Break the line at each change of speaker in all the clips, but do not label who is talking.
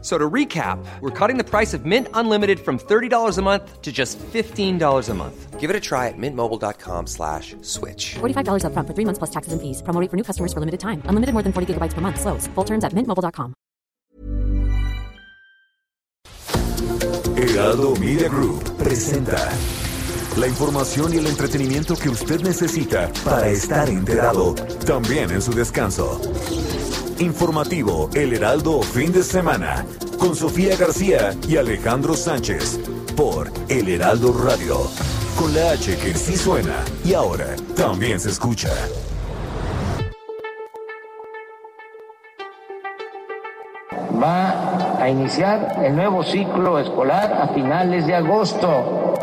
So to recap, we're cutting the price of Mint Unlimited from $30 a month to just $15 a month.
Give it a try at mintmobile.com slash switch.
$45 up front for three months plus taxes and fees. Promo rate for new customers for limited time. Unlimited more than 40 gigabytes per month. Slows. Full terms at mintmobile.com.
Heraldo Media Group presenta la información y el entretenimiento que usted necesita para estar enterado, también en su descanso. Informativo El Heraldo Fin de Semana, con Sofía García y Alejandro Sánchez, por El Heraldo Radio, con la H que sí suena y ahora también se escucha.
va a iniciar el nuevo ciclo escolar a finales de agosto.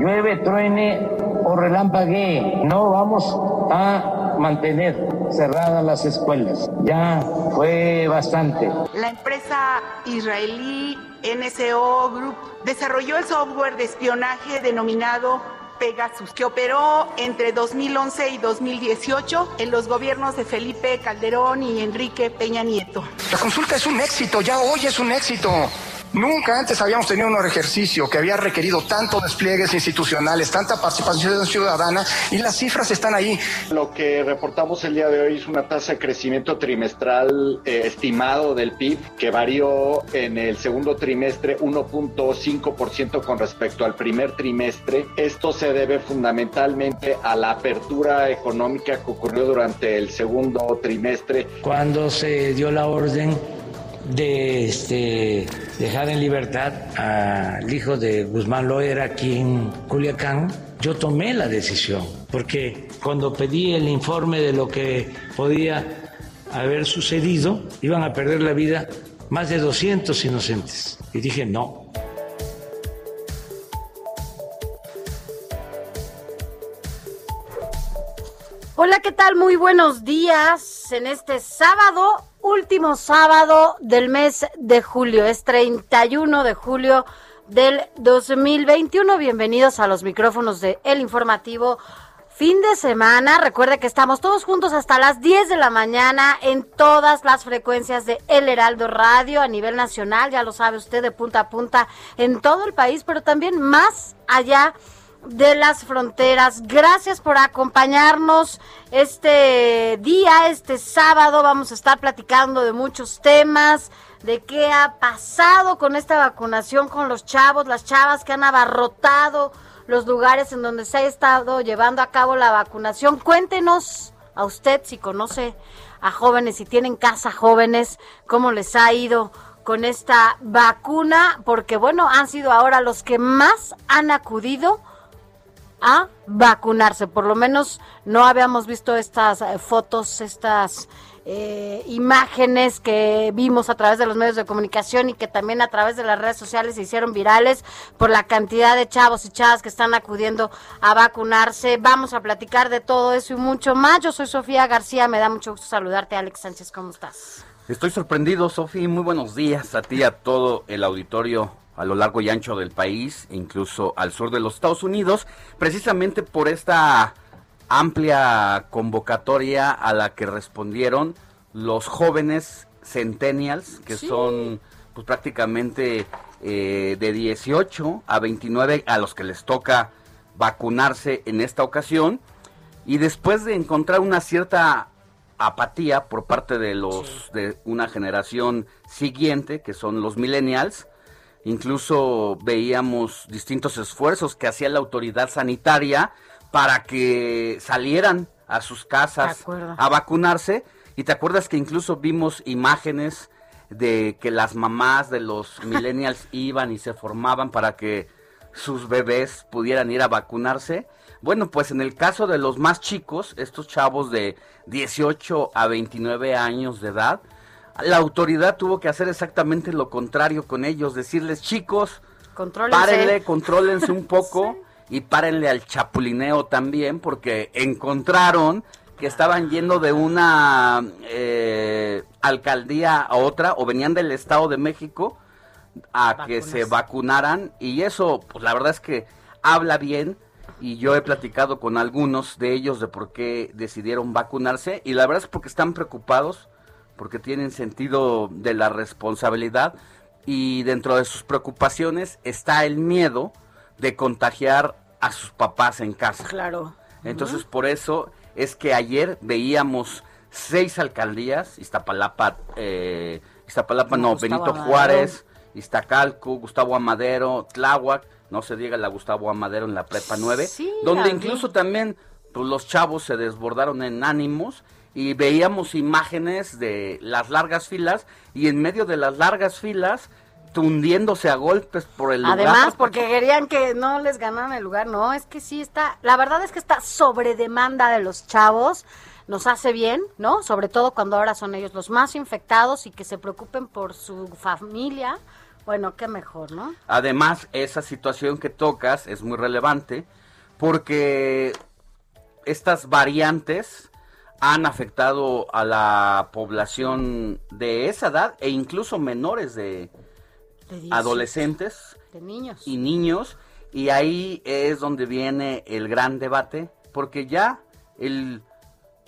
Llueve, truene o relampaguee, no vamos a mantener cerradas las escuelas. Ya fue bastante.
La empresa israelí NSO Group desarrolló el software de espionaje denominado Pegasus, que operó entre 2011 y 2018 en los gobiernos de Felipe Calderón y Enrique Peña Nieto.
La consulta es un éxito, ya hoy es un éxito. Nunca antes habíamos tenido un ejercicio que había requerido tantos despliegues institucionales, tanta participación ciudadana y las cifras están ahí.
Lo que reportamos el día de hoy es una tasa de crecimiento trimestral eh, estimado del PIB que varió en el segundo trimestre 1.5% con respecto al primer trimestre. Esto se debe fundamentalmente a la apertura económica que ocurrió durante el segundo trimestre.
Cuando se dio la orden de este, dejar en libertad al hijo de Guzmán Loera aquí en Culiacán, yo tomé la decisión, porque cuando pedí el informe de lo que podía haber sucedido, iban a perder la vida más de 200 inocentes. Y dije, no.
Hola, ¿qué tal? Muy buenos días en este sábado último sábado del mes de julio. Es 31 de julio del 2021. Bienvenidos a los micrófonos de El Informativo. Fin de semana, recuerde que estamos todos juntos hasta las 10 de la mañana en todas las frecuencias de El Heraldo Radio a nivel nacional, ya lo sabe usted, de punta a punta en todo el país, pero también más allá de las fronteras. Gracias por acompañarnos este día, este sábado. Vamos a estar platicando de muchos temas, de qué ha pasado con esta vacunación con los chavos, las chavas que han abarrotado los lugares en donde se ha estado llevando a cabo la vacunación. Cuéntenos a usted si conoce a jóvenes, si tienen casa jóvenes, cómo les ha ido con esta vacuna, porque bueno, han sido ahora los que más han acudido a vacunarse. Por lo menos no habíamos visto estas eh, fotos, estas eh, imágenes que vimos a través de los medios de comunicación y que también a través de las redes sociales se hicieron virales por la cantidad de chavos y chavas que están acudiendo a vacunarse. Vamos a platicar de todo eso y mucho más. Yo soy Sofía García, me da mucho gusto saludarte. Alex Sánchez, ¿cómo estás?
Estoy sorprendido, Sofía. Muy buenos días a ti a todo el auditorio a lo largo y ancho del país, incluso al sur de los Estados Unidos, precisamente por esta amplia convocatoria a la que respondieron los jóvenes centennials, que son pues prácticamente eh, de 18 a 29 a los que les toca vacunarse en esta ocasión. Y después de encontrar una cierta apatía por parte de los de una generación siguiente, que son los millennials, Incluso veíamos distintos esfuerzos que hacía la autoridad sanitaria para que salieran a sus casas a vacunarse. Y te acuerdas que incluso vimos imágenes de que las mamás de los millennials iban y se formaban para que sus bebés pudieran ir a vacunarse. Bueno, pues en el caso de los más chicos, estos chavos de 18 a 29 años de edad, la autoridad tuvo que hacer exactamente lo contrario con ellos, decirles, chicos, párenle, contrólense un poco y párenle al chapulineo también, porque encontraron que estaban yendo de una eh, alcaldía a otra o venían del Estado de México a que se vacunaran. Y eso, pues la verdad es que habla bien y yo he platicado con algunos de ellos de por qué decidieron vacunarse y la verdad es porque están preocupados, porque tienen sentido de la responsabilidad y dentro de sus preocupaciones está el miedo de contagiar a sus papás en casa.
Claro.
Entonces por eso es que ayer veíamos seis alcaldías, Iztapalapa, eh, Iztapalapa no,
Gustavo
Benito
Amadero.
Juárez, Iztacalco, Gustavo Amadero, Tláhuac, no se diga la Gustavo Amadero en la Prepa 9,
Sí,
donde incluso también pues, los chavos se desbordaron en ánimos y veíamos imágenes de las largas filas y en medio de las largas filas tundiéndose a golpes por el lugar.
Además, porque querían que no les ganaran el lugar, no, es que sí está, la verdad es que está sobre demanda de los chavos, nos hace bien, ¿no? Sobre todo cuando ahora son ellos los más infectados y que se preocupen por su familia, bueno, qué mejor, ¿no?
Además, esa situación que tocas es muy relevante porque estas variantes han afectado a la población de esa edad e incluso menores de
De 18,
adolescentes
De niños.
y niños. Y ahí es donde viene el gran debate porque ya el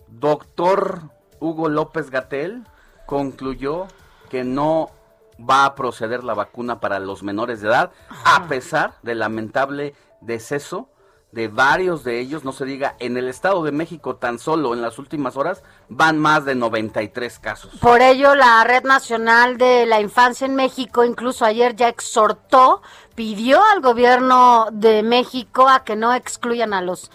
doctor Hugo López Gatel concluyó que no va a proceder la vacuna para los menores de edad a pesar del lamentable deceso de varios de ellos, no se diga, en el Estado de México tan solo en las últimas horas van más de 93 casos.
Por ello, la Red Nacional de la Infancia en México, incluso ayer ya exhortó, pidió al gobierno de México a que no excluyan a los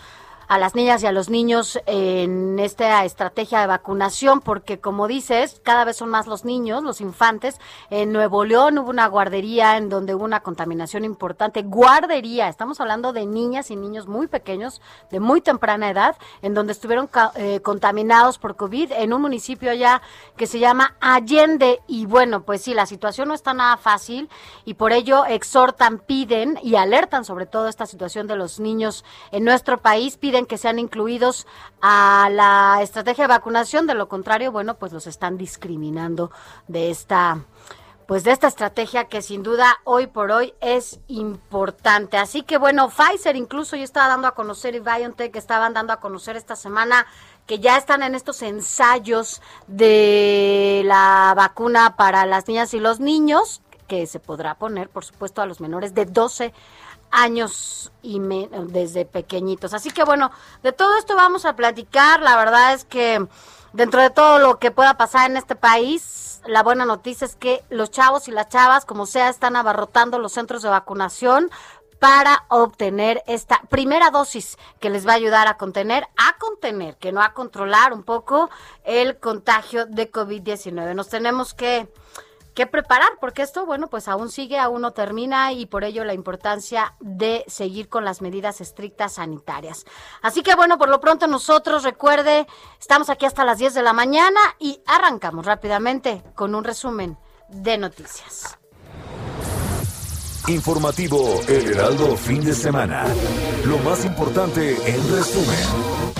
a las niñas y a los niños en esta estrategia de vacunación, porque como dices, cada vez son más los niños, los infantes. En Nuevo León hubo una guardería en donde hubo una contaminación importante. Guardería, estamos hablando de niñas y niños muy pequeños, de muy temprana edad, en donde estuvieron eh, contaminados por COVID en un municipio allá que se llama Allende. Y bueno, pues sí, la situación no está nada fácil y por ello exhortan, piden y alertan sobre todo esta situación de los niños en nuestro país, piden que sean incluidos a la estrategia de vacunación, de lo contrario, bueno, pues los están discriminando de esta pues de esta estrategia que sin duda hoy por hoy es importante. Así que bueno, Pfizer incluso yo estaba dando a conocer y BioNTech estaban dando a conocer esta semana que ya están en estos ensayos de la vacuna para las niñas y los niños, que se podrá poner, por supuesto, a los menores de 12 años y desde pequeñitos. Así que bueno, de todo esto vamos a platicar. La verdad es que dentro de todo lo que pueda pasar en este país, la buena noticia es que los chavos y las chavas, como sea, están abarrotando los centros de vacunación para obtener esta primera dosis que les va a ayudar a contener, a contener, que no a controlar un poco el contagio de COVID-19. Nos tenemos que que preparar, porque esto, bueno, pues aún sigue, aún no termina y por ello la importancia de seguir con las medidas estrictas sanitarias. Así que bueno, por lo pronto nosotros, recuerde, estamos aquí hasta las 10 de la mañana y arrancamos rápidamente con un resumen de noticias.
Informativo El Heraldo fin de semana. Lo más importante en resumen.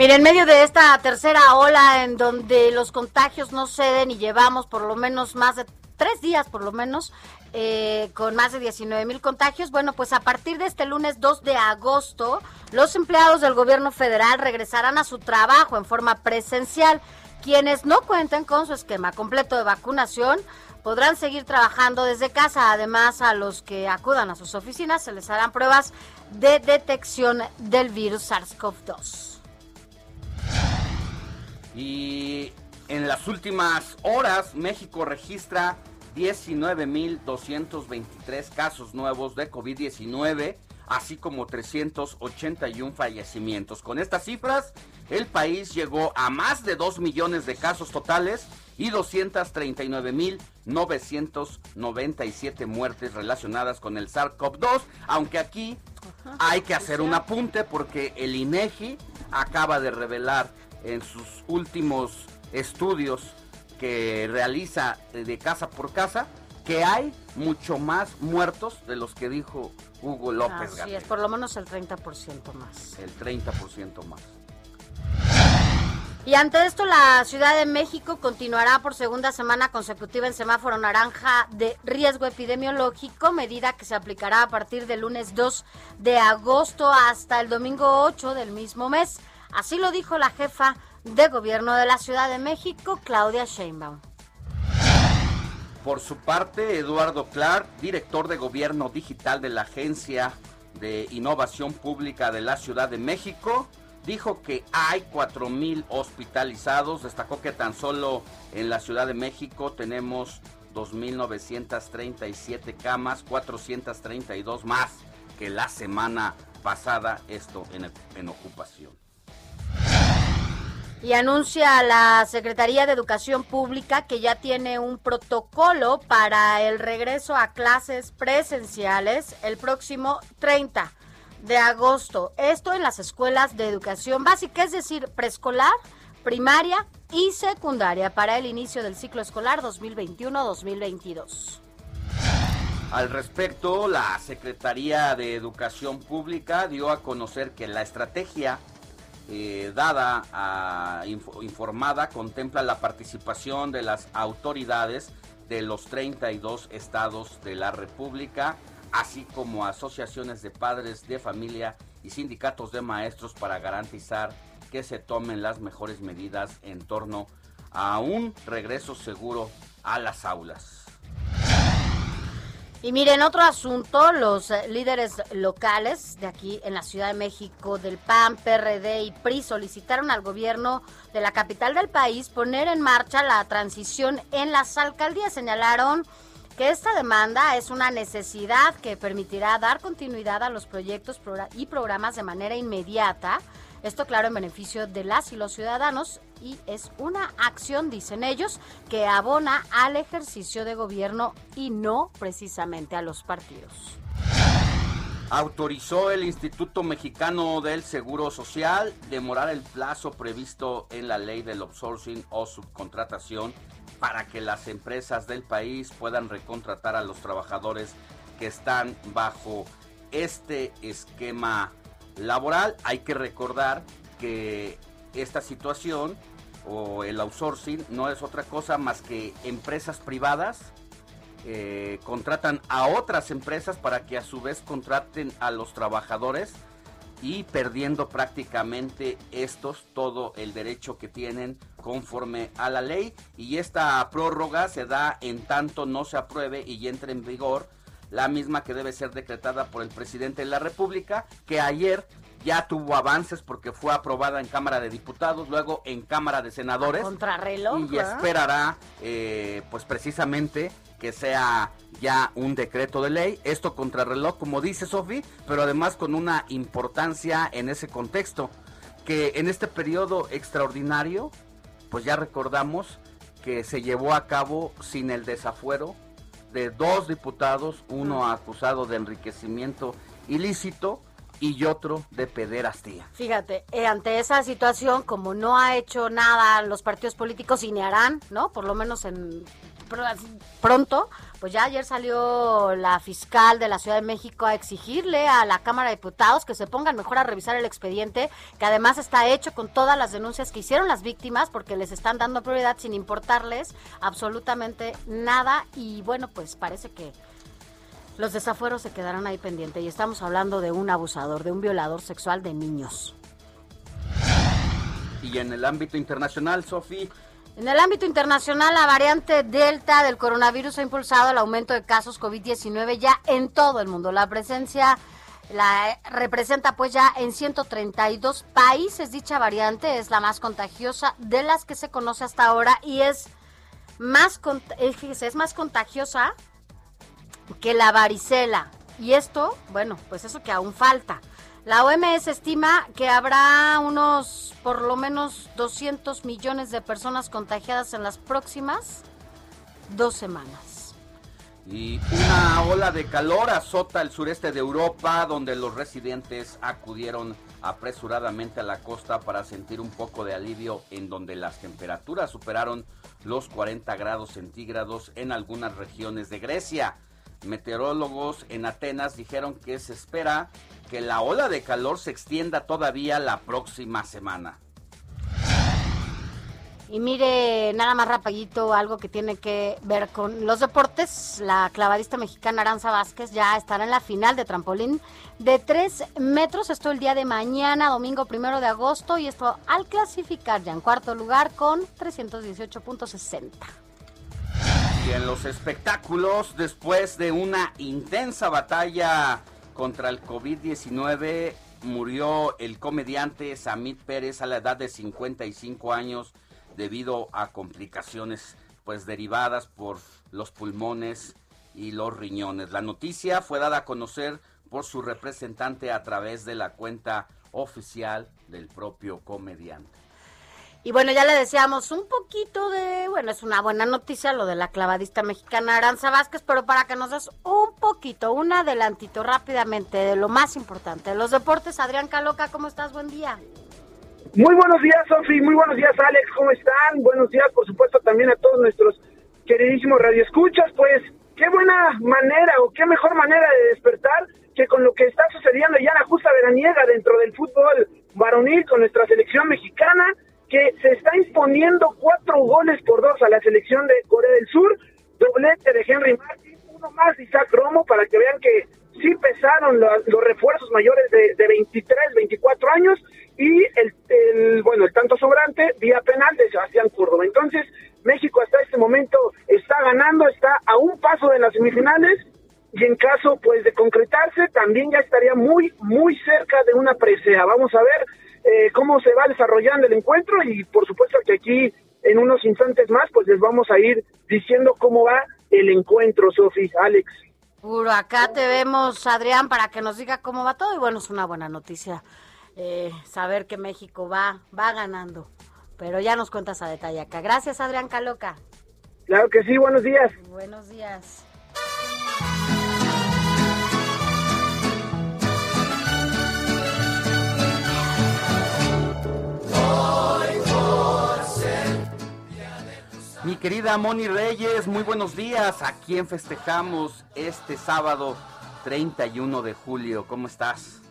Mire, en medio de esta tercera ola en donde los contagios no ceden y llevamos por lo menos más de tres días, por lo menos, eh, con más de 19 mil contagios, bueno, pues a partir de este lunes 2 de agosto, los empleados del gobierno federal regresarán a su trabajo en forma presencial. Quienes no cuenten con su esquema completo de vacunación podrán seguir trabajando desde casa. Además, a los que acudan a sus oficinas se les harán pruebas de detección del virus SARS-CoV-2.
Y en las últimas horas, México registra 19.223 casos nuevos de COVID-19, así como 381 fallecimientos. Con estas cifras, el país llegó a más de 2 millones de casos totales y 239.997 muertes relacionadas con el SARS-CoV-2, aunque aquí hay que hacer un apunte porque el INEGI acaba de revelar en sus últimos estudios que realiza de casa por casa que hay mucho más muertos de los que dijo Hugo López
Así es, por lo menos el 30% más.
El 30% más.
Y ante esto, la Ciudad de México continuará por segunda semana consecutiva en semáforo naranja de riesgo epidemiológico, medida que se aplicará a partir del lunes 2 de agosto hasta el domingo 8 del mismo mes. Así lo dijo la jefa de gobierno de la Ciudad de México, Claudia Sheinbaum.
Por su parte, Eduardo Clark, director de gobierno digital de la Agencia de Innovación Pública de la Ciudad de México, dijo que hay 4.000 hospitalizados. Destacó que tan solo en la Ciudad de México tenemos 2.937 camas, 432 más que la semana pasada, esto en, en ocupación.
Y anuncia la Secretaría de Educación Pública que ya tiene un protocolo para el regreso a clases presenciales el próximo 30 de agosto. Esto en las escuelas de educación básica, es decir, preescolar, primaria y secundaria para el inicio del ciclo escolar 2021-2022.
Al respecto, la Secretaría de Educación Pública dio a conocer que la estrategia eh, dada, a, informada, contempla la participación de las autoridades de los 32 estados de la República así como asociaciones de padres de familia y sindicatos de maestros para garantizar que se tomen las mejores medidas en torno a un regreso seguro a las aulas.
Y miren, otro asunto, los eh, líderes locales de aquí en la Ciudad de México, del PAN, PRD y PRI, solicitaron al gobierno de la capital del país poner en marcha la transición en las alcaldías. Señalaron que esta demanda es una necesidad que permitirá dar continuidad a los proyectos y programas de manera inmediata. Esto claro en beneficio de las y los ciudadanos y es una acción, dicen ellos, que abona al ejercicio de gobierno y no precisamente a los partidos.
Autorizó el Instituto Mexicano del Seguro Social demorar el plazo previsto en la ley del outsourcing o subcontratación para que las empresas del país puedan recontratar a los trabajadores que están bajo este esquema laboral. Hay que recordar que esta situación o el outsourcing no es otra cosa más que empresas privadas eh, contratan a otras empresas para que a su vez contraten a los trabajadores y perdiendo prácticamente estos todo el derecho que tienen conforme a la ley. Y esta prórroga se da en tanto no se apruebe y entre en vigor la misma que debe ser decretada por el presidente de la República que ayer ya tuvo avances porque fue aprobada en Cámara de Diputados, luego en Cámara de Senadores.
Contrarreloj.
Y esperará, eh, pues precisamente, que sea ya un decreto de ley. Esto contrarreloj, como dice Sofi, pero además con una importancia en ese contexto, que en este periodo extraordinario, pues ya recordamos que se llevó a cabo sin el desafuero de dos diputados, uno acusado de enriquecimiento ilícito y otro de pederastía.
Fíjate, eh, ante esa situación, como no ha hecho nada los partidos políticos y ni harán, ¿no? Por lo menos en pronto, pues ya ayer salió la fiscal de la Ciudad de México a exigirle a la Cámara de Diputados que se pongan mejor a revisar el expediente, que además está hecho con todas las denuncias que hicieron las víctimas, porque les están dando prioridad sin importarles absolutamente nada. Y bueno, pues parece que los desafueros se quedarán ahí pendientes. Y estamos hablando de un abusador, de un violador sexual de niños.
Y en el ámbito internacional, Sofía
en el ámbito internacional, la variante Delta del coronavirus ha impulsado el aumento de casos COVID-19 ya en todo el mundo. La presencia la representa pues ya en 132 países. Dicha variante es la más contagiosa de las que se conoce hasta ahora y es más, es más contagiosa que la varicela. Y esto, bueno, pues eso que aún falta. La OMS estima que habrá unos por lo menos 200 millones de personas contagiadas en las próximas dos semanas.
Y una ola de calor azota el sureste de Europa, donde los residentes acudieron apresuradamente a la costa para sentir un poco de alivio, en donde las temperaturas superaron los 40 grados centígrados en algunas regiones de Grecia. Meteorólogos en Atenas dijeron que se espera que la ola de calor se extienda todavía la próxima semana.
Y mire, nada más rapidito, algo que tiene que ver con los deportes. La clavadista mexicana Aranza Vázquez ya estará en la final de trampolín de 3 metros. Esto el día de mañana, domingo primero de agosto. Y esto al clasificar ya en cuarto lugar con 318.60.
En los espectáculos, después de una intensa batalla contra el COVID-19, murió el comediante Samit Pérez a la edad de 55 años debido a complicaciones pues derivadas por los pulmones y los riñones. La noticia fue dada a conocer por su representante a través de la cuenta oficial del propio comediante.
Y bueno, ya le decíamos un poquito de, bueno, es una buena noticia lo de la clavadista mexicana Aranza Vázquez, pero para que nos des un poquito, un adelantito rápidamente de lo más importante, los deportes, Adrián Caloca, ¿cómo estás? Buen día.
Muy buenos días, Sofi. Muy buenos días, Alex. ¿Cómo están? Buenos días, por supuesto, también a todos nuestros queridísimos radioescuchas. Pues, qué buena manera o qué mejor manera de despertar que con lo que está sucediendo ya en la justa veraniega dentro del fútbol varonil con nuestra selección mexicana, que se está imponiendo cuatro goles por dos a la selección de Corea del Sur. Doblete de Henry Martin, uno más de Isaac Romo, para que vean que sí pesaron los, los refuerzos mayores de, de 23, 24 años y el, el, bueno el tanto sobrante vía penal de Sebastián Córdoba. Entonces México hasta este momento está ganando, está a un paso de las semifinales y en caso pues de concretarse también ya estaría muy muy cerca de una presea. Vamos a ver eh, cómo se va desarrollando el encuentro y por supuesto que aquí en unos instantes más pues les vamos a ir diciendo cómo va el encuentro, Sofi, Alex.
Puro, acá te vemos, Adrián, para que nos diga cómo va todo. Y bueno, es una buena noticia eh, saber que México va, va ganando. Pero ya nos cuentas a detalle acá. Gracias, Adrián Caloca.
Claro que sí, buenos días.
Buenos días.
Mi querida Moni Reyes, muy buenos días. ¿A quién festejamos este sábado 31 de julio? ¿Cómo estás?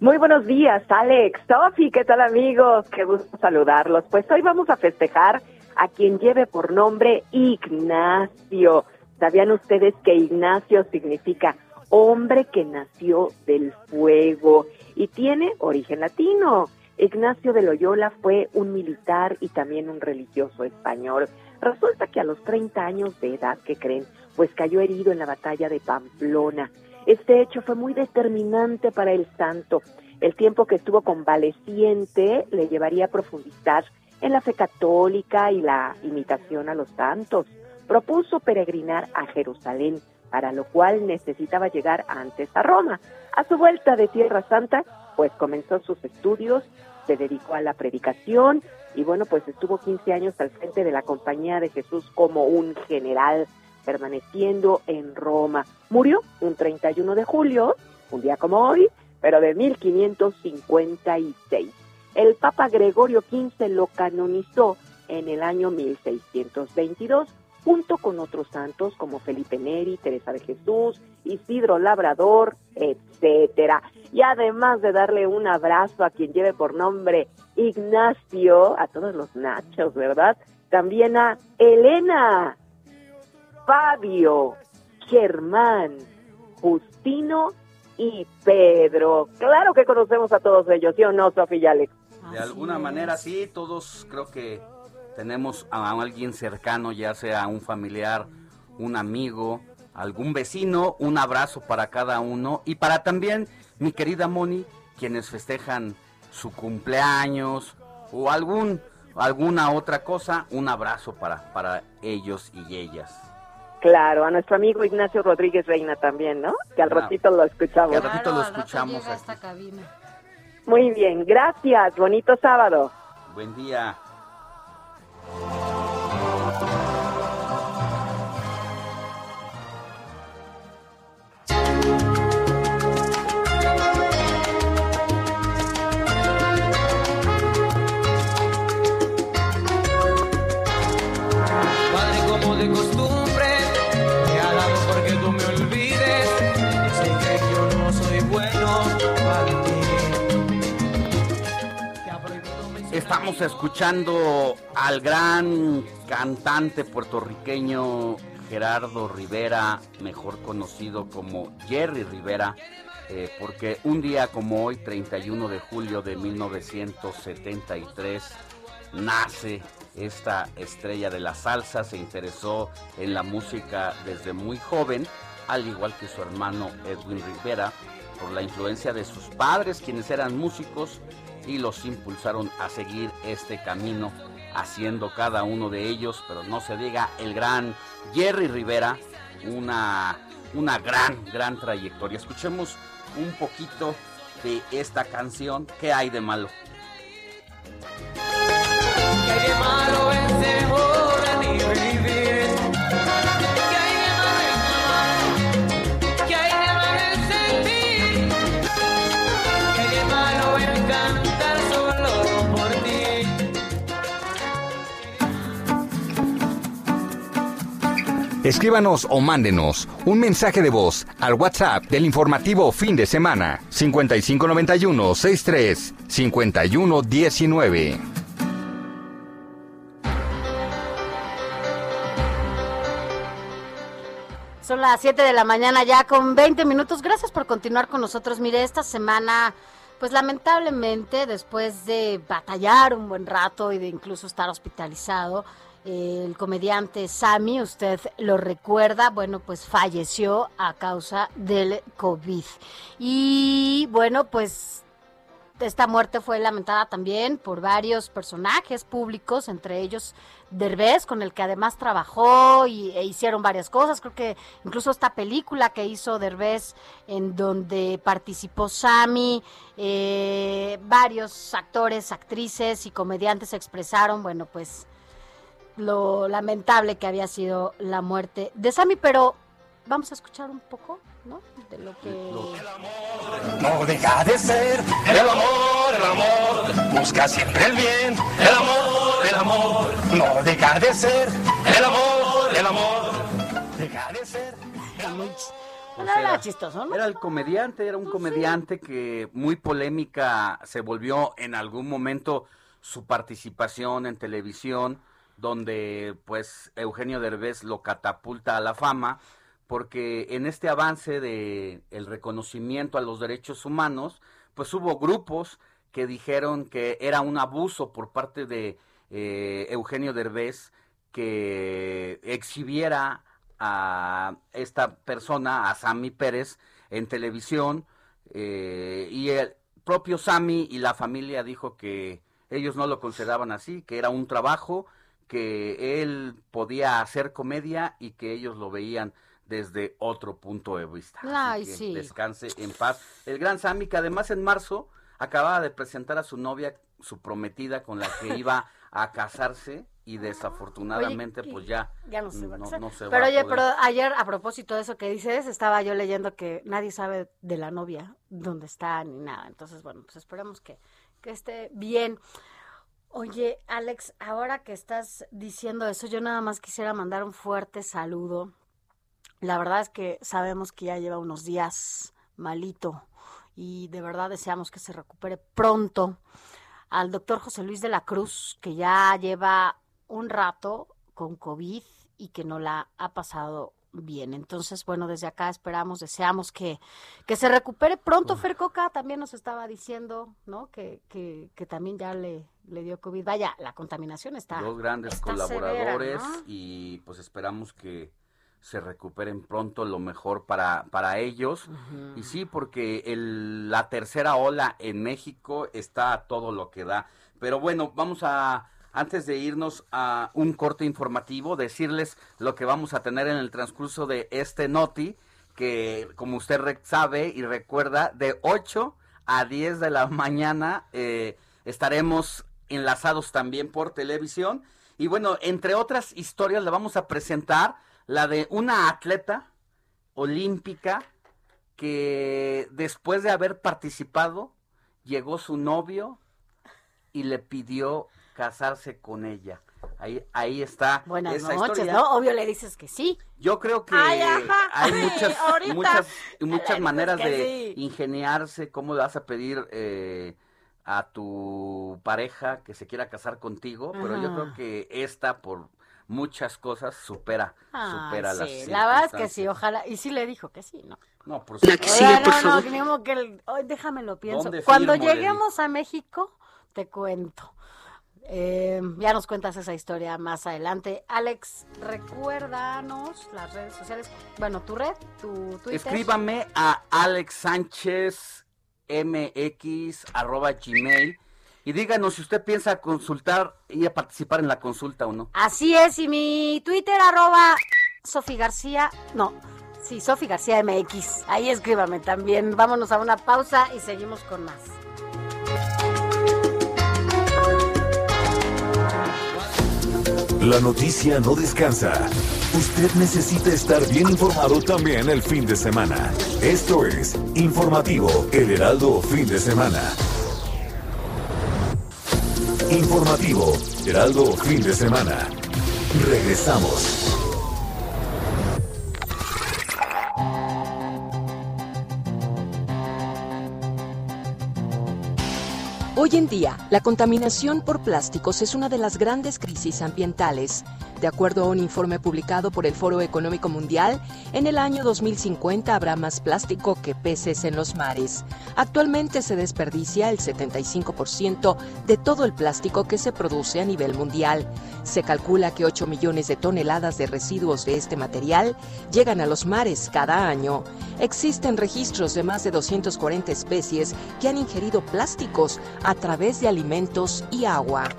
Muy buenos días, Alex, Sofi, ¿qué tal amigos? Qué gusto saludarlos. Pues hoy vamos a festejar a quien lleve por nombre Ignacio. ¿Sabían ustedes que Ignacio significa hombre que nació del fuego y tiene origen latino? Ignacio de Loyola fue un militar y también un religioso español. Resulta que a los 30 años de edad, ¿qué creen? Pues cayó herido en la batalla de Pamplona. Este hecho fue muy determinante para el santo. El tiempo que estuvo convaleciente le llevaría a profundizar en la fe católica y la imitación a los santos. Propuso peregrinar a Jerusalén, para lo cual necesitaba llegar antes a Roma. A su vuelta de Tierra Santa, pues comenzó sus estudios, se dedicó a la predicación y bueno, pues estuvo 15 años al frente de la Compañía de Jesús como un general, permaneciendo en Roma. Murió un 31 de julio, un día como hoy, pero de 1556. El Papa Gregorio XV lo canonizó en el año 1622 junto con otros santos como Felipe Neri, Teresa de Jesús, Isidro Labrador, etcétera. Y además de darle un abrazo a quien lleve por nombre Ignacio, a todos los nachos, ¿verdad? También a Elena, Fabio, Germán, Justino y Pedro. Claro que conocemos a todos ellos, ¿sí o no, Sofía y Alex?
De alguna manera sí, todos creo que tenemos a alguien cercano, ya sea un familiar, un amigo, algún vecino, un abrazo para cada uno y para también mi querida Moni, quienes festejan su cumpleaños o algún alguna otra cosa, un abrazo para para ellos y ellas.
Claro, a nuestro amigo Ignacio Rodríguez Reina también, ¿no? Que al ratito lo escuchamos.
Que al ratito lo escuchamos.
Llega a esta cabina.
Muy bien, gracias. Bonito sábado.
Buen día. Estamos escuchando al gran cantante puertorriqueño Gerardo Rivera, mejor conocido como Jerry Rivera, eh, porque un día como hoy, 31 de julio de 1973, nace esta estrella de la salsa, se interesó en la música desde muy joven, al igual que su hermano Edwin Rivera, por la influencia de sus padres, quienes eran músicos y los impulsaron a seguir este camino, haciendo cada uno de ellos, pero no se diga el gran Jerry Rivera, una, una gran, gran trayectoria. Escuchemos un poquito de esta canción, ¿qué hay de malo?
Escríbanos o mándenos un mensaje de voz al WhatsApp del informativo fin de semana 5591 63 51 19.
Son las 7 de la mañana ya con 20 minutos. Gracias por continuar con nosotros. Mire, esta semana, pues lamentablemente, después de batallar un buen rato y de incluso estar hospitalizado, el comediante Sammy, usted lo recuerda, bueno, pues falleció a causa del COVID. Y bueno, pues esta muerte fue lamentada también por varios personajes públicos, entre ellos Derbez, con el que además trabajó y, e hicieron varias cosas. Creo que incluso esta película que hizo Derbez, en donde participó Sammy, eh, varios actores, actrices y comediantes expresaron, bueno, pues lo lamentable que había sido la muerte de Sammy, pero vamos a escuchar un poco, ¿no? De lo que...
No deja de ser el amor, el amor. Busca siempre el bien, el amor, el amor. No deja de ser el amor, el amor. Deja de ser.
Pues
No, era chistoso, ¿no?
Era el comediante, era un comediante que muy polémica se volvió en algún momento su participación en televisión, donde pues Eugenio Derbez lo catapulta a la fama, porque en este avance de el reconocimiento a los derechos humanos, pues hubo grupos que dijeron que era un abuso por parte de eh, Eugenio Derbez que exhibiera a esta persona, a Sammy Pérez, en televisión, eh, y el propio Sammy y la familia dijo que ellos no lo consideraban así, que era un trabajo, que él podía hacer comedia y que ellos lo veían desde otro punto de vista. Así
Ay,
que
sí.
Descanse en paz. El gran Sammy, que además en marzo acababa de presentar a su novia, su prometida, con la que iba a casarse y desafortunadamente
Oye,
pues ya,
ya no se va a
no, se
Pero oye, pero ayer a propósito de eso que dices, estaba yo leyendo que nadie sabe de la novia, dónde está ni nada. Entonces, bueno, pues esperemos que, que esté bien. Oye, Alex, ahora que estás diciendo eso, yo nada más quisiera mandar un fuerte saludo. La verdad es que sabemos que ya lleva unos días malito y de verdad deseamos que se recupere pronto. Al doctor José Luis de la Cruz, que ya lleva un rato con COVID y que no la ha pasado bien. Entonces, bueno, desde acá esperamos, deseamos que, que se recupere pronto. Fer Coca también nos estaba diciendo, ¿no? Que, que, que también ya le, le dio COVID. Vaya, la contaminación está.
dos grandes
está
colaboradores
severa, ¿no?
y pues esperamos que se recuperen pronto lo mejor para, para ellos. Y sí, porque el, la tercera ola en México está a todo lo que da. Pero bueno, vamos a, antes de irnos a un corte informativo, decirles lo que vamos a tener en el transcurso de este Noti, que como usted sabe y recuerda, de 8 a 10 de la mañana eh, estaremos enlazados también por televisión. Y bueno, entre otras historias le vamos a presentar la de una atleta olímpica que después de haber participado llegó su novio y le pidió casarse con ella. Ahí, ahí está
Buenas
esa
noches,
historia.
¿no? Obvio le dices que sí.
Yo creo que
Ay,
hay
Ay,
muchas, muchas, muchas maneras de
sí.
ingeniarse cómo le vas a pedir eh, a tu pareja que se quiera casar contigo, pero yo creo que esta por muchas cosas supera,
Ay,
supera las
sí, la verdad es que sí,
circunstancias.
ojalá. Y sí le dijo que sí, ¿no?
No, por
La
supuesto.
que sigue, por favor. ni modo que el- ay, déjame lo pienso.
¿Dónde
Cuando
firmo,
lleguemos a México, te cuento. Eh, ya nos cuentas esa historia más adelante. Alex, recuérdanos las redes sociales. Bueno, tu red, tu Twitter.
Escríbame a Alex Sánchez MX arroba gmail y díganos si usted piensa consultar y a participar en la consulta o no.
Así es, y mi Twitter, arroba Sofi García. No, sí, Sofi García MX. Ahí escríbame también. Vámonos a una pausa y seguimos con más.
La noticia no descansa. Usted necesita estar bien informado también el fin de semana. Esto es Informativo El Heraldo Fin de Semana. Informativo Heraldo Fin de Semana. Regresamos.
Hoy en día, la contaminación por plásticos es una de las grandes crisis ambientales. De acuerdo a un informe publicado por el Foro Económico Mundial, en el año 2050 habrá más plástico que peces en los mares. Actualmente se desperdicia el 75% de todo el plástico que se produce a nivel mundial. Se calcula que 8 millones de toneladas de residuos de este material llegan a los mares cada año. Existen registros de más de 240 especies que han ingerido plásticos a través de alimentos y agua.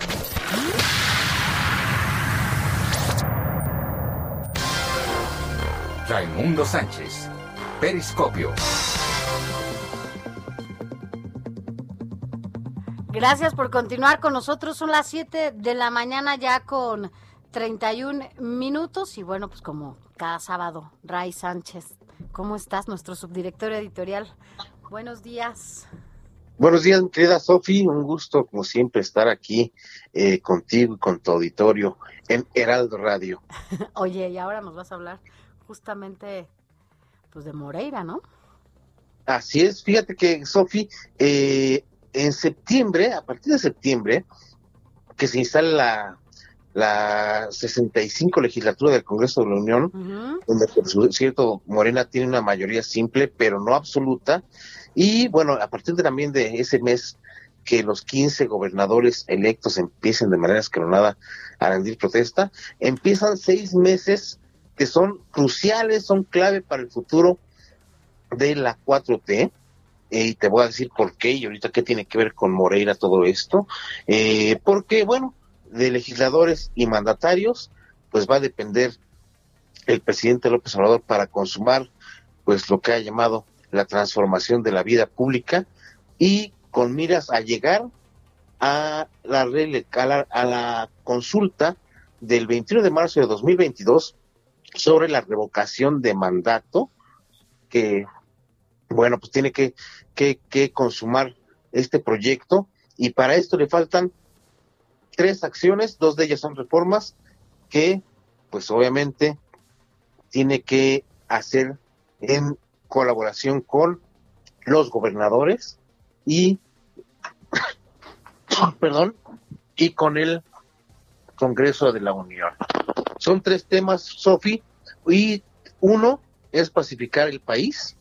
Raimundo Sánchez. Periscopio.
Gracias por continuar con nosotros. Son las 7 de la mañana ya con 31 minutos. Y bueno, pues como cada sábado, Ray Sánchez, ¿cómo estás? Nuestro subdirector editorial. Buenos días.
Buenos días, mi querida Sofi. Un gusto, como siempre, estar aquí eh, contigo y con tu auditorio en Heraldo Radio.
Oye, y ahora nos vas a hablar justamente pues de Moreira, ¿no?
Así es, fíjate que, Sofi, eh, en septiembre, a partir de septiembre, que se instala la, la 65 legislatura del Congreso de la Unión, donde por cierto Morena tiene una mayoría simple, pero no absoluta. Y bueno, a partir de también de ese mes que los 15 gobernadores electos empiecen de manera escalonada a rendir protesta, empiezan seis meses que son cruciales, son clave para el futuro de la 4T. eh, y te voy a decir por qué y ahorita qué tiene que ver con Moreira todo esto. Eh, porque, bueno, de legisladores y mandatarios, pues va a depender el presidente López Obrador para consumar pues lo que ha llamado la transformación de la vida pública y con miras a llegar a la, a la, a la consulta del 21 de marzo de 2022 sobre la revocación de mandato que bueno pues tiene que, que, consumar este proyecto y para esto le faltan tres acciones, dos de ellas son reformas que pues obviamente tiene que hacer en colaboración con los gobernadores y perdón y con el Congreso de la Unión. Son tres temas, Sofi, y uno es pacificar el país,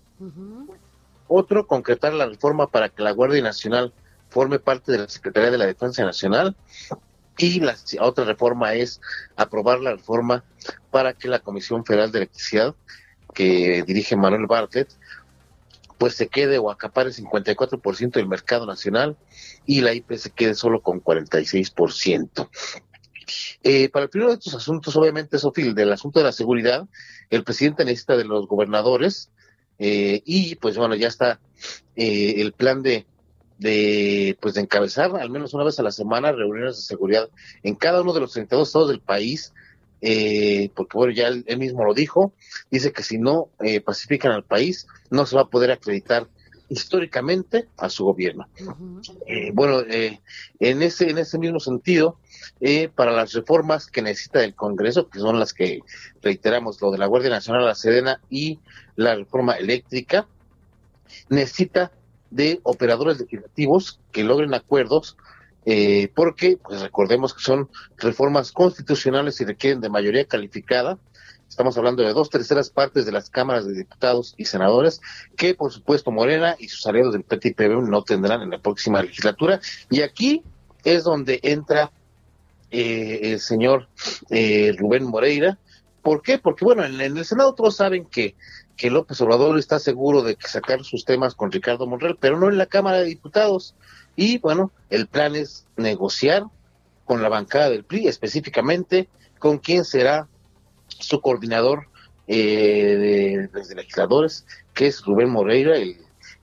otro concretar la reforma para que la Guardia Nacional forme parte de la Secretaría de la Defensa Nacional y la otra reforma es aprobar la reforma para que la Comisión Federal de Electricidad que dirige Manuel Bartlett pues se quede o acapare 54% del mercado nacional y la IP se quede solo con 46%. Eh, para el primero de estos asuntos, obviamente, Sofía, del asunto de la seguridad, el presidente necesita de los gobernadores eh, y pues bueno, ya está eh, el plan de, de pues de encabezar al menos una vez a la semana reuniones de seguridad en cada uno de los 32 estados del país, eh, porque bueno, ya él, él mismo lo dijo, dice que si no eh, pacifican al país, no se va a poder acreditar históricamente a su gobierno. Eh, bueno, eh, en ese en ese mismo sentido, eh, para las reformas que necesita el Congreso, que son las que reiteramos, lo de la Guardia Nacional, la Sedena y la reforma eléctrica, necesita de operadores legislativos que logren acuerdos, eh, porque pues recordemos que son reformas constitucionales y requieren de mayoría calificada. Estamos hablando de dos terceras partes de las cámaras de diputados y senadores, que por supuesto Morena y sus aliados del PT y PBU no tendrán en la próxima legislatura. Y aquí es donde entra eh, el señor eh, Rubén Moreira. ¿Por qué? Porque, bueno, en, en el Senado todos saben que, que López Obrador está seguro de que sacar sus temas con Ricardo Monreal, pero no en la Cámara de Diputados. Y, bueno, el plan es negociar con la bancada del PRI, específicamente con quién será su coordinador eh, de, legisladores, que es Rubén Moreira, el,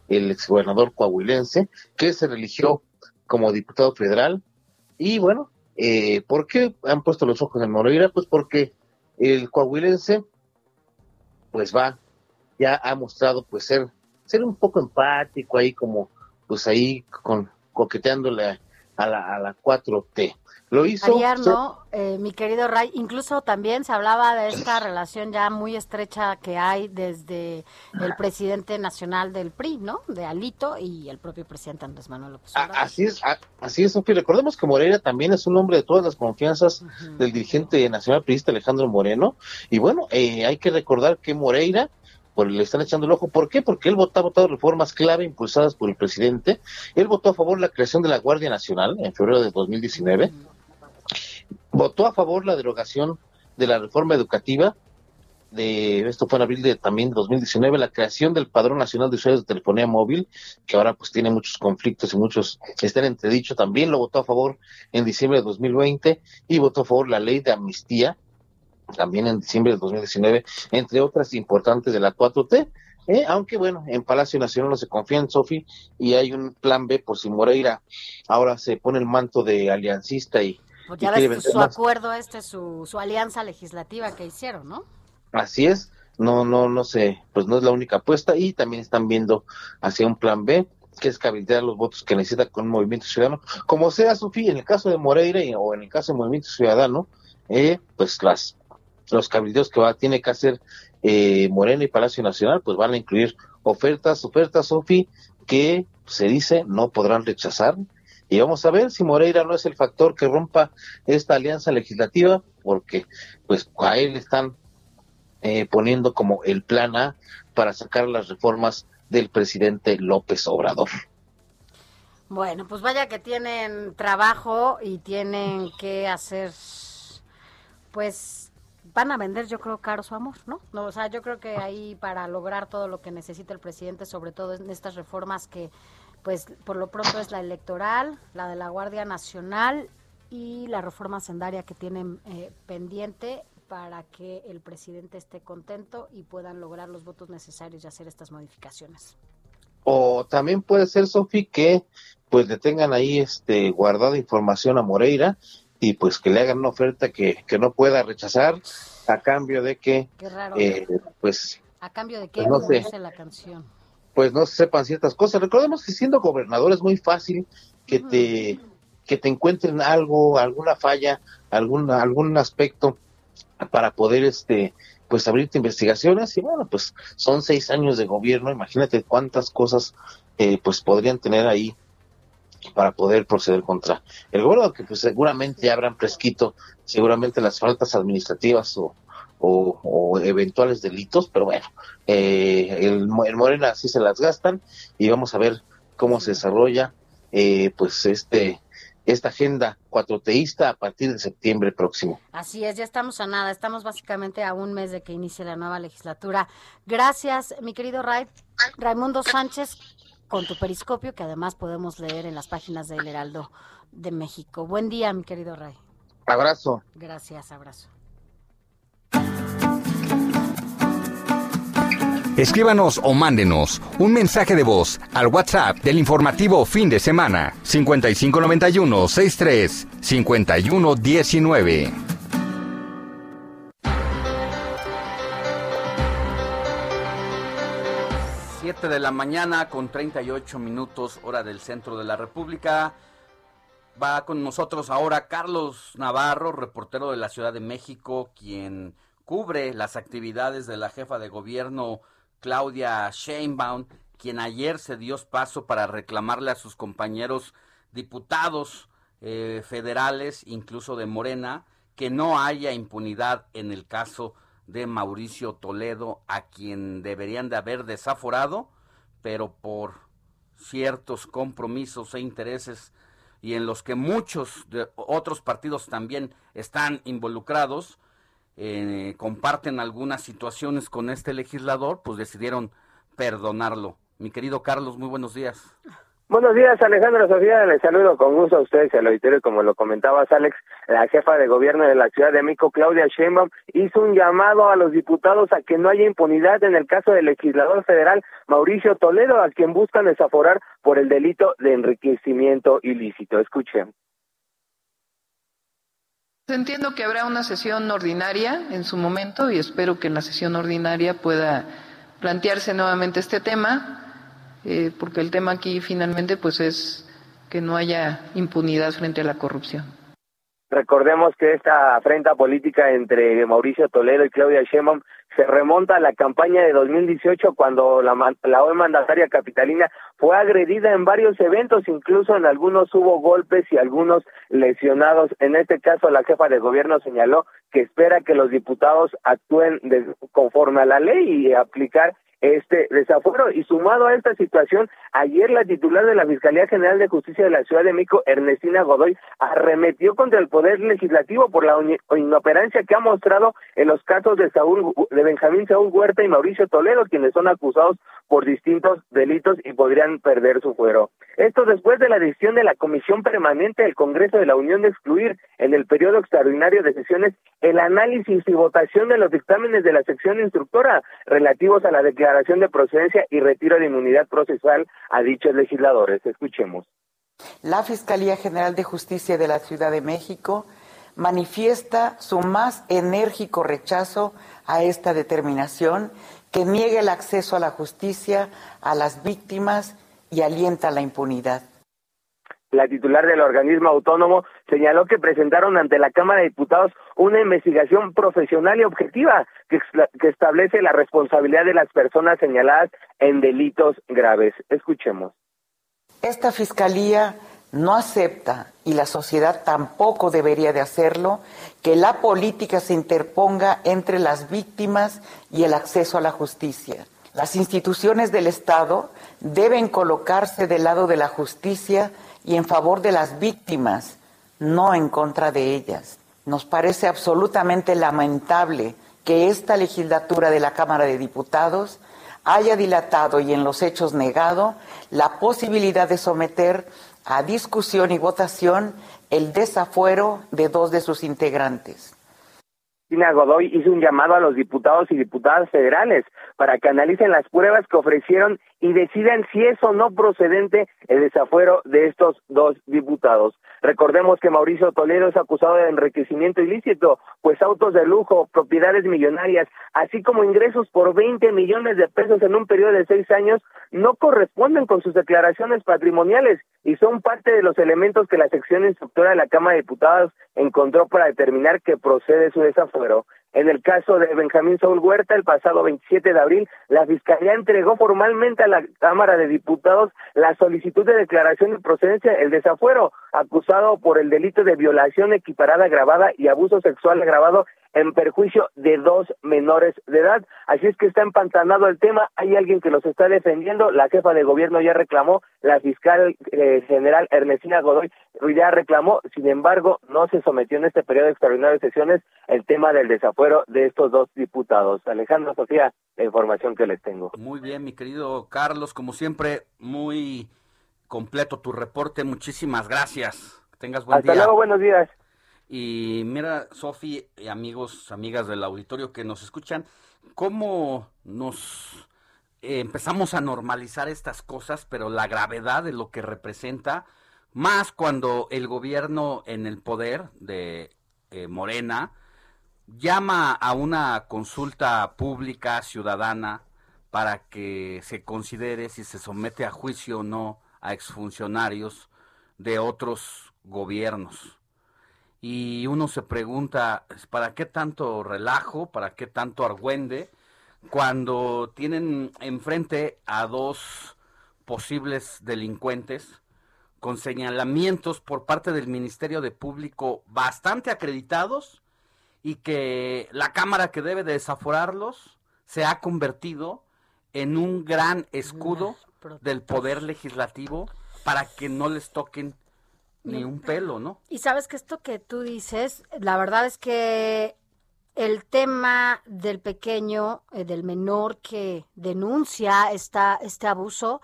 el exgobernador coahuilense, que se religió como diputado federal. Y bueno, eh, ¿por qué han puesto los ojos en Moreira? Pues porque el coahuilense, pues va, ya ha mostrado pues ser, ser un poco empático ahí como, pues ahí con, coqueteándole a la, a la 4T. Lo hizo.
Ayer, ¿no? Eh, mi querido Ray, incluso también se hablaba de esta relación ya muy estrecha que hay desde el presidente nacional del PRI, ¿no? De Alito y el propio presidente Andrés Manuel López
A-
Obrador.
Así es, a- así es. Recordemos que Moreira también es un hombre de todas las confianzas del dirigente nacional priista Alejandro Moreno. Y bueno, eh, hay que recordar que Moreira, pues, le están echando el ojo. ¿Por qué? Porque él votó, ha votado reformas clave impulsadas por el presidente. Él votó a favor la creación de la Guardia Nacional en febrero de 2019. Votó a favor la derogación de la reforma educativa de esto fue en abril de también de 2019 la creación del Padrón Nacional de Usuarios de Telefonía Móvil que ahora pues tiene muchos conflictos y muchos están entredicho también lo votó a favor en diciembre de 2020 y votó a favor la ley de amnistía también en diciembre de 2019 entre otras importantes de la 4T ¿eh? aunque bueno en Palacio Nacional no se confía en Sofi y hay un plan B por si Moreira ahora se pone el manto de aliancista y,
Pues ya ves su
más.
acuerdo este, su, su alianza legislativa que hicieron, ¿no?
Así es, no, no, no sé, pues no es la única apuesta y también están viendo hacia un plan B, que es cabildear los votos que necesita con un movimiento ciudadano. Como sea, Sofía, en el caso de Moreira y- o en el caso del movimiento ciudadano, eh, pues las los cabildeos que va, tiene que hacer eh, Morena y Palacio Nacional, pues van a incluir ofertas, ofertas, Sofi, que se dice no podrán rechazar. Y vamos a ver si Moreira no es el factor que rompa esta alianza legislativa, porque pues a él están eh, poniendo como el plan A para sacar las reformas del presidente López Obrador.
Bueno, pues vaya que tienen trabajo y tienen que hacer, pues van a vender yo creo caro su amor, ¿no? no o sea, yo creo que ahí para lograr todo lo que necesita el presidente, sobre todo en estas reformas que, pues por lo pronto es la electoral, la de la Guardia Nacional y la reforma sendaria que tienen eh, pendiente para que el presidente esté contento y puedan lograr los votos necesarios y hacer estas modificaciones.
O también puede ser, Sofi, que pues le tengan ahí este guardada información a Moreira y pues que le hagan una oferta que, que no pueda rechazar a cambio de que
Qué raro.
eh, pues
¿A cambio de qué?
pues no sé.
la canción.
Pues no sepan ciertas cosas. Recordemos que siendo gobernador es muy fácil que te que te encuentren algo, alguna falla, algún algún aspecto para poder este pues abrirte investigaciones. Y bueno pues son seis años de gobierno. Imagínate cuántas cosas eh, pues podrían tener ahí para poder proceder contra el gobierno que pues seguramente ya habrán prescrito seguramente las faltas administrativas o, o, o eventuales delitos pero bueno eh, el, el Morena sí se las gastan y vamos a ver cómo se desarrolla eh, pues este esta agenda cuatroteísta a partir de septiembre próximo.
Así es, ya estamos a nada, estamos básicamente a un mes de que inicie la nueva legislatura. Gracias, mi querido Ray, Raimundo Sánchez, con tu periscopio que además podemos leer en las páginas del Heraldo de México. Buen día, mi querido Ray.
Abrazo.
Gracias, abrazo.
Escríbanos o mándenos un mensaje de voz al WhatsApp del informativo fin de semana 5591 63 51 19.
Siete de la mañana con 38 minutos hora del centro de la República. Va con nosotros ahora Carlos Navarro, reportero de la Ciudad de México, quien cubre las actividades de la jefa de gobierno Claudia Sheinbaum, quien ayer se dio paso para reclamarle a sus compañeros diputados eh, federales, incluso de Morena, que no haya impunidad en el caso de Mauricio Toledo, a quien deberían de haber desaforado, pero por ciertos compromisos e intereses y en los que muchos de otros partidos también están involucrados, eh, comparten algunas situaciones con este legislador, pues decidieron perdonarlo. Mi querido Carlos, muy buenos días.
Buenos días, Alejandro Sofía. Les saludo con gusto a ustedes al auditorio. Como lo comentabas, Alex, la jefa de gobierno de la Ciudad de México, Claudia Sheinbaum, hizo un llamado a los diputados a que no haya impunidad en el caso del legislador federal Mauricio Toledo, a quien buscan desaforar por el delito de enriquecimiento ilícito. Escuchen.
Entiendo que habrá una sesión ordinaria en su momento y espero que en la sesión ordinaria pueda plantearse nuevamente este tema, eh, porque el tema aquí finalmente pues es que no haya impunidad frente a la corrupción.
Recordemos que esta afrenta política entre Mauricio Toledo y Claudia Sheinbaum se remonta a la campaña de 2018 cuando la, la hoy mandataria capitalina fue agredida en varios eventos, incluso en algunos hubo golpes y algunos lesionados. En este caso, la jefa de gobierno señaló que espera que los diputados actúen de- conforme a la ley y aplicar este desafuero. Y sumado a esta situación, ayer la titular de la Fiscalía General de Justicia de la Ciudad de México, Ernestina Godoy, arremetió contra el Poder Legislativo por la inoperancia que ha mostrado en los casos de Saúl, de Benjamín Saúl Huerta y Mauricio Toledo, quienes son acusados por distintos delitos y podrían perder su fuero. Esto después de la decisión de la Comisión Permanente del Congreso de la Unión de excluir en el periodo extraordinario de sesiones el análisis y votación de los dictámenes de la sección instructora relativos a la declaración de procedencia y retiro de inmunidad procesal a dichos legisladores. Escuchemos.
La Fiscalía General de Justicia de la Ciudad de México manifiesta su más enérgico rechazo a esta determinación que niega el acceso a la justicia a las víctimas y alienta la impunidad.
La titular del organismo autónomo señaló que presentaron ante la Cámara de Diputados una investigación profesional y objetiva que, establece la responsabilidad de las personas señaladas en delitos graves. Escuchemos.
Esta Fiscalía no acepta, y la sociedad tampoco debería de hacerlo, que la política se interponga entre las víctimas y el acceso a la justicia. Las instituciones del Estado deben colocarse del lado de la justicia y en favor de las víctimas, no en contra de ellas. Nos parece absolutamente lamentable que esta legislatura de la Cámara de Diputados haya dilatado y en los hechos negado la posibilidad de someter a discusión y votación el desafuero de dos de sus integrantes.
Cristina Godoy hizo un llamado a los diputados y diputadas federales para que analicen las pruebas que ofrecieron y decidan si es o no procedente el desafuero de estos dos diputados. Recordemos que Mauricio Toledo es acusado de enriquecimiento ilícito, pues autos de lujo, propiedades millonarias, así como ingresos por 20 millones de pesos en un periodo de seis años, no corresponden con sus declaraciones patrimoniales y son parte de los elementos que la sección instructora de la Cámara de Diputados encontró para determinar que procede su desafuero. En el caso de Benjamín Saúl Huerta, el pasado 27 de abril, la Fiscalía entregó formalmente a la Cámara de Diputados la solicitud de declaración de procedencia, el desafuero, acusado por el delito de violación equiparada agravada y abuso sexual agravado en perjuicio de dos menores de edad. Así es que está empantanado el tema, hay alguien que los está defendiendo, la jefa de gobierno ya reclamó, la fiscal eh, general Ernestina Godoy ya reclamó, sin embargo, no se sometió en este periodo extraordinario de sesiones el tema del desafuero de estos dos diputados. Alejandro Sofía, la información que les tengo.
Muy bien, mi querido Carlos, como siempre, muy completo tu reporte. Muchísimas gracias. Que tengas buen
Hasta
día.
luego, buenos días.
Y mira, Sofi y amigos, amigas del auditorio que nos escuchan, cómo nos eh, empezamos a normalizar estas cosas, pero la gravedad de lo que representa, más cuando el gobierno en el poder de eh, Morena llama a una consulta pública ciudadana para que se considere si se somete a juicio o no a exfuncionarios de otros gobiernos. Y uno se pregunta, ¿para qué tanto relajo? ¿Para qué tanto argüende? cuando tienen enfrente a dos posibles delincuentes con señalamientos por parte del Ministerio de Público bastante acreditados y que la Cámara que debe de desaforarlos se ha convertido en un gran escudo del poder legislativo para que no les toquen ni un pelo, ¿no?
Y sabes que esto que tú dices, la verdad es que el tema del pequeño, eh, del menor que denuncia esta, este abuso,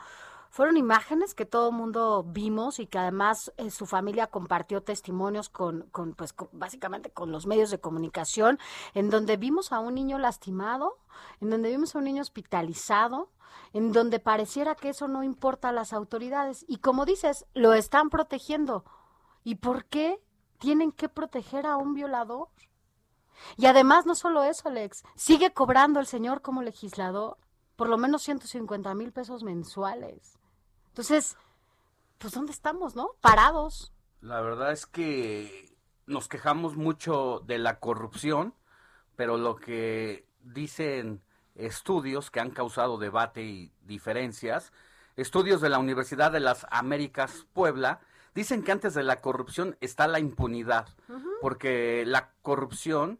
fueron imágenes que todo mundo vimos y que además eh, su familia compartió testimonios con, con pues, básicamente con los medios de comunicación, en donde vimos a un niño lastimado, en donde vimos a un niño hospitalizado, en donde pareciera que eso no importa a las autoridades. Y como dices, lo están protegiendo. ¿Y por qué tienen que proteger a un violador? Y además, no solo eso, Alex, sigue cobrando el señor como legislador por lo menos 150 mil pesos mensuales. Entonces, pues ¿dónde estamos, no? Parados.
La verdad es que nos quejamos mucho de la corrupción, pero lo que dicen estudios que han causado debate y diferencias, estudios de la Universidad de las Américas Puebla, dicen que antes de la corrupción está la impunidad, porque la corrupción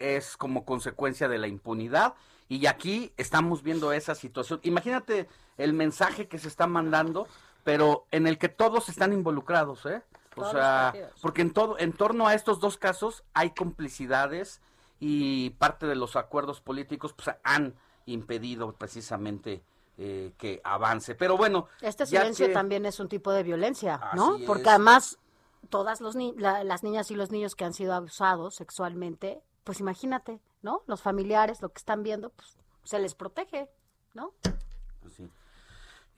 es como consecuencia de la impunidad y aquí estamos viendo esa situación. Imagínate el mensaje que se está mandando, pero en el que todos están involucrados, ¿eh? O
Todos
sea, porque en todo en torno a estos dos casos hay complicidades y parte de los acuerdos políticos pues han impedido precisamente eh, que avance. Pero bueno,
Este silencio
que-
también es un tipo de violencia, ¿no?
Así
Porque
es.
además todas los ni- la- las niñas y los niños que han sido abusados sexualmente, pues imagínate, ¿no? Los familiares, lo que están viendo, pues se les protege, ¿no?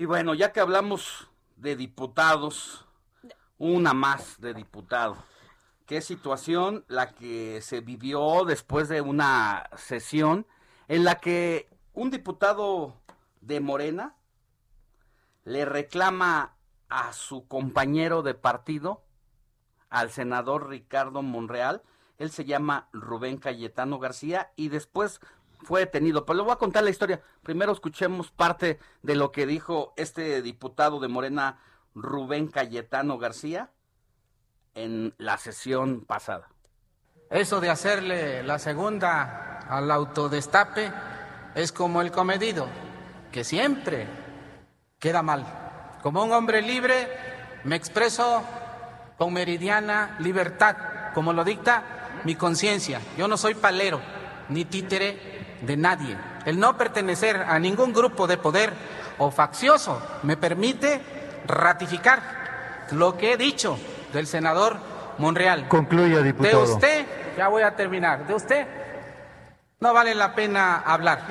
Y bueno, ya que hablamos de diputados, una más de diputado. Qué situación la que se vivió después de una sesión en la que un diputado de Morena le reclama a su compañero de partido, al senador Ricardo Monreal, él se llama Rubén Cayetano García y después fue detenido. Pero le voy a contar la historia. Primero escuchemos parte de lo que dijo este diputado de Morena, Rubén Cayetano García, en la sesión pasada.
Eso de hacerle la segunda al autodestape es como el comedido, que siempre queda mal. Como un hombre libre me expreso con meridiana libertad, como lo dicta mi conciencia. Yo no soy palero ni títere de nadie. El no pertenecer a ningún grupo de poder o faccioso me permite ratificar lo que he dicho del senador Monreal.
Concluya,
De
diputado.
usted, ya voy a terminar, de usted no vale la pena hablar.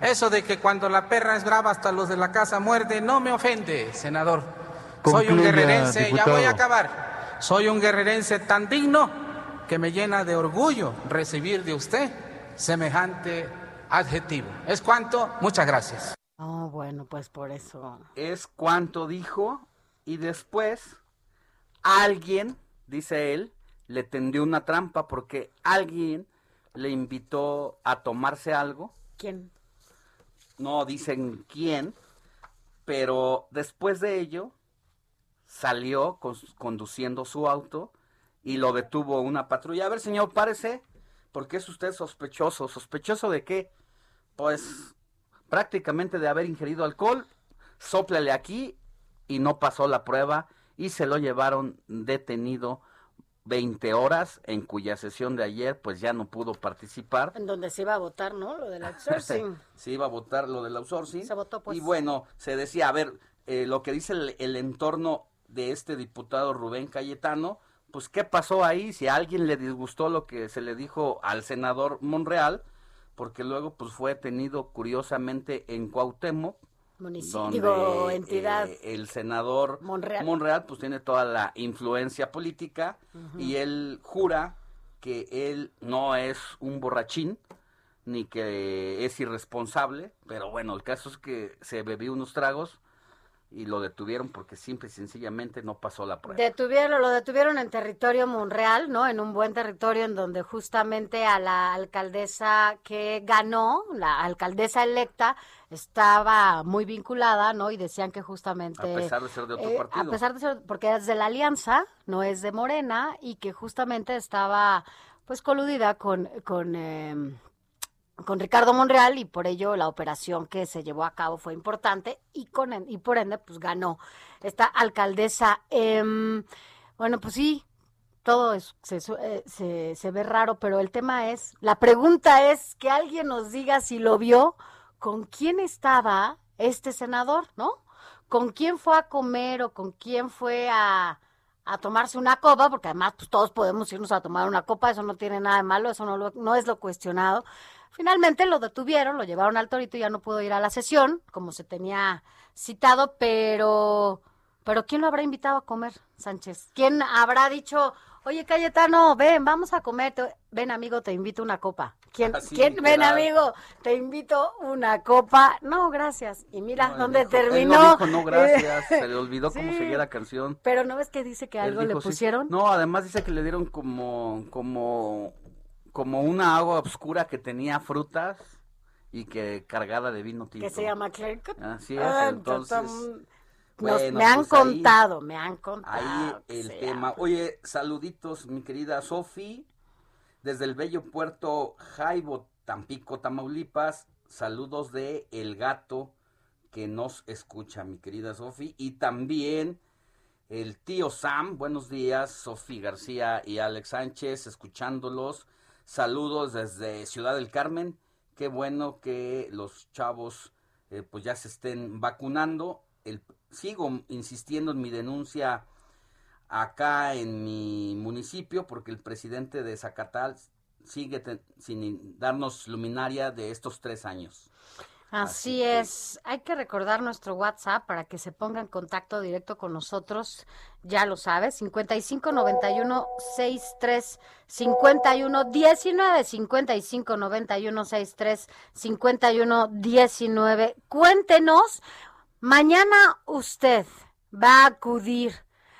Eso de que cuando la perra es brava hasta los de la casa muerde, no me ofende, senador. Soy un
Concluya,
guerrerense, ya voy a acabar. Soy un guerrerense tan digno que me llena de orgullo recibir de usted semejante adjetivo. Es cuanto, muchas gracias.
Oh, bueno, pues por eso.
Es cuanto dijo y después alguien, dice él, le tendió una trampa porque alguien le invitó a tomarse algo.
¿Quién?
No dicen quién, pero después de ello salió con- conduciendo su auto y lo detuvo una patrulla. A ver, señor, párese, porque es usted sospechoso. ¿Sospechoso de qué? Pues prácticamente de haber ingerido alcohol. Sóplele aquí y no pasó la prueba y se lo llevaron detenido 20 horas, en cuya sesión de ayer pues ya no pudo participar.
En donde se iba a votar, ¿no? Lo del outsourcing.
se iba a votar lo del outsourcing.
Se votó, pues.
Y bueno, se decía, a ver, eh, lo que dice el, el entorno de este diputado Rubén Cayetano, pues qué pasó ahí, si a alguien le disgustó lo que se le dijo al senador Monreal, porque luego pues fue detenido curiosamente en Cuauhtémoc,
Municipio,
donde
digo, entidad.
eh, el senador
Monreal.
pues tiene toda la influencia política y él jura que él no es un borrachín ni que es irresponsable, pero bueno, el caso es que se bebió unos tragos y lo detuvieron porque simple y sencillamente no pasó la prueba.
Detuvieron, lo detuvieron en territorio Monreal, ¿no? En un buen territorio en donde justamente a la alcaldesa que ganó, la alcaldesa electa, estaba muy vinculada, ¿no? Y decían que justamente...
A pesar de ser de otro
eh,
partido.
A pesar de ser, porque es de la Alianza, no es de Morena, y que justamente estaba, pues, coludida con, con, eh, con Ricardo Monreal y por ello la operación que se llevó a cabo fue importante y con y por ende pues ganó esta alcaldesa. Em, bueno, pues sí, todo es- se, eh, se, se ve raro, pero el tema es, la pregunta es que alguien nos diga si lo vio, con quién estaba este senador, ¿no? ¿Con quién fue a comer o con quién fue a, a tomarse una copa? Porque además pues todos podemos irnos a tomar una copa, eso no tiene nada de malo, eso no, lo- no es lo cuestionado. Finalmente lo detuvieron, lo llevaron al torito y ya no pudo ir a la sesión, como se tenía citado, pero, pero ¿quién lo habrá invitado a comer, Sánchez? ¿Quién habrá dicho, oye Cayetano, ven, vamos a comer, ven amigo, te invito una copa? ¿Quién,
Así,
¿quién ven amigo, te invito una copa? No, gracias. Y mira
Él
dónde
dijo- él
terminó.
no dijo no gracias, se le olvidó cómo seguía la canción.
Pero ¿no ves que dice que algo le
sí.
pusieron?
No, además dice que le dieron como, como, como una agua oscura que tenía frutas y que cargada de vino tinto.
Que se llama Claire Cut.
Así es,
Ah,
entonces. bueno,
me han
pues ahí-
contado, me han contado.
Ahí el tema. Oye, saluditos, mi querida Sofi, desde el bello puerto Jaibo, Tampico, Tamaulipas. Saludos de El Gato que nos escucha, mi querida Sofi. Y también el tío Sam, buenos días, Sofi García y Alex Sánchez, escuchándolos. Saludos desde Ciudad del Carmen. Qué bueno que los chavos eh, pues ya se estén vacunando. El, sigo insistiendo en mi denuncia acá en mi municipio porque el presidente de Zacatal sigue sin darnos luminaria de estos tres años.
Así es, hay que recordar nuestro WhatsApp para que se ponga en contacto directo con nosotros, ya lo sabes, 55 91 63 51 19 55 91 63 51 19. Cuéntenos, mañana usted va a acudir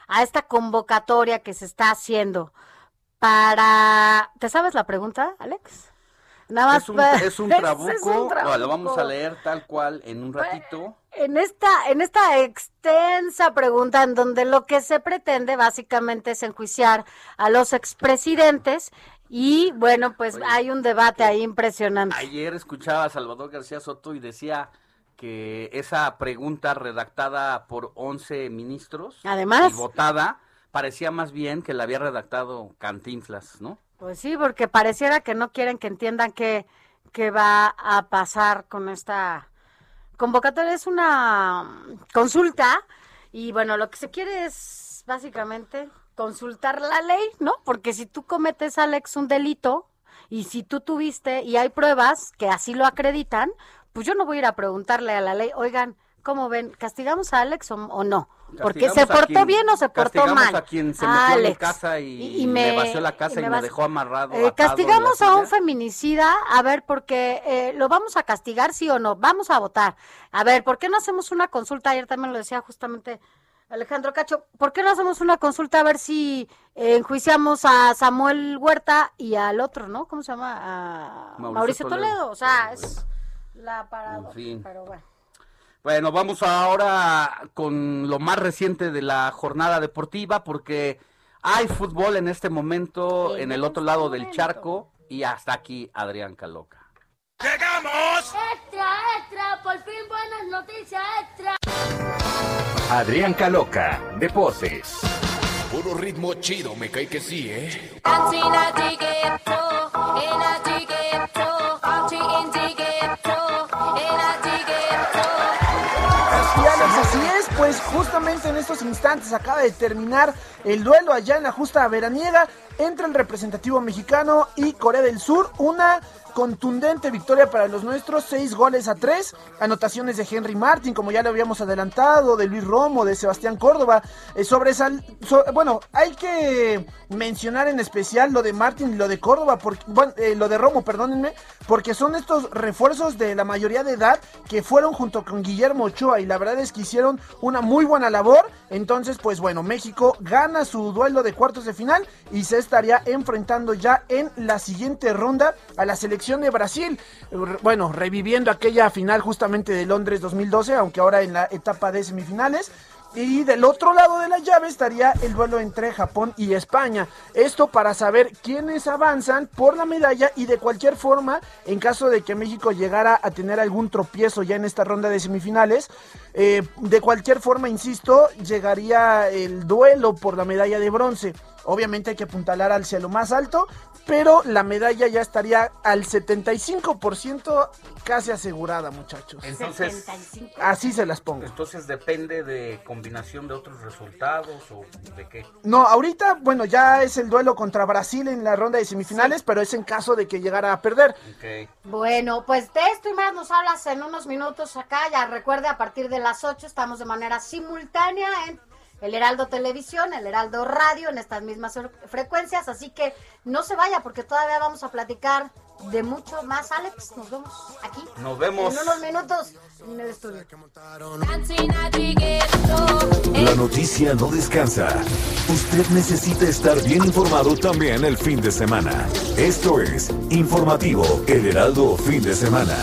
a esta convocatoria que se está haciendo para, ¿te sabes la pregunta, Alex? Nada más
Es un, es trabuco,
es un
lo vamos a leer tal cual en un ratito.
En esta, en esta extensa pregunta, en donde lo que se pretende básicamente es enjuiciar a los expresidentes, y bueno, pues hay un debate ahí impresionante.
Ayer escuchaba a Salvador García Soto y decía que esa pregunta redactada por 11 ministros
Además.
y votada parecía más bien que la había redactado Cantinflas, ¿no?
Pues sí, porque pareciera que no quieren que entiendan qué, qué va a pasar con esta convocatoria. Es una mm, consulta y bueno, lo que se quiere es básicamente consultar la ley, ¿no? Porque si tú cometes, Alex, un delito y si tú tuviste y hay pruebas que así lo acreditan, pues yo no voy a ir a preguntarle a la ley, oigan, ¿cómo ven? ¿Castigamos a Alex o, o no? Porque se portó
quien-
bien o se portó mal.
a quien se metió
Alex.
casa y,
Y- y
me,
me-
vació la casa
y
y
me
dejó amarrado.
Eh, castigamos a un feminicida, a ver, porque eh, lo vamos a castigar, sí o no, vamos a votar. A ver, ¿por qué no hacemos una consulta? Ayer también lo decía justamente Alejandro Cacho, ¿por qué no hacemos una consulta a ver si eh, enjuiciamos a Samuel Huerta y al otro, ¿no? ¿Cómo se llama? A
Mauricio
Mauricio, Toledo.
Toledo.
O sea, es la parada.
En fin.
Pero bueno.
Bueno, vamos ahora con lo más reciente de la jornada deportiva porque hay fútbol en este momento en el otro lado del charco y hasta aquí Adrián Caloca.
¡Llegamos! ¡Extra, extra! ¡Por fin buenas noticias, extra!
Adrián Caloca, Deportes.
Puro ritmo chido, me cae que sí, ¿eh?
Pues justamente en estos instantes acaba de terminar el duelo allá en la justa veraniega entre el representativo mexicano y Corea del Sur. Una contundente victoria para los nuestros, seis goles a tres, anotaciones de Henry Martin, como ya lo habíamos adelantado, de Luis Romo, de Sebastián Córdoba, eh, sobresal, so- bueno, hay que mencionar en especial lo de Martin y lo de Córdoba, porque, bueno, eh, lo de Romo, perdónenme, porque son estos refuerzos de la mayoría de edad que fueron junto con Guillermo Ochoa y la verdad es que hicieron una
muy buena labor. Entonces, pues bueno, México gana su duelo de cuartos de final y se estaría enfrentando ya en la siguiente ronda a la selección de Brasil. Bueno, reviviendo aquella final justamente de Londres 2012, aunque ahora en la etapa de semifinales. Y del otro lado de la llave estaría el duelo entre Japón y España. Esto para saber quiénes avanzan por la medalla y de cualquier forma, en caso de que México llegara a tener algún tropiezo ya en esta ronda de semifinales, eh, de cualquier forma, insisto, llegaría el duelo por la medalla de bronce. Obviamente hay que apuntalar al cielo más alto, pero la medalla ya estaría al 75% casi asegurada, muchachos.
Entonces,
Así se las pongo.
entonces depende de combinación de otros resultados o de qué.
No, ahorita, bueno, ya es el duelo contra Brasil en la ronda de semifinales, pero es en caso de que llegara a perder.
Bueno, pues de esto y más nos hablas en unos minutos acá. Ya recuerde, a partir de las 8 estamos de manera simultánea en el Heraldo Televisión, el Heraldo Radio, en estas mismas fre- frecuencias. Así que no se vaya porque todavía vamos a platicar de mucho más. Alex, nos vemos aquí.
Nos vemos.
En unos minutos en el estudio.
La noticia no descansa. Usted necesita estar bien informado también el fin de semana. Esto es Informativo El Heraldo Fin de Semana.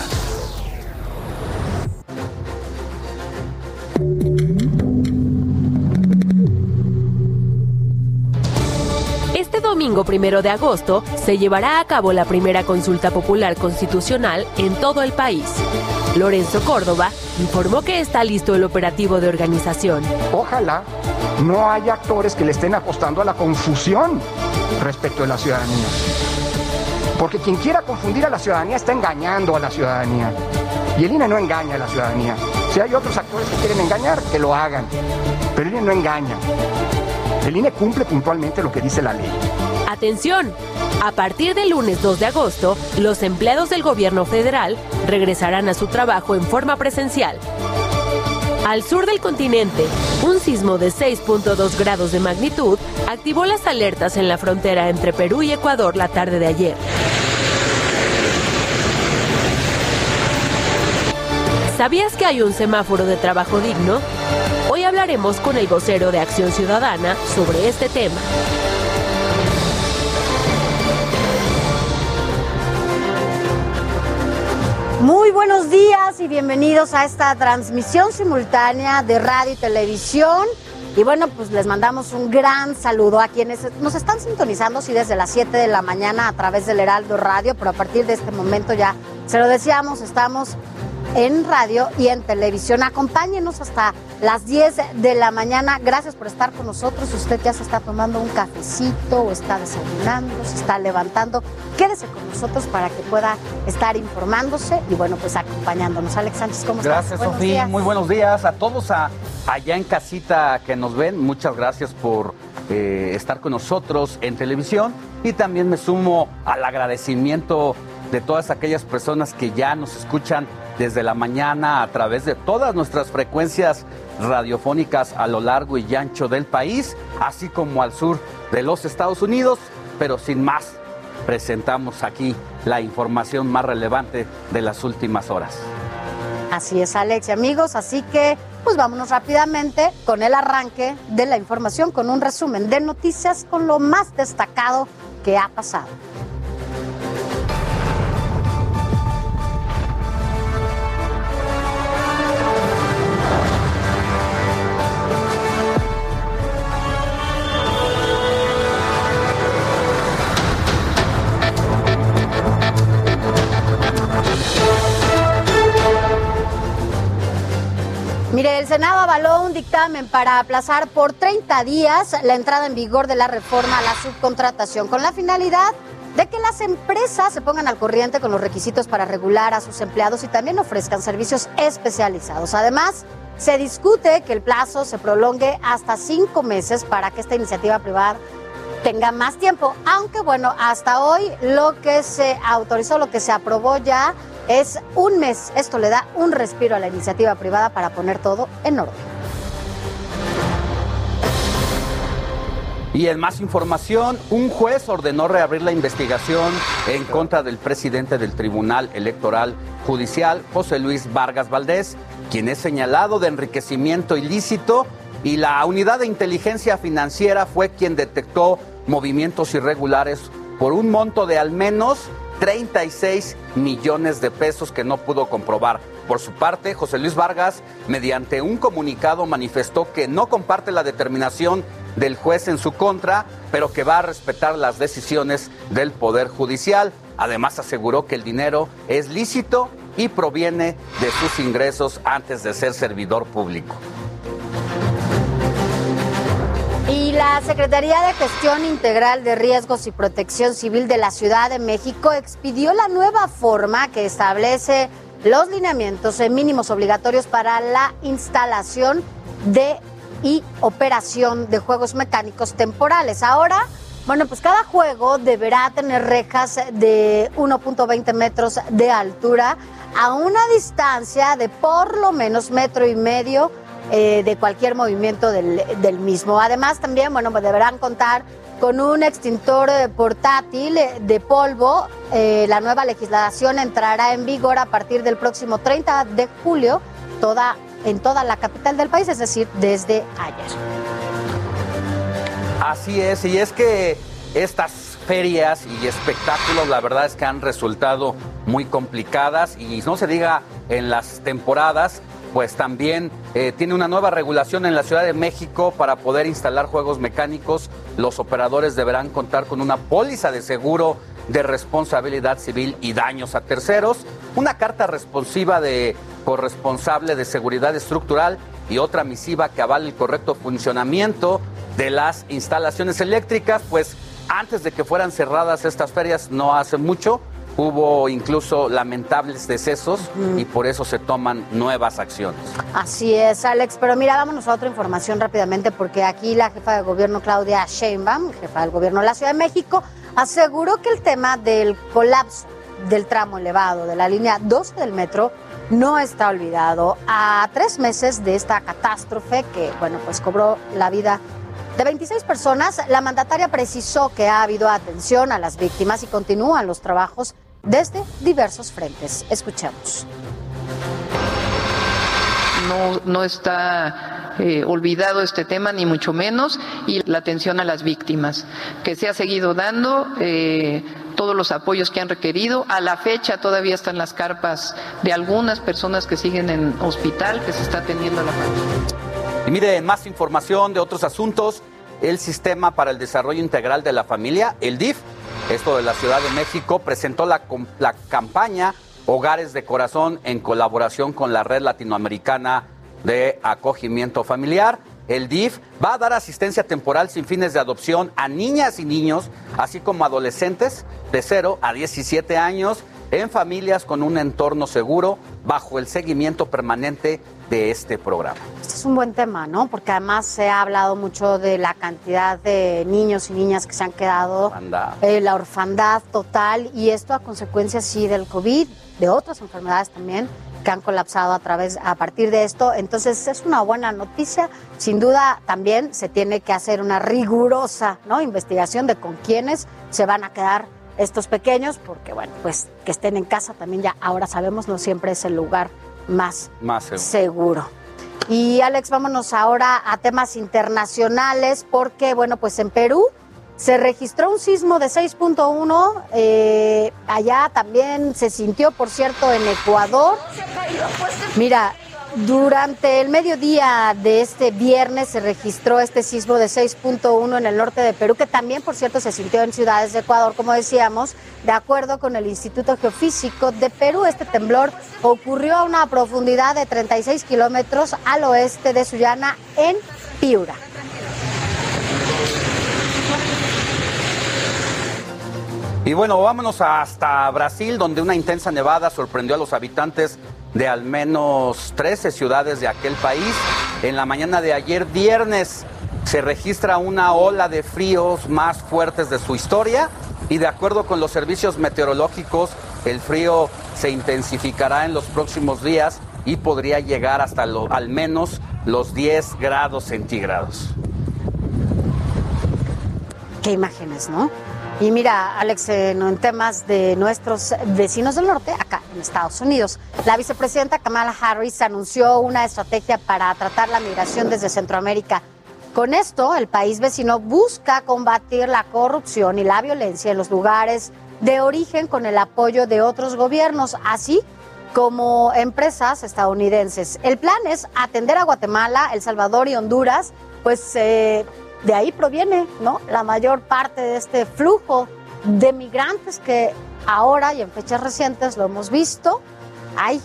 Este domingo primero de agosto se llevará a cabo la primera consulta popular constitucional en todo el país. Lorenzo Córdoba informó que está listo el operativo de organización.
Ojalá no haya actores que le estén apostando a la confusión respecto de la ciudadanía. Porque quien quiera confundir a la ciudadanía está engañando a la ciudadanía. Y el INE no engaña a la ciudadanía. Si hay otros actores que quieren engañar, que lo hagan. Pero el INE no engaña. El INE cumple puntualmente lo que dice la ley.
Atención, a partir del lunes 2 de agosto, los empleados del gobierno federal regresarán a su trabajo en forma presencial. Al sur del continente, un sismo de 6.2 grados de magnitud activó las alertas en la frontera entre Perú y Ecuador la tarde de ayer. ¿Sabías que hay un semáforo de trabajo digno? Hoy hablaremos con el vocero de Acción Ciudadana sobre este tema.
Muy buenos días y bienvenidos a esta transmisión simultánea de radio y televisión. Y bueno, pues les mandamos un gran saludo a quienes nos están sintonizando, sí, desde las 7 de la mañana a través del Heraldo Radio, pero a partir de este momento ya, se lo decíamos, estamos en radio y en televisión. Acompáñenos hasta las 10 de la mañana. Gracias por estar con nosotros. Usted ya se está tomando un cafecito o está desayunando, se está levantando. Quédese con nosotros para que pueda estar informándose y bueno, pues acompañándonos. Alex Sánchez, ¿cómo
Gracias,
estás? Buenos
Sofía. Muy buenos días a todos a- allá en casita que nos ven. Muchas gracias por eh, estar con nosotros en televisión. Y también me sumo al agradecimiento de todas aquellas personas que ya nos escuchan desde la mañana a través de todas nuestras frecuencias radiofónicas a lo largo y ancho del país, así como al sur de los Estados Unidos. Pero sin más, presentamos aquí la información más relevante de las últimas horas.
Así es, Alex y amigos. Así que, pues vámonos rápidamente con el arranque de la información, con un resumen de noticias con lo más destacado que ha pasado. El Senado avaló un dictamen para aplazar por 30 días la entrada en vigor de la reforma a la subcontratación con la finalidad de que las empresas se pongan al corriente con los requisitos para regular a sus empleados y también ofrezcan servicios especializados. Además, se discute que el plazo se prolongue hasta cinco meses para que esta iniciativa privada tenga más tiempo. Aunque bueno, hasta hoy lo que se autorizó, lo que se aprobó ya es un mes. Esto le da un respiro a la iniciativa privada para poner todo en orden.
Y en más información, un juez ordenó reabrir la investigación en contra del presidente del Tribunal Electoral Judicial, José Luis Vargas Valdés, quien es señalado de enriquecimiento ilícito y la unidad de inteligencia financiera fue quien detectó movimientos irregulares por un monto de al menos 36 millones de pesos que no pudo comprobar. Por su parte, José Luis Vargas, mediante un comunicado, manifestó que no comparte la determinación del juez en su contra, pero que va a respetar las decisiones del Poder Judicial. Además, aseguró que el dinero es lícito y proviene de sus ingresos antes de ser servidor público.
Y la Secretaría de Gestión Integral de Riesgos y Protección Civil de la Ciudad de México expidió la nueva forma que establece los lineamientos mínimos obligatorios para la instalación de y operación de juegos mecánicos temporales. Ahora, bueno, pues cada juego deberá tener rejas de 1.20 metros de altura a una distancia de por lo menos metro y medio eh, de cualquier movimiento del, del mismo. Además, también, bueno, deberán contar con un extintor eh, portátil eh, de polvo. La nueva legislación entrará en vigor a partir del próximo 30 de julio toda, en toda la capital del país, es decir, desde ayer.
Así es, y es que estas ferias y espectáculos, la verdad es que han resultado muy complicadas y no se diga en las temporadas, pues también eh, tiene una nueva regulación en la Ciudad de México para poder instalar juegos mecánicos. Los operadores deberán contar con una póliza de seguro de responsabilidad civil y daños a terceros, una carta responsiva de corresponsable de seguridad estructural y otra misiva que avale el correcto funcionamiento de las instalaciones eléctricas, pues antes de que fueran cerradas estas ferias no hace mucho, hubo incluso lamentables decesos y por eso se toman nuevas acciones.
Así es, Alex. Pero mira, vámonos a otra información rápidamente, porque aquí la jefa de gobierno, Claudia Sheinbaum, jefa del gobierno de la Ciudad de México, aseguró que el tema del colapso del tramo elevado de la línea 12 del metro no está olvidado. A tres meses de esta catástrofe que, bueno, pues cobró la vida de 26 personas, la mandataria precisó que ha habido atención a las víctimas y continúan los trabajos desde diversos frentes. Escuchemos.
no, no está eh, olvidado este tema, ni mucho menos, y la atención a las víctimas, que se ha seguido dando eh, todos los apoyos que han requerido. A la fecha todavía están las carpas de algunas personas que siguen en hospital, que se está atendiendo a la familia.
Y mire, más información de otros asuntos, el Sistema para el Desarrollo Integral de la Familia, el DIF, esto de la Ciudad de México, presentó la, la campaña Hogares de Corazón en colaboración con la Red Latinoamericana de Acogimiento Familiar. El DIF va a dar asistencia temporal sin fines de adopción a niñas y niños, así como adolescentes de 0 a 17 años en familias con un entorno seguro bajo el seguimiento permanente de este programa.
Este es un buen tema, ¿no? Porque además se ha hablado mucho de la cantidad de niños y niñas que se han quedado eh, la orfandad total y esto a consecuencia sí del COVID, de otras enfermedades también que han colapsado a través a partir de esto. Entonces es una buena noticia. Sin duda también se tiene que hacer una rigurosa ¿no? investigación de con quiénes se van a quedar estos pequeños, porque bueno, pues que estén en casa también ya ahora sabemos no siempre es el lugar más
Más seguro.
seguro. Y Alex, vámonos ahora a temas internacionales, porque bueno, pues en Perú se registró un sismo de 6.1, eh, allá también se sintió, por cierto, en Ecuador. Mira, durante el mediodía de este viernes se registró este sismo de 6.1 en el norte de Perú, que también, por cierto, se sintió en ciudades de Ecuador, como decíamos. De acuerdo con el Instituto Geofísico de Perú, este temblor ocurrió a una profundidad de 36 kilómetros al oeste de Sullana, en Piura.
Y bueno, vámonos hasta Brasil, donde una intensa nevada sorprendió a los habitantes de al menos 13 ciudades de aquel país. En la mañana de ayer, viernes, se registra una ola de fríos más fuertes de su historia y de acuerdo con los servicios meteorológicos, el frío se intensificará en los próximos días y podría llegar hasta al menos los 10 grados centígrados.
Qué imágenes, ¿no? Y mira, Alex, en, temas de nuestros vecinos del norte, acá en Estados Unidos, la vicepresidenta Kamala Harris anunció una estrategia para tratar la migración desde Centroamérica. Con esto, el país vecino busca combatir la corrupción y la violencia en los lugares de origen con el apoyo de otros gobiernos, así como empresas estadounidenses. El plan es atender a Guatemala, El Salvador y Honduras, pues eh, de ahí proviene ¿no? la mayor parte de este flujo de migrantes que ahora y en fechas recientes lo hemos visto. Hay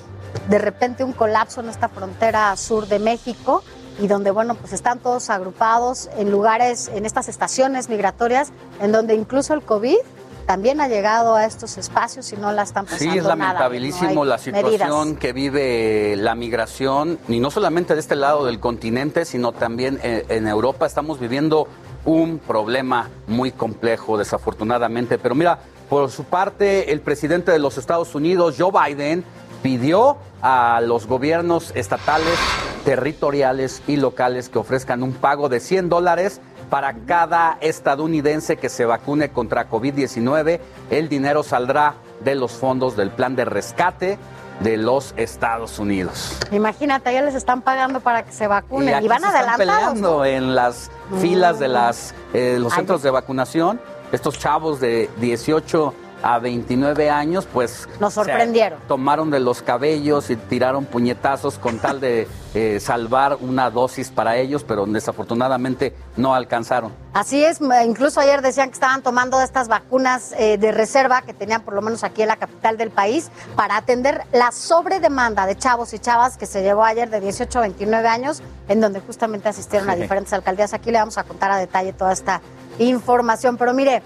de repente un colapso en esta frontera sur de México y donde, bueno, pues están todos agrupados en lugares, en estas estaciones migratorias, en donde incluso el COVID también ha llegado a estos espacios y no la están pasando
Sí, es
nada,
lamentabilísimo
no hay
la situación
medidas.
que vive la migración, y no solamente de este lado del continente, sino también en, en Europa. Estamos viviendo un problema muy complejo, desafortunadamente. Pero mira, por su parte, el presidente de los Estados Unidos, Joe Biden, pidió a los gobiernos estatales, territoriales y locales que ofrezcan un pago de 100 dólares para cada estadounidense que se vacune contra COVID-19. El dinero saldrá de los fondos del plan de rescate de los Estados Unidos.
Imagínate, ya les están pagando para que se vacunen y,
aquí
van
se están peleando en las filas de las, eh, los centros de vacunación. Estos chavos de 18 a 29 años, pues...
Nos
se
sorprendieron.
tomaron de los cabellos y tiraron puñetazos con tal de eh, salvar una dosis para ellos, pero desafortunadamente no alcanzaron.
Así es, incluso ayer decían que estaban tomando estas vacunas eh, de reserva que tenían por lo menos aquí en la capital del país para atender la sobredemanda de chavos y chavas que se llevó ayer de 18 a 29 años, en donde justamente asistieron a diferentes alcaldías. Aquí le vamos a contar a detalle toda esta información, pero mire,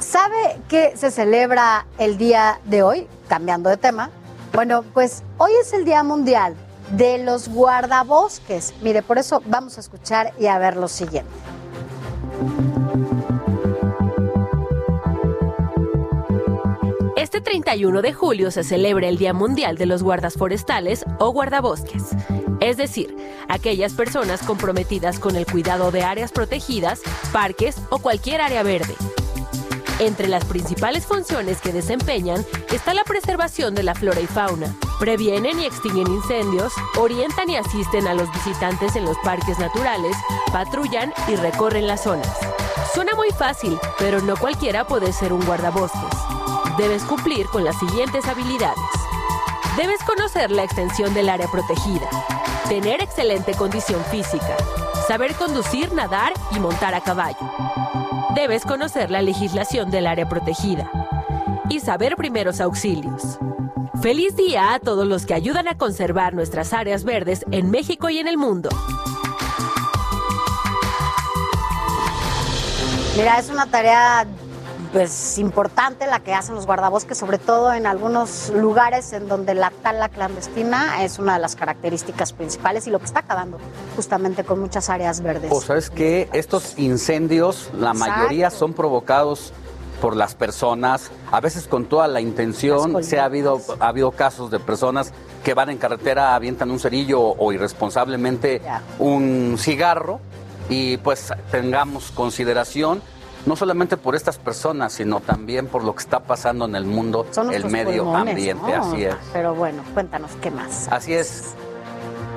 ¿sabe qué se celebra el día de hoy? Cambiando de tema. Bueno, pues hoy es el Día Mundial de los Guardabosques. Mire, por eso vamos a escuchar y a ver lo siguiente.
Este 31 de julio se celebra el Día Mundial de los Guardas Forestales o Guardabosques, es decir, aquellas personas comprometidas con el cuidado de áreas protegidas, parques o cualquier área verde. Entre las principales funciones que desempeñan está la preservación de la flora y fauna. Previenen y extinguen incendios, orientan y asisten a los visitantes en los parques naturales, patrullan y recorren las zonas. Suena muy fácil, pero no cualquiera puede ser un guardabosques. Debes cumplir con las siguientes habilidades. Debes conocer la extensión del área protegida, tener excelente condición física, saber conducir, nadar y montar a caballo. Debes conocer la legislación del área protegida y saber primeros auxilios. Feliz día a todos los que ayudan a conservar nuestras áreas verdes en México y en el mundo.
Mira, es una tarea pues importante la que hacen los guardabosques, sobre todo en algunos lugares en donde la tala clandestina es una de las características principales y lo que está acabando justamente con muchas áreas verdes.
O sabes que estos incendios, la
Exacto.
mayoría son provocados por las personas, a veces con toda la intención. Se ha habido, ha habido casos de personas que van en carretera, avientan un cerillo o irresponsablemente un cigarro y pues tengamos consideración no solamente por estas personas, sino también por lo que está pasando en el mundo,
Son
el medio
pulmones,
ambiente,
¿no?
así es.
Pero bueno, cuéntanos qué más.
Así es.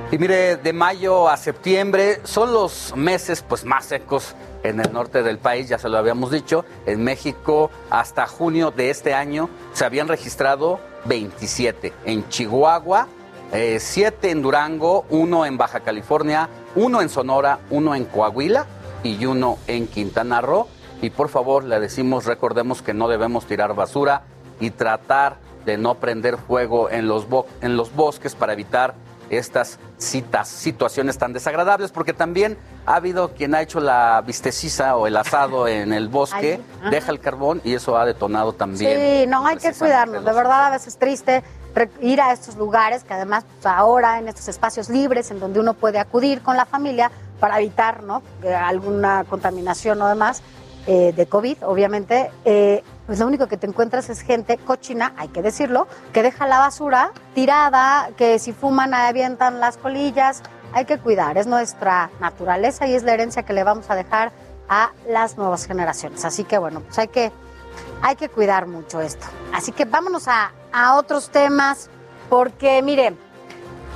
Y mire, de mayo a septiembre son los meses pues más secos en el norte del país, ya se lo habíamos dicho. En México hasta junio de este año se habían registrado 27. En Chihuahua, 7 en Durango, 1 en Baja California, 1 en Sonora, 1 en Coahuila y 1 en Quintana Roo. Y por favor, le decimos, recordemos que no debemos tirar basura y tratar de no prender fuego en los, bo- en los bosques para evitar estas citas, situaciones tan desagradables, porque también ha habido quien ha hecho la vistecisa o el asado en el bosque,
Ay,
deja el carbón y eso ha detonado también.
Sí, no, hay que cuidarnos. De verdad, a veces triste ir a estos lugares que además pues, ahora en estos espacios libres en donde uno puede acudir con la familia para evitar ¿no? alguna contaminación o demás eh, de COVID, obviamente, eh, pues lo único que te encuentras es gente cochina, hay que decirlo, que deja la basura tirada, que si fuman avientan las colillas, hay que cuidar, es nuestra naturaleza y es la herencia que le vamos a dejar a las nuevas generaciones. Así que bueno, pues hay que, hay que cuidar mucho esto. Así que vámonos a, a otros temas, porque mire,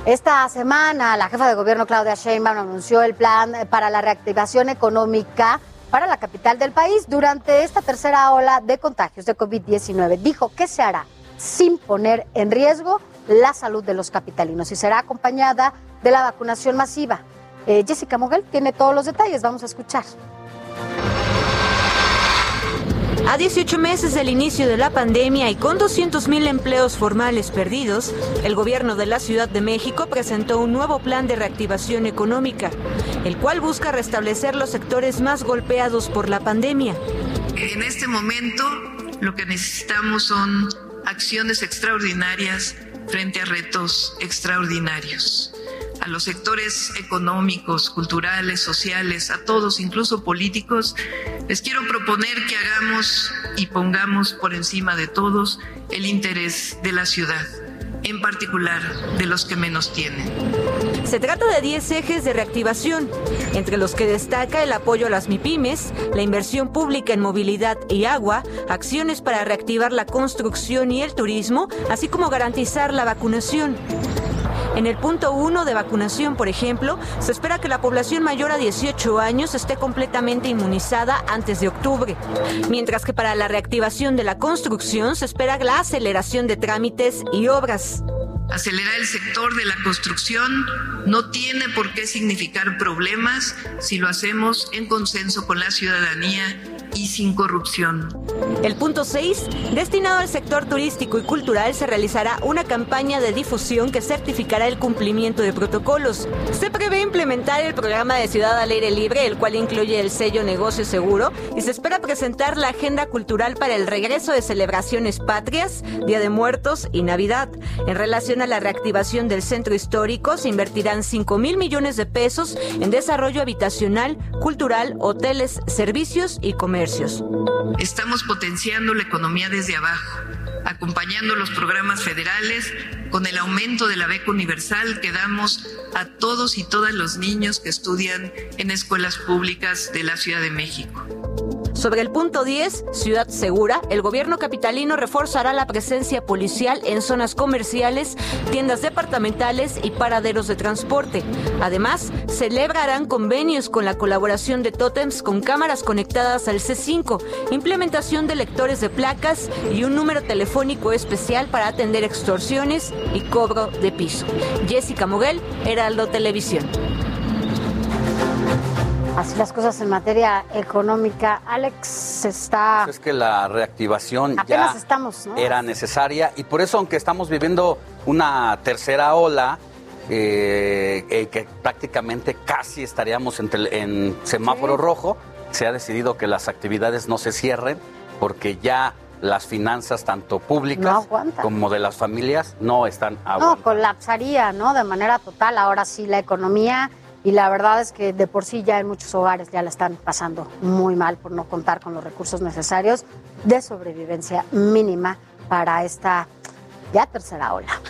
esta semana la jefa de gobierno Claudia Sheinbaum anunció el plan para la reactivación económica para la capital del país durante esta tercera ola de contagios de COVID-19. Dijo que se hará sin poner en riesgo la salud de los capitalinos y será acompañada de la vacunación masiva. Eh, Jessica Moguel tiene todos los detalles, vamos a escuchar.
A 18 meses del inicio de la pandemia y con 200.000 empleos formales perdidos, el gobierno de la Ciudad de México presentó un nuevo plan de reactivación económica, el cual busca restablecer los sectores más golpeados por la pandemia.
En este momento lo que necesitamos son acciones extraordinarias frente a retos extraordinarios. A los sectores económicos, culturales, sociales, a todos, incluso políticos, les quiero proponer que hagamos y pongamos por encima de todos el interés de la ciudad, en particular de los que menos tienen.
Se trata de 10 ejes de reactivación, entre los que destaca el apoyo a las MIPIMES, la inversión pública en movilidad y agua, acciones para reactivar la construcción y el turismo, así como garantizar la vacunación. En el punto 1 de vacunación, por ejemplo, se espera que la población mayor a 18 años esté completamente inmunizada antes de octubre, mientras que para la reactivación de la construcción se espera la aceleración de trámites y obras.
Acelerar el sector de la construcción no tiene por qué significar problemas si lo hacemos en consenso con la ciudadanía y sin corrupción.
El punto 6, destinado al sector turístico y cultural, se realizará una campaña de difusión que certificará el cumplimiento de protocolos. Se prevé implementar el programa de Ciudad al Aire Libre, el cual incluye el sello Negocio Seguro, y se espera presentar la agenda cultural para el regreso de celebraciones patrias, Día de Muertos y Navidad. En relación a la reactivación del centro histórico, se invertirán 5 mil millones de pesos en desarrollo habitacional, cultural, hoteles, servicios y comercios.
Estamos potenciando la economía desde abajo, acompañando los programas federales con el aumento de la beca universal que damos a todos y todas los niños que estudian en escuelas públicas de la Ciudad de México.
Sobre el punto 10, Ciudad Segura, el gobierno capitalino reforzará la presencia policial en zonas comerciales, tiendas departamentales y paraderos de transporte. Además, celebrarán convenios con la colaboración de tótems con cámaras conectadas al C5, implementación de lectores de placas y un número telefónico especial para atender extorsiones y cobro de piso. Jessica Moguel, Heraldo Televisión.
Así las cosas en materia económica. Alex está...
Es que la reactivación
Apenas
ya
estamos, ¿no?
era necesaria y por eso, aunque estamos viviendo una tercera ola, eh, eh, que prácticamente casi estaríamos en, en semáforo rojo, se ha decidido que las actividades no se cierren porque ya las finanzas, tanto
No
públicas como de las familias, no están
No,
aguantando.
colapsaría, ¿no? De manera total. Ahora sí, la economía. Y la verdad es que de por sí ya en muchos hogares ya la están pasando muy mal por no contar con los recursos necesarios de sobrevivencia mínima para esta ya tercera ola.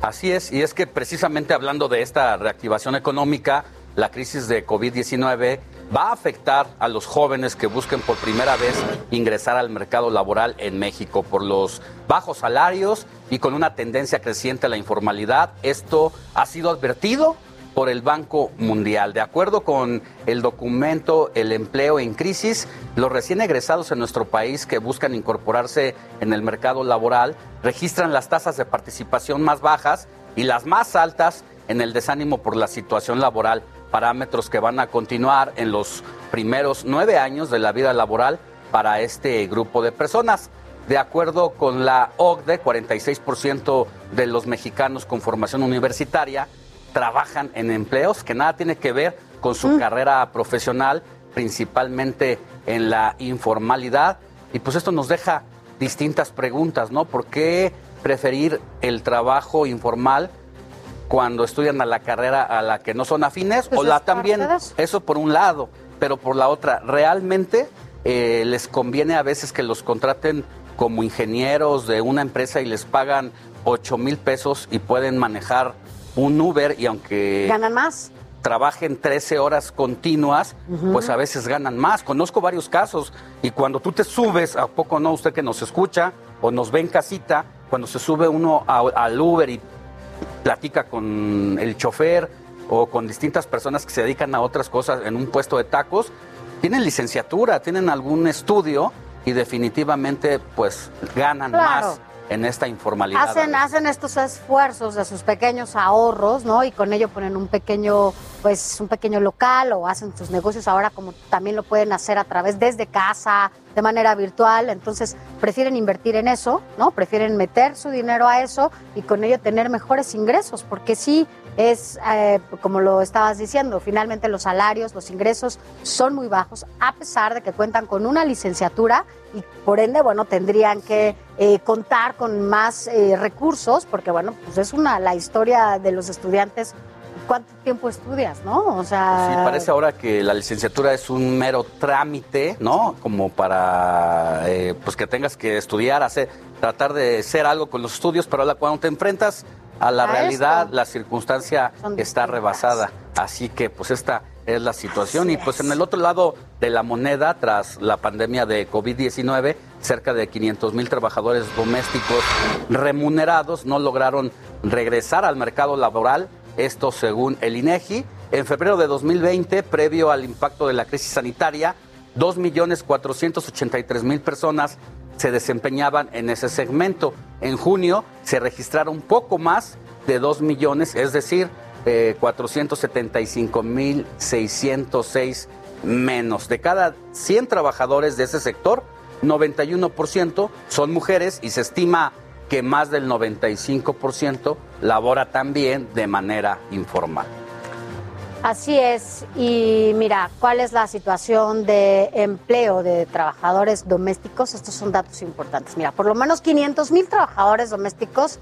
Así es, y es que precisamente hablando de esta reactivación económica, la crisis de COVID-19 va a afectar a los jóvenes que busquen por primera vez ingresar al mercado laboral en México por los bajos salarios y con una tendencia creciente a la informalidad. Esto ha sido advertido por el Banco Mundial. De acuerdo con el documento El empleo en crisis, los recién egresados en nuestro país que buscan incorporarse en el mercado laboral registran las tasas de participación más bajas y las más altas en el desánimo por la situación laboral, parámetros que van a continuar en los primeros nueve años de la vida laboral para este grupo de personas. De acuerdo con la OCDE, 46% de los mexicanos con formación universitaria trabajan en empleos que nada tiene que ver con su carrera profesional, principalmente en la informalidad. Y pues esto nos deja distintas preguntas, ¿no? ¿Por qué preferir el trabajo informal cuando estudian a la carrera a la que no son afines?
Pues
o la también,
eso
por un lado, pero por la otra, ¿realmente eh, les conviene a veces que los contraten como ingenieros de una empresa y les pagan 8 mil pesos y pueden manejar un Uber y aunque...
¿Ganan más?
trabajen 13 horas continuas, pues a veces ganan más. Conozco varios casos y cuando tú te subes, ¿a poco no usted que nos escucha o nos ve en casita? Cuando se sube uno al Uber y platica con el chofer o con distintas personas que se dedican a otras cosas en un puesto de tacos, tienen licenciatura, tienen algún estudio y definitivamente pues ganan
Claro.
más en esta informalidad.
Hacen, hacen estos esfuerzos de sus pequeños ahorros, ¿no? Y con ello ponen un pequeño, pues, un pequeño local o hacen sus negocios ahora como también lo pueden hacer a través desde casa, de manera virtual. Entonces, prefieren invertir en eso, ¿no? Prefieren meter su dinero a eso y con ello tener mejores ingresos, porque sí es, eh, como lo estabas diciendo, finalmente los salarios, los ingresos son muy bajos, a pesar de que cuentan con una licenciatura y por ende, bueno, tendrían que eh, contar con más eh, recursos, porque bueno, pues es una la historia de los estudiantes. ¿Cuánto tiempo estudias, no? O sea,
Sí, parece ahora que la licenciatura es un mero trámite, ¿no? Como para, eh, pues que tengas que estudiar, hacer, tratar de hacer algo con los estudios, pero ahora cuando te enfrentas a la
A
realidad,
esto.
la circunstancia está rebasada. Así que, pues esta es la situación. y pues en el otro lado de la moneda, tras la pandemia de COVID-19, cerca de 500 mil trabajadores domésticos remunerados no lograron regresar al mercado laboral, esto según el INEGI. En febrero de 2020, previo al impacto de la crisis sanitaria, 2.483.000 personas se desempeñaban en ese segmento. En junio se registraron poco más de 2 millones, es decir, eh, 475.606 menos. De cada 100 trabajadores de ese sector, 91% son mujeres y se estima que más del 95% labora también de manera informal.
Así es. Y mira, ¿cuál es la situación de empleo de trabajadores domésticos? Estos son datos importantes. Mira, por lo menos 500 mil trabajadores domésticos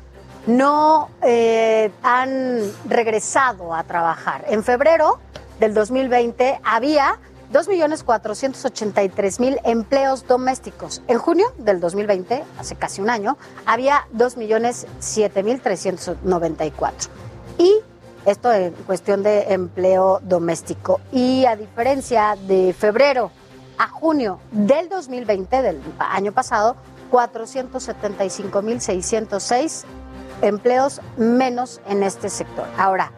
no eh, han regresado a trabajar. En febrero del 2020 había 2.483.000 empleos domésticos. En junio del 2020, hace casi un año, había 2.007.394. Y esto en cuestión de empleo doméstico. Y a diferencia de febrero a junio del 2020, del año pasado, 475.606 empleos menos en este sector. Ahora,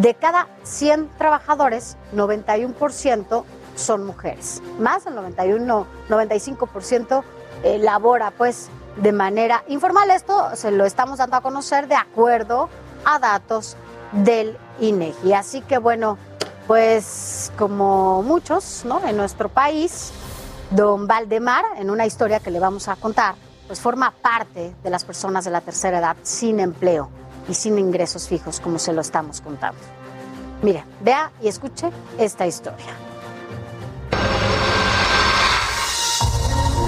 de cada 100 trabajadores, 91% son mujeres. Más del 91, 95% eh, labora pues de manera informal. Esto se lo estamos dando a conocer de acuerdo a datos del INEGI. Así que bueno, pues como muchos, ¿no? En nuestro país, don Valdemar, en una historia que le vamos a contar, pues forma parte de las personas de la tercera edad sin empleo y sin ingresos fijos, como se lo estamos contando. Mire, vea y escuche esta historia.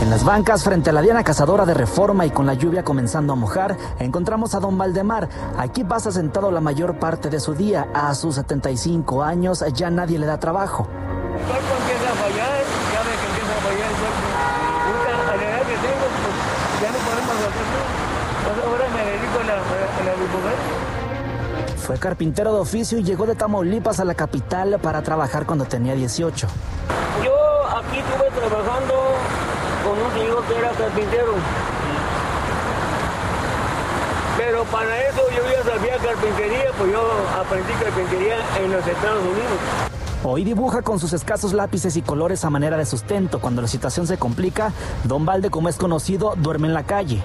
En las bancas, frente a la Diana Cazadora de Reforma y con la lluvia comenzando a mojar, encontramos a don Valdemar. Aquí pasa sentado la mayor parte de su día. A sus 75 años ya nadie le da trabajo.
El cuerpo empieza a fallar, ya ve que empieza a fallar el cuerpo. Ahorita, a la edad que tengo, pues ya no podemos hacer nada. Pues, ahora me dedico a la, a la mujer.
Fue carpintero de oficio y llegó de Tamaulipas a la capital para trabajar cuando tenía 18.
Yo aquí estuve trabajando con un señor que era carpintero. Pero para eso yo ya sabía carpintería, pues yo aprendí carpintería en los Estados Unidos.
Hoy dibuja con sus escasos lápices y colores a manera de sustento. Cuando la situación se complica, Don Valde, como es conocido, duerme en la calle.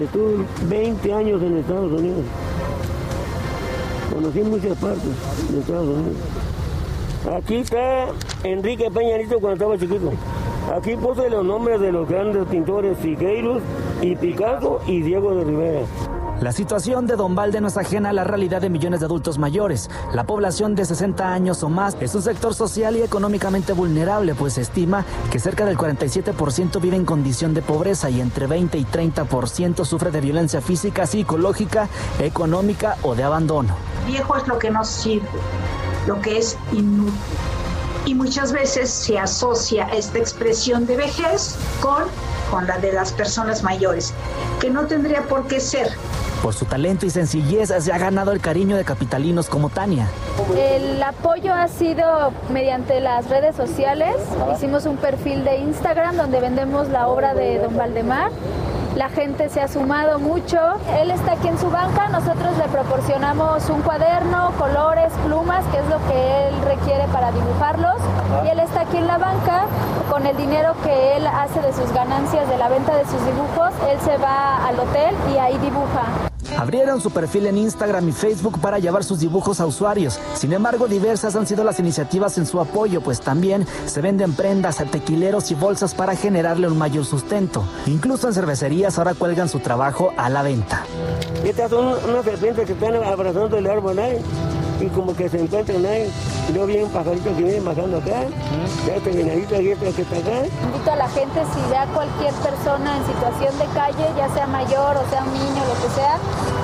Estuve 20 años en Estados Unidos. Conocí muchas partes de Estados Unidos. Aquí está Enrique Peña Nieto cuando estaba chiquito. Aquí puse los nombres de los grandes pintores Siqueiros y Picasso y Diego de Rivera.
La situación de Don Valde no es ajena a la realidad de millones de adultos mayores. La población de 60 años o más es un sector social y económicamente vulnerable, pues se estima que cerca del 47% vive en condición de pobreza y entre 20 y 30% sufre de violencia física, psicológica, económica o de abandono.
Viejo es lo que no sirve, lo que es inútil. Y muchas veces se asocia esta expresión de vejez con, con la de las personas mayores, que no tendría por qué ser.
Por su talento y sencillez se ha ganado el cariño de capitalinos como Tania.
El apoyo ha sido mediante las redes sociales. Hicimos un perfil de Instagram donde vendemos la obra de Don Valdemar. La gente se ha sumado mucho. Él está aquí en su banca, nosotros le proporcionamos un cuaderno, colores, plumas, que es lo que él requiere para dibujarlos. Y él está aquí en la banca con el dinero que él hace de sus ganancias de la venta de sus dibujos. Él se va al hotel y ahí dibuja.
Abrieron su perfil en Instagram y Facebook para llevar sus dibujos a usuarios. Sin embargo, diversas han sido las iniciativas en su apoyo, pues también se venden prendas, tequileros y bolsas para generarle un mayor sustento. Incluso en cervecerías ahora cuelgan su trabajo a la venta.
Estas son unas serpientes que están abrazando el árbol ahí y como que se encuentran ahí. Yo vi un pajarito que viene bajando acá, ya este venadito y este que está acá.
Invito a la gente, si ya cualquier persona en situación de calle, ya sea mayor o sea un niño, lo que sea,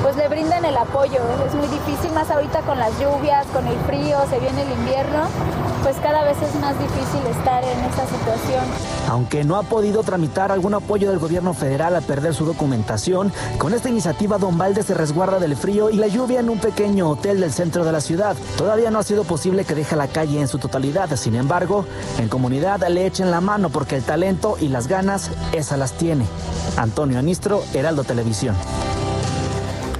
pues le brinden el apoyo. Es muy difícil, más ahorita con las lluvias, con el frío, se viene el invierno, pues cada vez es más difícil estar en esta situación.
Aunque no ha podido tramitar algún apoyo del gobierno federal al perder su documentación, con esta iniciativa Don Valde se resguarda del frío y la lluvia en un pequeño hotel del centro de la ciudad. Todavía no ha sido posible que deje la calle en su totalidad, sin embargo, en comunidad le echen la mano porque el talento y las ganas, esas las tiene. Antonio Anistro, Heraldo Televisión.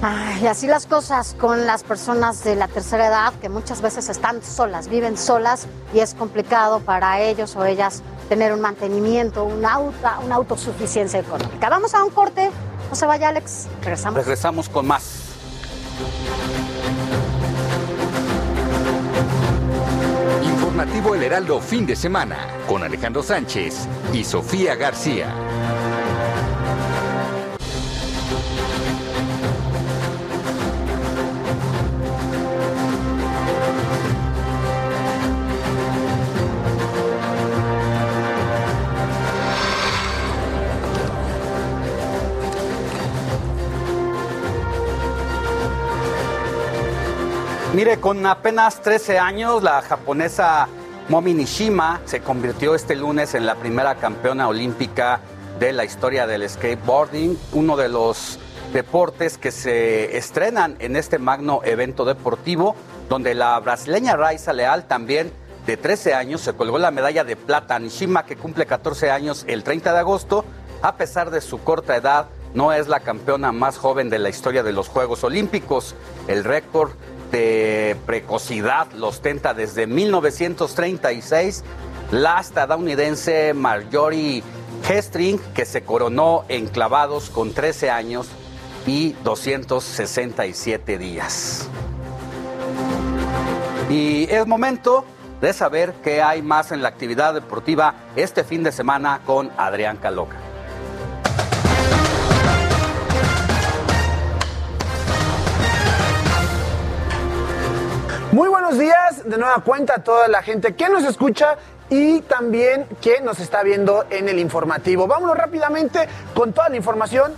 Ay, así las cosas con las personas de la tercera edad que muchas veces están solas, viven solas y es complicado para ellos o ellas tener un mantenimiento, una, una autosuficiencia económica. Vamos a un corte, no se vaya Alex, regresamos.
Regresamos con más.
Informativo El Heraldo fin de semana con Alejandro Sánchez y Sofía García.
Mire, con apenas 13 años, la japonesa Momi Nishima se convirtió este lunes en la primera campeona olímpica de la historia del skateboarding, uno de los deportes que se estrenan en este magno evento deportivo, donde la brasileña Raiza Leal también de 13 años se colgó la medalla de plata. Nishima, que cumple 14 años el 30 de agosto, a pesar de su corta edad, no es la campeona más joven de la historia de los Juegos Olímpicos. El récord de precocidad lo ostenta desde 1936 la estadounidense Marjorie Hestring, que se coronó en clavados con 13 años y 267 días. Y es momento de saber qué hay más en la actividad deportiva este fin de semana con Adrián Caloca.
Muy buenos días, de nueva cuenta a toda la gente que nos escucha y también que nos está viendo en el informativo. Vámonos rápidamente con toda la información,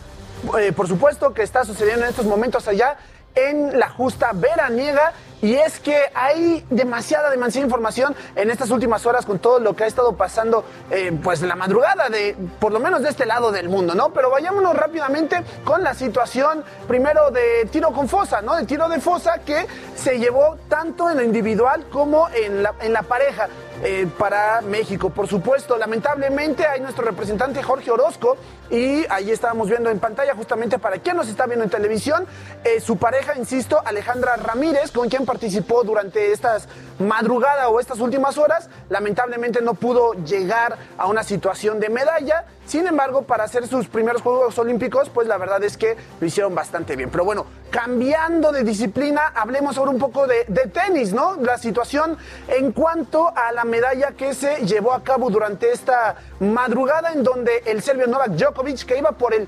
eh, por supuesto, que está sucediendo en estos momentos allá en la justa veraniega y es que hay demasiada, demasiada información en estas últimas horas con todo lo que ha estado pasando eh, pues la madrugada de por lo menos de este lado del mundo, ¿no? Pero vayámonos rápidamente con la situación primero de tiro con fosa, ¿no? De tiro de fosa que se llevó tanto en lo individual como en en la pareja. Eh, para México. Por supuesto, lamentablemente hay nuestro representante Jorge Orozco y ahí estábamos viendo en pantalla justamente para quien nos está viendo en televisión, eh, su pareja, insisto, Alejandra Ramírez, con quien participó durante estas madrugada o estas últimas horas, lamentablemente no pudo llegar a una situación de medalla. Sin embargo, para hacer sus primeros Juegos Olímpicos, pues la verdad es que lo hicieron bastante bien. Pero bueno, cambiando de disciplina, hablemos ahora un poco de, de tenis, ¿no? La situación en cuanto a la medalla que se llevó a cabo durante esta madrugada en donde el serbio Novak Djokovic, que iba por el,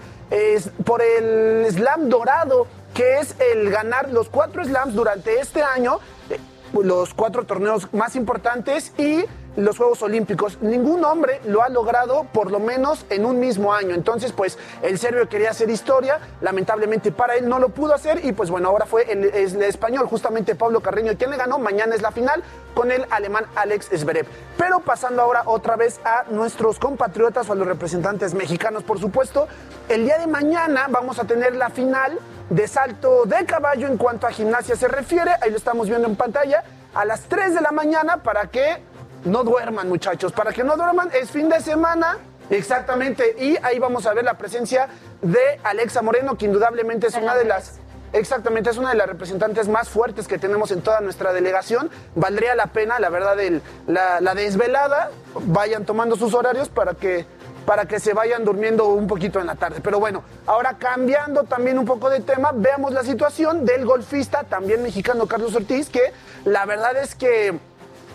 por el slam dorado, que es el ganar los cuatro slams durante este año, eh, los cuatro torneos más importantes y los Juegos Olímpicos. Ningún hombre lo ha logrado por lo menos en un mismo año. Entonces, pues el serbio quería hacer historia, lamentablemente para él no lo pudo hacer y pues bueno, ahora fue el, es el español, justamente Pablo Carreño, quien le ganó. Mañana es la final con el alemán Alex Zverev. Pero pasando ahora otra vez a nuestros compatriotas o a los representantes mexicanos, por supuesto, el día de mañana vamos a tener la final de salto de caballo en cuanto a gimnasia se refiere. Ahí lo estamos viendo en pantalla. A las 3 de la mañana para que no duerman, muchachos. Para que no duerman, es fin de semana. Exactamente. Y ahí vamos a ver la presencia de Alexa Moreno, que indudablemente es una de las. Exactamente, es una de las representantes más fuertes que tenemos en toda nuestra delegación. Valdría la pena, la verdad, el- la, la desvelada. Vayan tomando sus horarios para que, para que se vayan durmiendo un poquito en la tarde. Pero bueno, ahora cambiando también un poco de tema, veamos la situación del golfista, también mexicano Carlos Ortiz, que la verdad es que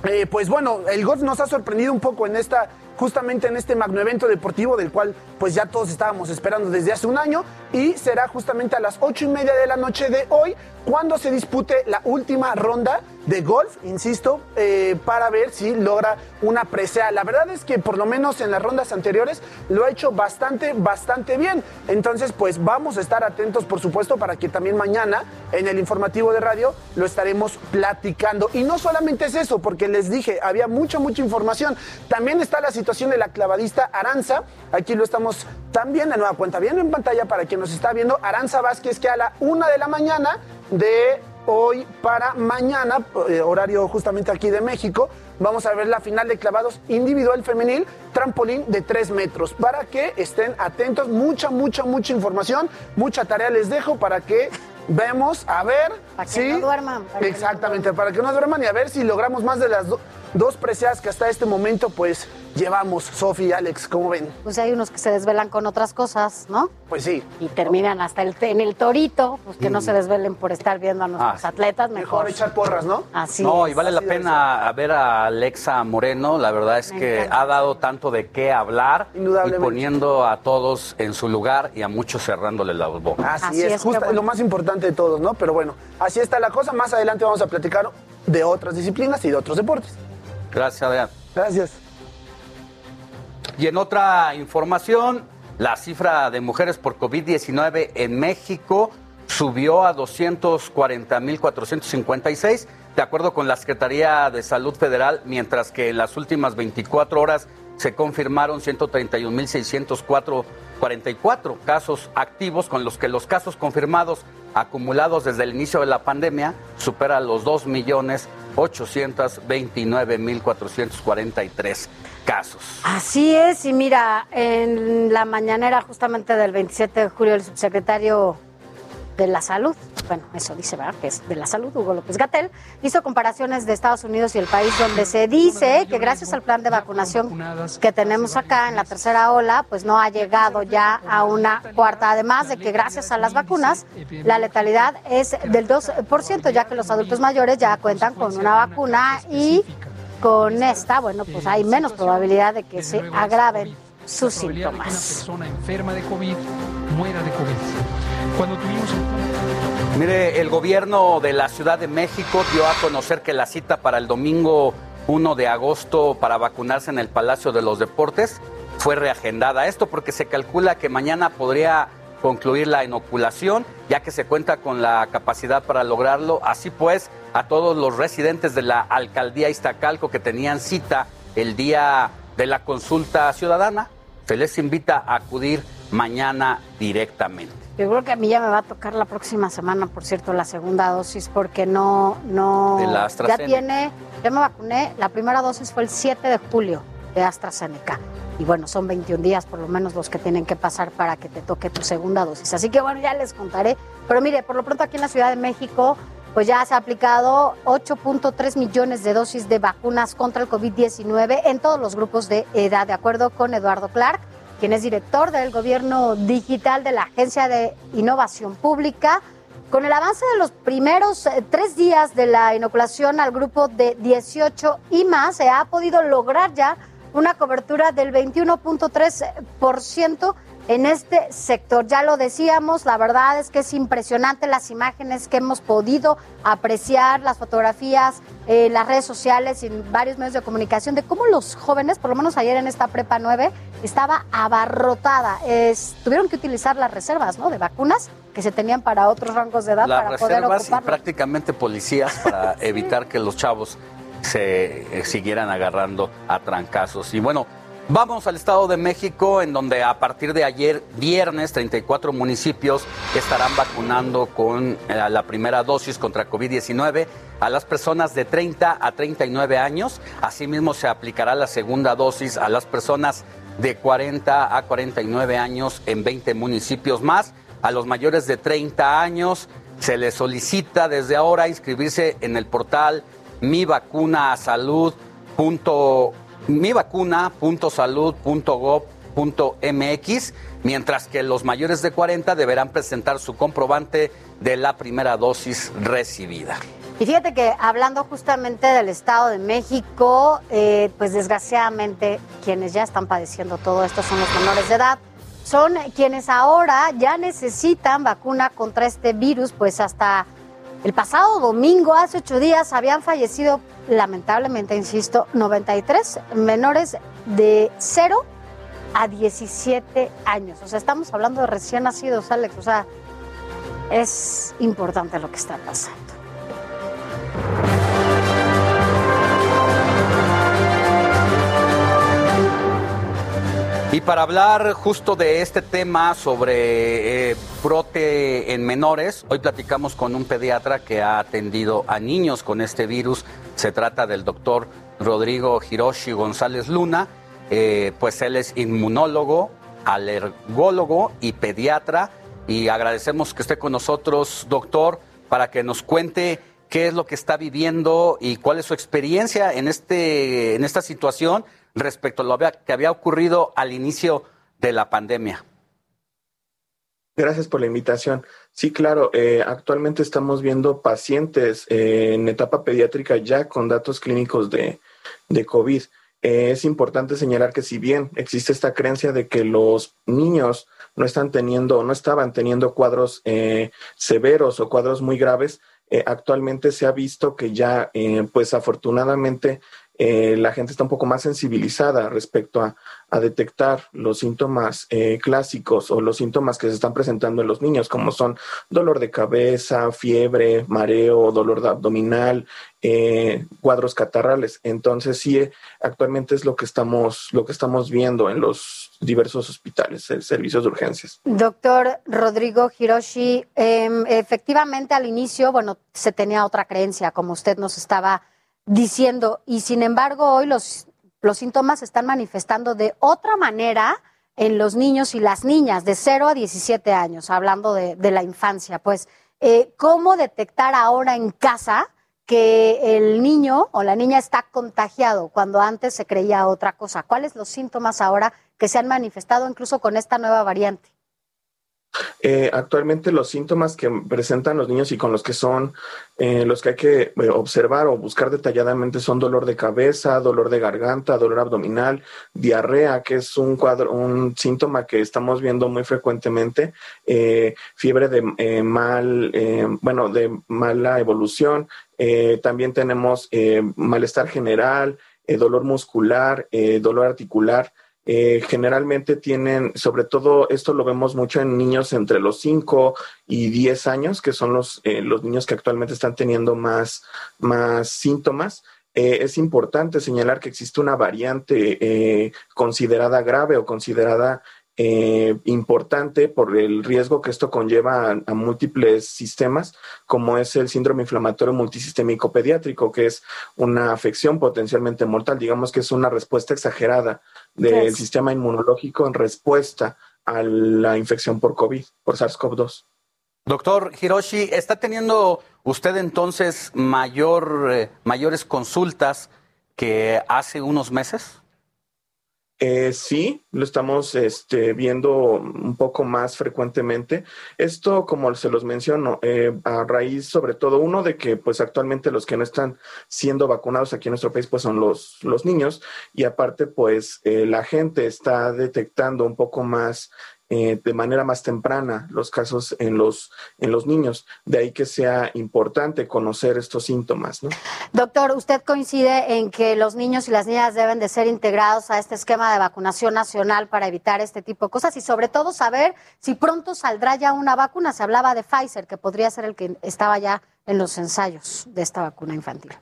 eh, pues bueno, el golf nos ha sorprendido un poco en esta, justamente en este magno evento deportivo del cual pues ya todos estábamos esperando desde hace un año y será justamente a las ocho y media de la noche de hoy cuando se dispute la última ronda de golf, insisto, eh, para ver si logra una presea. La verdad es que por lo menos en las rondas anteriores lo ha hecho bastante, bastante bien. Entonces, pues vamos a estar atentos, por supuesto, para que también mañana en el informativo de radio lo estaremos platicando. Y no solamente es eso, porque les dije, había mucha, mucha información. También está la situación de la clavadista Aranza. Aquí lo estamos también de nueva cuenta viendo en pantalla para quien nos está viendo. Aranza Vázquez, que a la una de la mañana de hoy para mañana, eh, horario justamente aquí de México, vamos a ver la final de clavados individual femenil, trampolín de 3 metros, para que estén atentos, mucha, mucha, mucha información, mucha tarea les dejo para que vemos, a ver,
Para que
si-
no duerman, para que no
exactamente, para que no duerman y a ver si logramos más de las do- dos preseas que hasta este momento pues llevamos, Sofi y Alex, ¿cómo ven?
Pues hay unos que se desvelan con otras cosas, ¿no?
Pues sí.
Y terminan hasta el, en el torito, pues que no se desvelen por estar viendo a nuestros
Ah,
atletas, mejor.
echar porras, ¿no?
Así
no,
es.
y vale la pena ver a Alexa Moreno. La verdad es
Me
que
encanta.
ha dado tanto de qué hablar y
Indudablemente.
poniendo a todos en su lugar y a muchos cerrándole la boca.
Así, es, justa- lo más importante de todos, ¿no? Pero bueno, así está la cosa. Más adelante vamos a platicar de otras disciplinas y de otros deportes.
Gracias, Adrián.
Gracias.
Y en otra información, la cifra de mujeres por COVID-19 en México subió a 240.456, de acuerdo con la Secretaría de Salud Federal, mientras que en las últimas 24 horas se confirmaron 131.644 casos activos, con los que los casos confirmados acumulados desde el inicio de la pandemia superan los 2.829.443 casos.
Así es, y mira, en la mañanera justamente del 27 de julio, el subsecretario de la Salud, bueno, eso dice, ¿verdad? Que es de la Salud, Hugo López Gatel, hizo comparaciones de Estados Unidos y el país donde se dice que gracias al plan de vacunación que tenemos acá en la tercera ola, pues no ha llegado ya a una cuarta. Además de que gracias a las vacunas, la letalidad es del 2%, ya que los adultos mayores ya cuentan con una vacuna y con esta, bueno, pues hay menos probabilidad de que se agraven sus
probabilidad de que una persona enferma de COVID muera de COVID. Cuando tuvimos
Mire, el gobierno de la Ciudad de México dio a conocer que la cita para el domingo 1 de agosto para vacunarse en el Palacio de los Deportes fue reagendada. Esto porque se calcula que mañana podría concluir la inoculación, ya que se cuenta con la capacidad para lograrlo. Así pues, a todos los residentes de la alcaldía Iztacalco que tenían cita el día de la consulta ciudadana, se les invita a acudir mañana directamente.
Yo creo que a mí ya me va a tocar la próxima semana, por cierto, la segunda dosis, porque no, no,
De la
ya
AstraZeneca.
tiene, ya me vacuné, la primera dosis fue el 7 de julio de AstraZeneca. Y bueno, son 21 días por lo menos los que tienen que pasar para que te toque tu segunda dosis. Así que bueno, ya les contaré. Pero mire, por lo pronto aquí en la Ciudad de México, pues ya se ha aplicado 8.3 millones de dosis de vacunas contra el COVID-19 en todos los grupos de edad, de acuerdo con Eduardo Clark, quien es director del gobierno digital de la Agencia de Innovación Pública. Con el avance de los primeros eh, tres días de la inoculación al grupo de 18 y más, se ha podido lograr ya una cobertura del 21.3% en este sector. Ya lo decíamos, la verdad es que es impresionante las imágenes que hemos podido apreciar, las fotografías, eh, las redes sociales y varios medios de comunicación de cómo los jóvenes, por lo menos ayer en esta prepa 9, estaba abarrotada. Es- tuvieron que utilizar las reservas ¿no? de vacunas que se tenían para otros rangos de edad
Las
para poder
reservas y prácticamente policías para evitar que los chavos se eh, siguieran agarrando a trancazos. Y bueno, Vamos al Estado de México, en donde a partir de ayer, viernes, 34 municipios estarán vacunando con eh, la primera dosis contra COVID-19 a las personas de 30 a 39 años. Asimismo, se aplicará la segunda dosis a las personas de 40 a 49 años en 20 municipios más. A los mayores de 30 años se les solicita desde ahora inscribirse en el portal mivacunaasalud.com mivacuna.salud.gov.mx, mientras que los mayores de 40 deberán presentar su comprobante de la primera dosis recibida.
Y fíjate que hablando justamente del Estado de México, eh, pues desgraciadamente quienes ya están padeciendo todo esto son los menores de edad. Son quienes ahora ya necesitan vacuna contra este virus, pues hasta el pasado domingo, hace ocho días, habían fallecido, lamentablemente, insisto, 93 menores de 0 a 17 años. O sea, estamos hablando de recién nacidos, Alex. O sea, es importante lo que está pasando.
Y para hablar justo de este tema sobre eh, brote en menores, hoy platicamos con un pediatra que ha atendido a niños con este virus. Se trata del doctor Rodrigo Hiroshi González Luna. Eh, pues él es inmunólogo, alergólogo y pediatra. Y agradecemos que esté con nosotros, doctor, para que nos cuente qué es lo que está viviendo y cuál es su experiencia en, este, en esta situación respecto a lo que había ocurrido al inicio de la pandemia.
Gracias por la invitación. Sí, claro, eh, actualmente estamos viendo pacientes eh, en etapa pediátrica ya con datos clínicos de, de COVID. Eh, es importante señalar que si bien existe esta creencia de que los niños no están teniendo, no estaban teniendo cuadros severos o cuadros muy graves, actualmente se ha visto que ya, pues afortunadamente, eh, la gente está un poco más sensibilizada respecto a, detectar los síntomas eh, clásicos o los síntomas que se están presentando en los niños, como son dolor de cabeza, fiebre, mareo, dolor abdominal, eh, cuadros catarrales. Entonces, sí, actualmente es lo que estamos, lo que estamos viendo en los diversos hospitales, servicios de urgencias.
Doctor Rodrigo Hiroshi, em, efectivamente al inicio, bueno, se tenía otra creencia, como usted nos estaba diciendo, y sin embargo hoy los, los síntomas se están manifestando de otra manera en los niños y las niñas de 0 a 17 años, hablando de, de la infancia. Pues, eh, ¿cómo detectar ahora en casa que el niño o la niña está contagiado cuando antes se creía otra cosa? ¿Cuáles los síntomas ahora que se han manifestado incluso con esta nueva variante?
Eh, actualmente los síntomas que presentan los niños y con los que son eh, los que hay que eh, observar o buscar detalladamente son dolor de cabeza, dolor de garganta, dolor abdominal, diarrea, que es un cuadro, un síntoma que estamos viendo muy frecuentemente, fiebre de mal, bueno, de mala evolución. también tenemos malestar general, dolor muscular, dolor articular. Eh, generalmente tienen, sobre todo esto lo vemos mucho en niños entre los 5 y 10 años, que son los, eh, los niños que actualmente están teniendo más, más síntomas. Eh, es importante señalar que existe una variante considerada grave o considerada eh, importante por el riesgo que esto conlleva a, múltiples sistemas, como es el síndrome inflamatorio multisistémico pediátrico, que es una afección potencialmente mortal. Digamos que es una respuesta exagerada del sistema inmunológico en respuesta a la infección por COVID, por SARS-CoV-2.
Doctor Hiroshi, ¿está teniendo usted entonces mayor, eh, mayores consultas que hace unos meses?
Eh, sí, lo estamos este, viendo un poco más frecuentemente. Esto, como se los menciono, eh, a raíz sobre todo, uno de que pues actualmente los que no están siendo vacunados aquí en nuestro país pues son los, los niños y aparte pues eh, la gente está detectando un poco más eh, de manera más temprana los casos en los, en los niños. De ahí que sea importante conocer estos síntomas. ¿no?
Doctor, ¿usted coincide en que los niños y las niñas deben de ser integrados a este esquema de vacunación nacional para evitar este tipo de cosas y sobre todo saber si pronto saldrá ya una vacuna? Se hablaba de Pfizer, que podría ser el que estaba ya en los ensayos de esta vacuna infantil.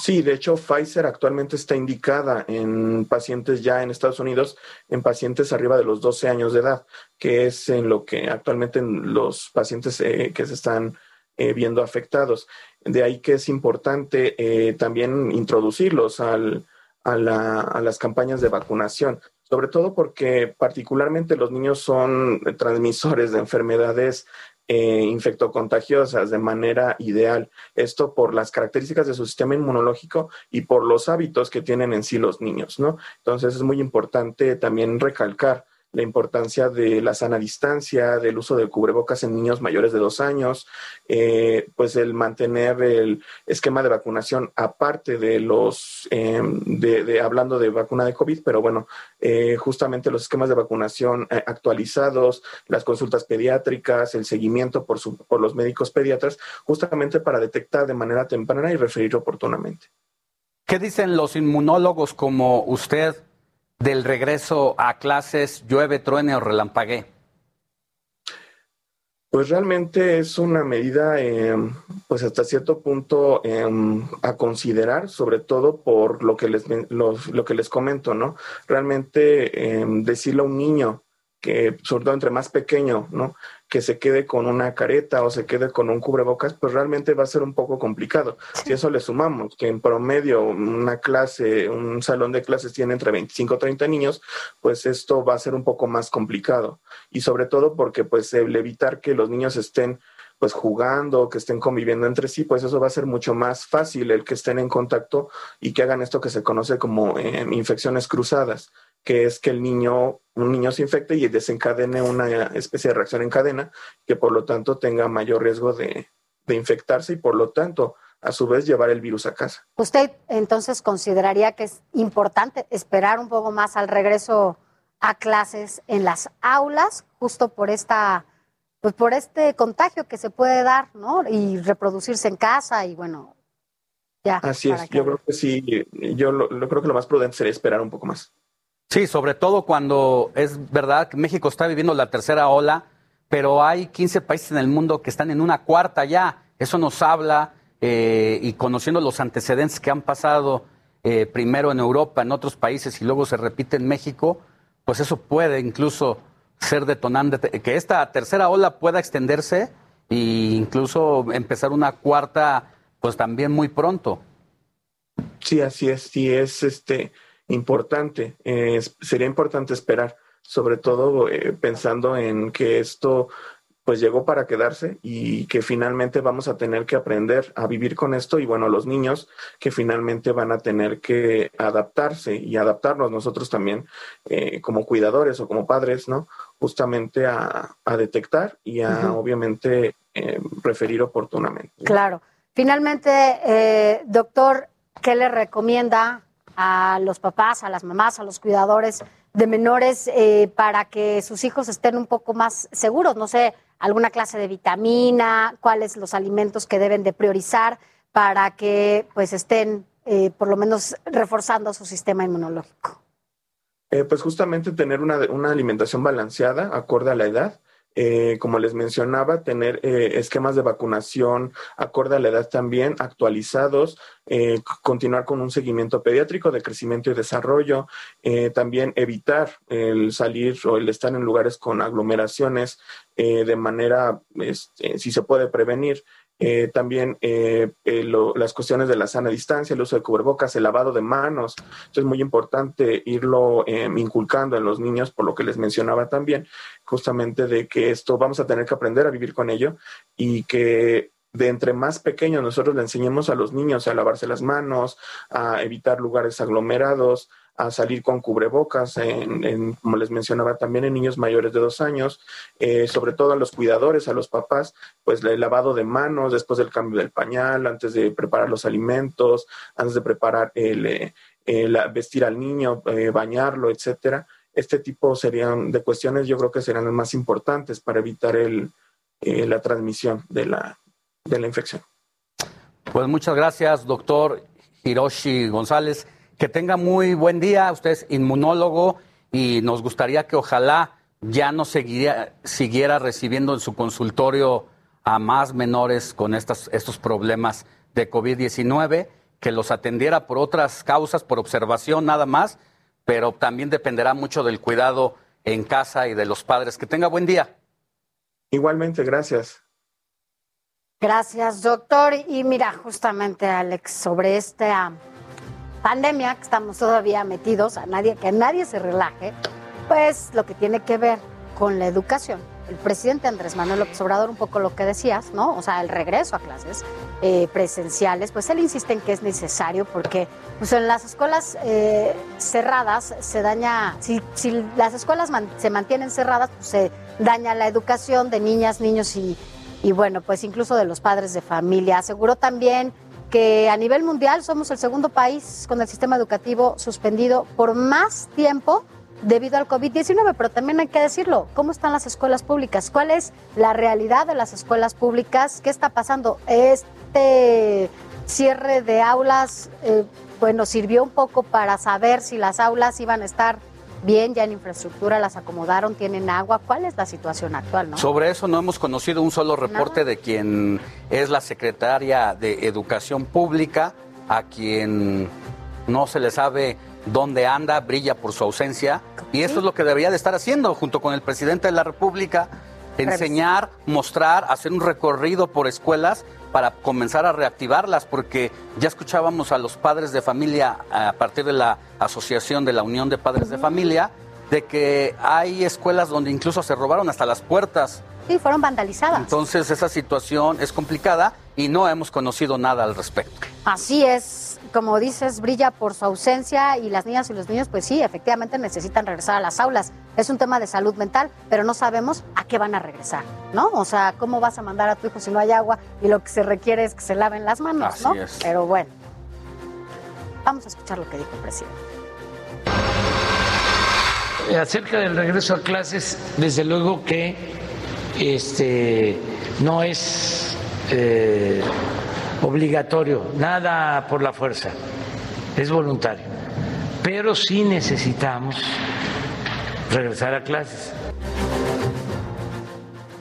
Sí, de hecho, Pfizer actualmente está indicada en pacientes ya en Estados Unidos, en pacientes arriba de los 12 años de edad, que es en lo que actualmente en los pacientes eh, que se están eh, viendo afectados. De ahí que es importante eh, también introducirlos al, a, la- a las campañas de vacunación, sobre todo porque particularmente los niños son transmisores de enfermedades eh, infectocontagiosas de manera ideal. Esto por las características de su sistema inmunológico y por los hábitos que tienen en sí los niños, ¿no? Entonces es muy importante también recalcar la importancia de la sana distancia, del uso de cubrebocas en niños mayores de dos años, eh, pues el mantener el esquema de vacunación aparte de los, de, de- hablando de vacuna de COVID, pero bueno, eh, justamente los esquemas de vacunación eh, actualizados, las consultas pediátricas, el seguimiento por, su- por los médicos pediatras, justamente para detectar de manera temprana y referir oportunamente.
¿Qué dicen los inmunólogos como usted del regreso a clases, llueve, truene o relampaguee?
Pues realmente es una medida, eh, pues hasta cierto punto eh, a considerar, sobre todo por lo que les lo que les comento, ¿no? Realmente eh, decirle a un niño que, sobre todo entre más pequeño, ¿no? Que se quede con una careta o se quede con un cubrebocas, pues realmente va a ser un poco complicado. Si eso le sumamos, que en promedio una clase, un salón de clases tiene entre 25 o 30 niños, pues esto va a ser un poco más complicado. Y sobre todo porque pues el evitar que los niños estén pues jugando, que estén conviviendo entre sí, pues eso va a ser mucho más fácil el que estén en contacto y que hagan esto que se conoce como eh, infecciones cruzadas, que es que el niño, un niño se infecte y desencadene una especie de reacción en cadena, que por lo tanto tenga mayor riesgo de, de infectarse y por lo tanto a su vez llevar el virus a casa.
¿Usted entonces consideraría que es importante esperar un poco más al regreso a clases en las aulas, justo por esta, pues por este contagio que se puede dar, ¿no? Y reproducirse en casa y bueno, ya.
Así es,
que-
yo creo que sí, yo lo, lo creo que lo más prudente sería esperar un poco más.
Sí, sobre todo cuando es verdad que México está viviendo la tercera ola, pero hay 15 países en el mundo que están en una cuarta ya. Eso nos habla, eh, y conociendo los antecedentes que han pasado eh, primero en Europa, en otros países y luego se repite en México, pues eso puede incluso ser detonante, que esta tercera ola pueda extenderse e incluso empezar una cuarta, pues también muy pronto.
Sí, así es, sí es este importante, eh, sería importante esperar, sobre todo eh, pensando en que esto pues llegó para quedarse y que finalmente vamos a tener que aprender a vivir con esto y bueno, los niños que finalmente van a tener que adaptarse y adaptarnos nosotros también eh, como cuidadores o como padres, ¿no? Justamente a, a detectar y a obviamente eh, referir oportunamente.
Claro. Finalmente, eh, doctor, ¿qué le recomienda a los papás, a las mamás, a los cuidadores de menores eh, para que sus hijos estén un poco más seguros? No sé, alguna clase de vitamina, cuáles los alimentos que deben de priorizar para que pues estén eh, por lo menos reforzando su sistema inmunológico.
Eh, pues justamente tener una, una alimentación balanceada, acorde a la edad. Eh, como les mencionaba, tener eh, esquemas de vacunación acorde a la edad también actualizados, eh, continuar con un seguimiento pediátrico de crecimiento y desarrollo, también evitar el salir o el estar en lugares con aglomeraciones de manera, este, si se puede prevenir, eh, también eh, eh, lo- las cuestiones de la sana distancia, el uso de cubrebocas, el lavado de manos. Entonces es muy importante irlo eh, inculcando en los niños, por lo que les mencionaba también, justamente de que esto vamos a tener que aprender a vivir con ello y que de entre más pequeños nosotros le enseñemos a los niños a lavarse las manos, a evitar lugares aglomerados, a salir con cubrebocas, en, en, como les mencionaba también en niños mayores de dos años, eh, sobre todo a los cuidadores, a los papás, pues el lavado de manos después del cambio del pañal, antes de preparar los alimentos, antes de preparar el, eh, el vestir al niño, eh, bañarlo, etcétera. Este tipo serían de cuestiones, yo creo que serían las más importantes para evitar el, eh, la transmisión de la, de la infección.
Pues muchas gracias, doctor Hiroshi González. Que tenga muy buen día. Usted es inmunólogo y nos gustaría que ojalá ya no seguiría, siguiera recibiendo en su consultorio a más menores con estas, estos problemas de COVID-19 que los atendiera por otras causas, por observación nada más, pero también dependerá mucho del cuidado en casa y de los padres. Que tenga buen día.
Igualmente, gracias.
Gracias, doctor. Y mira, justamente, Alex, sobre esta pandemia que estamos todavía metidos, a nadie, que nadie se relaje, pues lo que tiene que ver con la educación. El presidente Andrés Manuel López Obrador, un poco lo que decías, ¿no? O sea, el regreso a clases eh, presenciales, pues él insiste en que es necesario porque pues en las escuelas eh, cerradas se daña, si, si las escuelas man- se mantienen cerradas, pues se daña la educación de niñas, niños y, y bueno, pues incluso de los padres de familia. Aseguró también que a nivel mundial somos el segundo país con el sistema educativo suspendido por más tiempo debido al COVID-19, pero también hay que decirlo, ¿cómo están las escuelas públicas? ¿Cuál es la realidad de las escuelas públicas? ¿Qué está pasando? Este cierre de aulas, eh, bueno, sirvió un poco para saber si las aulas iban a estar bien, ya en infraestructura las acomodaron, tienen agua. ¿Cuál es la situación actual? ¿no?
Sobre eso no hemos conocido un solo reporte de quien es la secretaria de Educación Pública, a quien no se le sabe dónde anda, brilla por su ausencia. Y eso es lo que debería de estar haciendo junto con el presidente de la República, enseñar, mostrar, hacer un recorrido por escuelas para comenzar a reactivarlas, porque ya escuchábamos a los padres de familia a partir de la Asociación de la Unión de Padres de Familia, de que hay escuelas donde incluso se robaron hasta las puertas.
Sí, fueron vandalizadas.
Entonces esa situación es complicada y no hemos conocido nada al respecto.
Así es, como dices, brilla por su ausencia y las niñas y los niños, pues sí, efectivamente necesitan regresar a las aulas. Es un tema de salud mental, pero no sabemos a qué van a regresar, ¿no? O sea, ¿cómo vas a mandar a tu hijo si no hay agua y lo que se requiere es que se laven las manos,
Así
¿no?
es.
Pero bueno, vamos a escuchar lo que dijo el presidente.
Acerca del regreso a clases, desde luego que este, no es eh, obligatorio, nada por la fuerza, es voluntario. Pero sí necesitamos regresar a clases.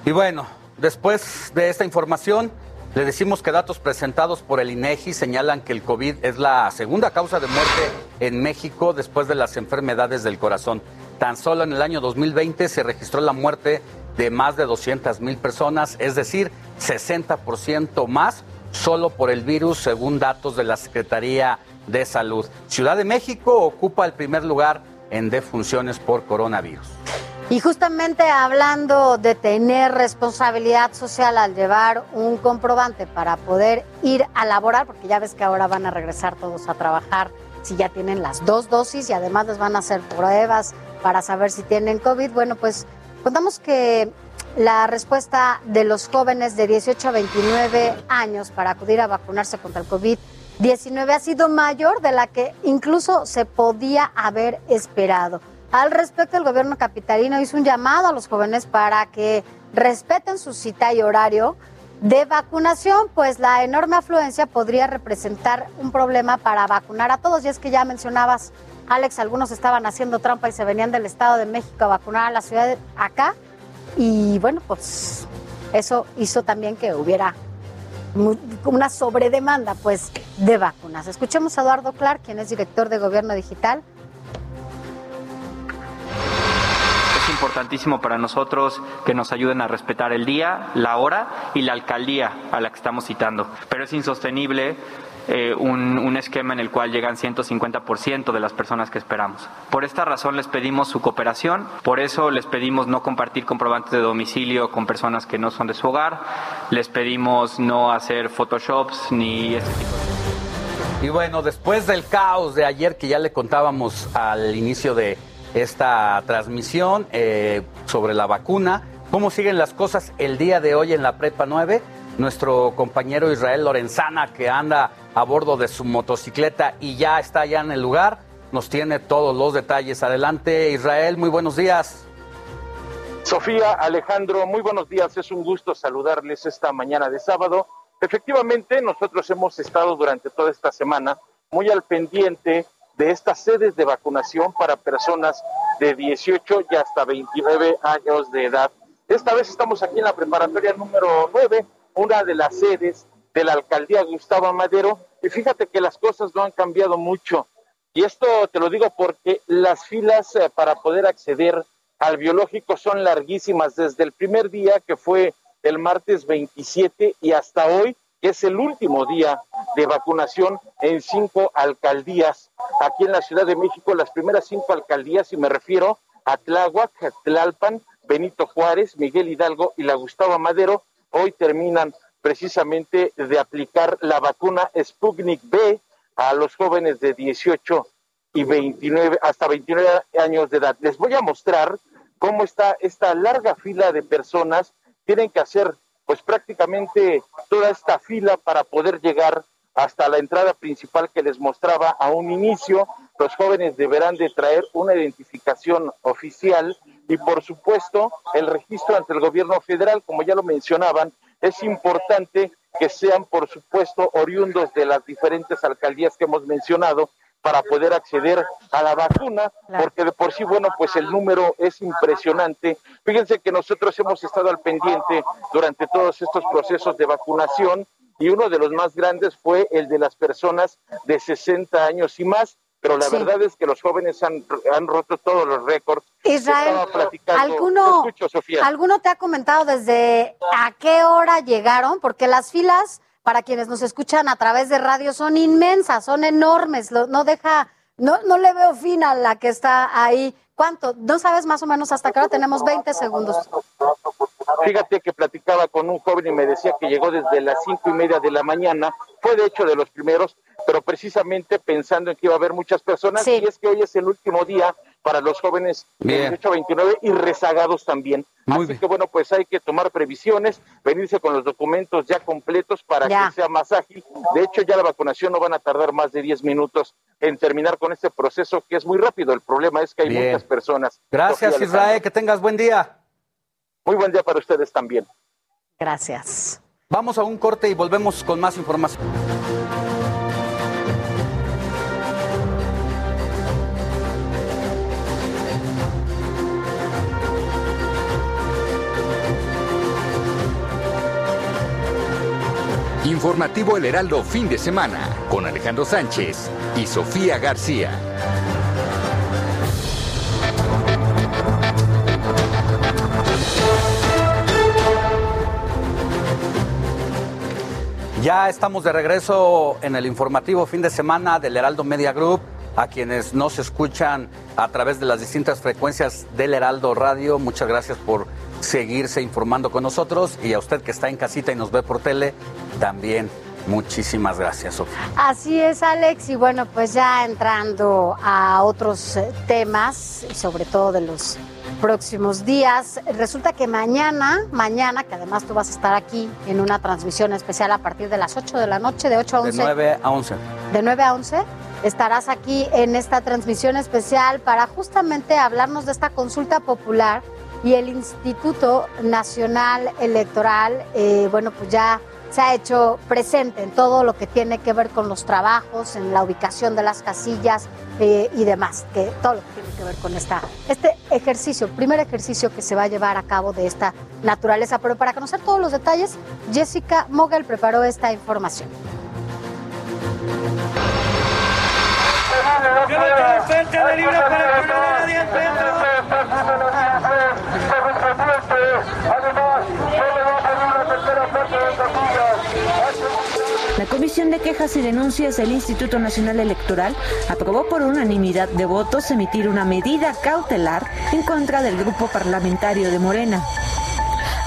Y bueno, después de esta información, le decimos que datos presentados por el INEGI señalan que el COVID es la segunda causa de muerte en México después de las enfermedades del corazón. Tan solo en el año 2020 se registró la muerte de más de 200 mil personas, es decir, 60% más solo por el virus, según datos de la Secretaría de Salud. Ciudad de México ocupa el primer lugar en defunciones por coronavirus.
Y justamente hablando de tener responsabilidad social al llevar un comprobante para poder ir a laborar, porque ya ves que ahora van a regresar todos a trabajar si ya tienen las dos dosis y además les van a hacer pruebas para saber si tienen COVID. Bueno, pues contamos que la respuesta de los jóvenes de 18 a 29 años para acudir a vacunarse contra el COVID-19 ha sido mayor de la que incluso se podía haber esperado. Al respecto, el gobierno capitalino hizo un llamado a los jóvenes para que respeten su cita y horario de vacunación, pues la enorme afluencia podría representar un problema para vacunar a todos. Y es que ya mencionabas, Alex, algunos estaban haciendo trampa y se venían del Estado de México a vacunar a la ciudad acá. Y bueno, pues eso hizo también que hubiera una sobredemanda pues de vacunas. Escuchemos a Eduardo Clark, quien es director de Gobierno Digital.
Es importantísimo para nosotros que nos ayuden a respetar el día, la hora y la alcaldía a la que estamos citando. Pero es insostenible eh, un, un esquema en el cual llegan 150% de las personas que esperamos. Por esta razón les pedimos su cooperación, por eso les pedimos no compartir comprobantes de domicilio con personas que no son de su hogar, les pedimos no hacer photoshops ni ese tipo de
Y bueno, después del caos de ayer que ya le contábamos al inicio de esta transmisión eh, sobre la vacuna, ¿cómo siguen las cosas el día de hoy en la Prepa 9? Nuestro compañero Israel Lorenzana, que anda a bordo de su motocicleta y ya está ya en el lugar, nos tiene todos los detalles. Adelante, Israel, muy buenos días.
Sofía, Alejandro, muy buenos días. Es un gusto saludarles esta mañana de sábado. Efectivamente, nosotros hemos estado durante toda esta semana muy al pendiente de estas sedes de vacunación para personas de 18 y hasta 29 años de edad. Esta vez estamos aquí en la preparatoria número 9, una de las sedes de la alcaldía Gustavo Madero, Y fíjate que las cosas no han cambiado mucho. Y esto te lo digo porque las filas eh, para poder acceder al biológico son larguísimas desde el primer día que fue el martes 27 y hasta hoy, que es el último día de vacunación en cinco alcaldías. Aquí en la Ciudad de México, las primeras cinco alcaldías, y me refiero a Tláhuac, Tlalpan, Benito Juárez, Miguel Hidalgo y la Gustavo Madero, hoy terminan precisamente de aplicar la vacuna Sputnik B a los jóvenes de 18 y 29 hasta 29 años de edad. Les voy a mostrar cómo está esta larga fila de personas. Tienen que hacer pues prácticamente toda esta fila para poder llegar hasta la entrada principal que les mostraba a un inicio. Los jóvenes deberán de traer una identificación oficial y por supuesto el registro ante el gobierno federal, como ya lo mencionaban, es importante que sean por supuesto oriundos de las diferentes alcaldías que hemos mencionado para poder acceder a la vacuna, porque de por sí, bueno, pues el número es impresionante. Fíjense que nosotros hemos estado al pendiente durante todos estos procesos de vacunación y uno de los más grandes fue el de las personas de 60 años y más, pero la verdad es que los jóvenes han, han roto todos los récords.
Israel, ¿alguno, ¿alguno te ha comentado desde a qué hora llegaron? Porque las filas para quienes nos escuchan a través de radio son inmensas, son enormes, no deja, no, no le veo fin a la que está ahí. ¿Cuánto? ¿No sabes más o menos hasta qué hora tenemos 20 segundos?
Fíjate que platicaba con un joven y me decía que llegó desde las cinco y media de la mañana, fue de hecho de los primeros, pero precisamente pensando en que iba a haber muchas personas, y es que hoy es el último día para los jóvenes de 18 a 29 y rezagados también. Así que bueno, pues hay que tomar previsiones, venirse con los documentos ya completos para que sea más ágil. De hecho, ya la vacunación no van a tardar más de 10 minutos en terminar con este proceso que es muy rápido. El problema es que hay muchas personas.
Gracias, Israel, que tengas buen día.
Muy buen día para ustedes también.
Gracias.
Vamos a un corte y volvemos con más información.
Informativo El Heraldo fin de semana con Alejandro Sánchez y Sofía García.
Ya estamos de regreso en el informativo fin de semana del Heraldo Media Group. A quienes nos escuchan a través de las distintas frecuencias del Heraldo Radio, muchas gracias por seguirse informando con nosotros y a usted que está en casita y nos ve por tele, también muchísimas gracias, Sofía.
Así es, Alex, y bueno, pues ya entrando a otros temas, y sobre todo de los próximos días, resulta que mañana, mañana, que además tú vas a estar aquí en una transmisión especial a partir de las 8 de la noche, de 8 a 11.
De 9 a 11.
De 9 a 11 estarás aquí en esta transmisión especial para justamente hablarnos de esta consulta popular y el Instituto Nacional Electoral, eh, bueno, pues ya se ha hecho presente en todo lo que tiene que ver con los trabajos, en la ubicación de las casillas eh, y demás, que todo lo que tiene que ver con esta, este ejercicio, primer ejercicio que se va a llevar a cabo de esta naturaleza. Pero para conocer todos los detalles, Jessica Mogel preparó esta información.
La Comisión de Quejas y Denuncias del Instituto Nacional Electoral aprobó por unanimidad de votos emitir una medida cautelar en contra del grupo parlamentario de Morena.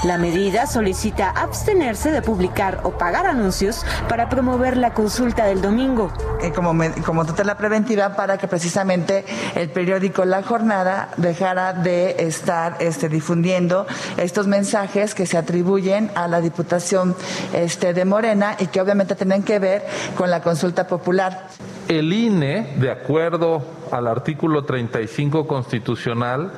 La medida solicita abstenerse de publicar o pagar anuncios para promover la consulta del domingo.
Como, como tutela preventiva para que precisamente el periódico La Jornada dejara de estar este, difundiendo estos mensajes que se atribuyen a la Diputación este, de Morena y que obviamente tienen que ver con la consulta popular.
El INE, de acuerdo al artículo 35 constitucional,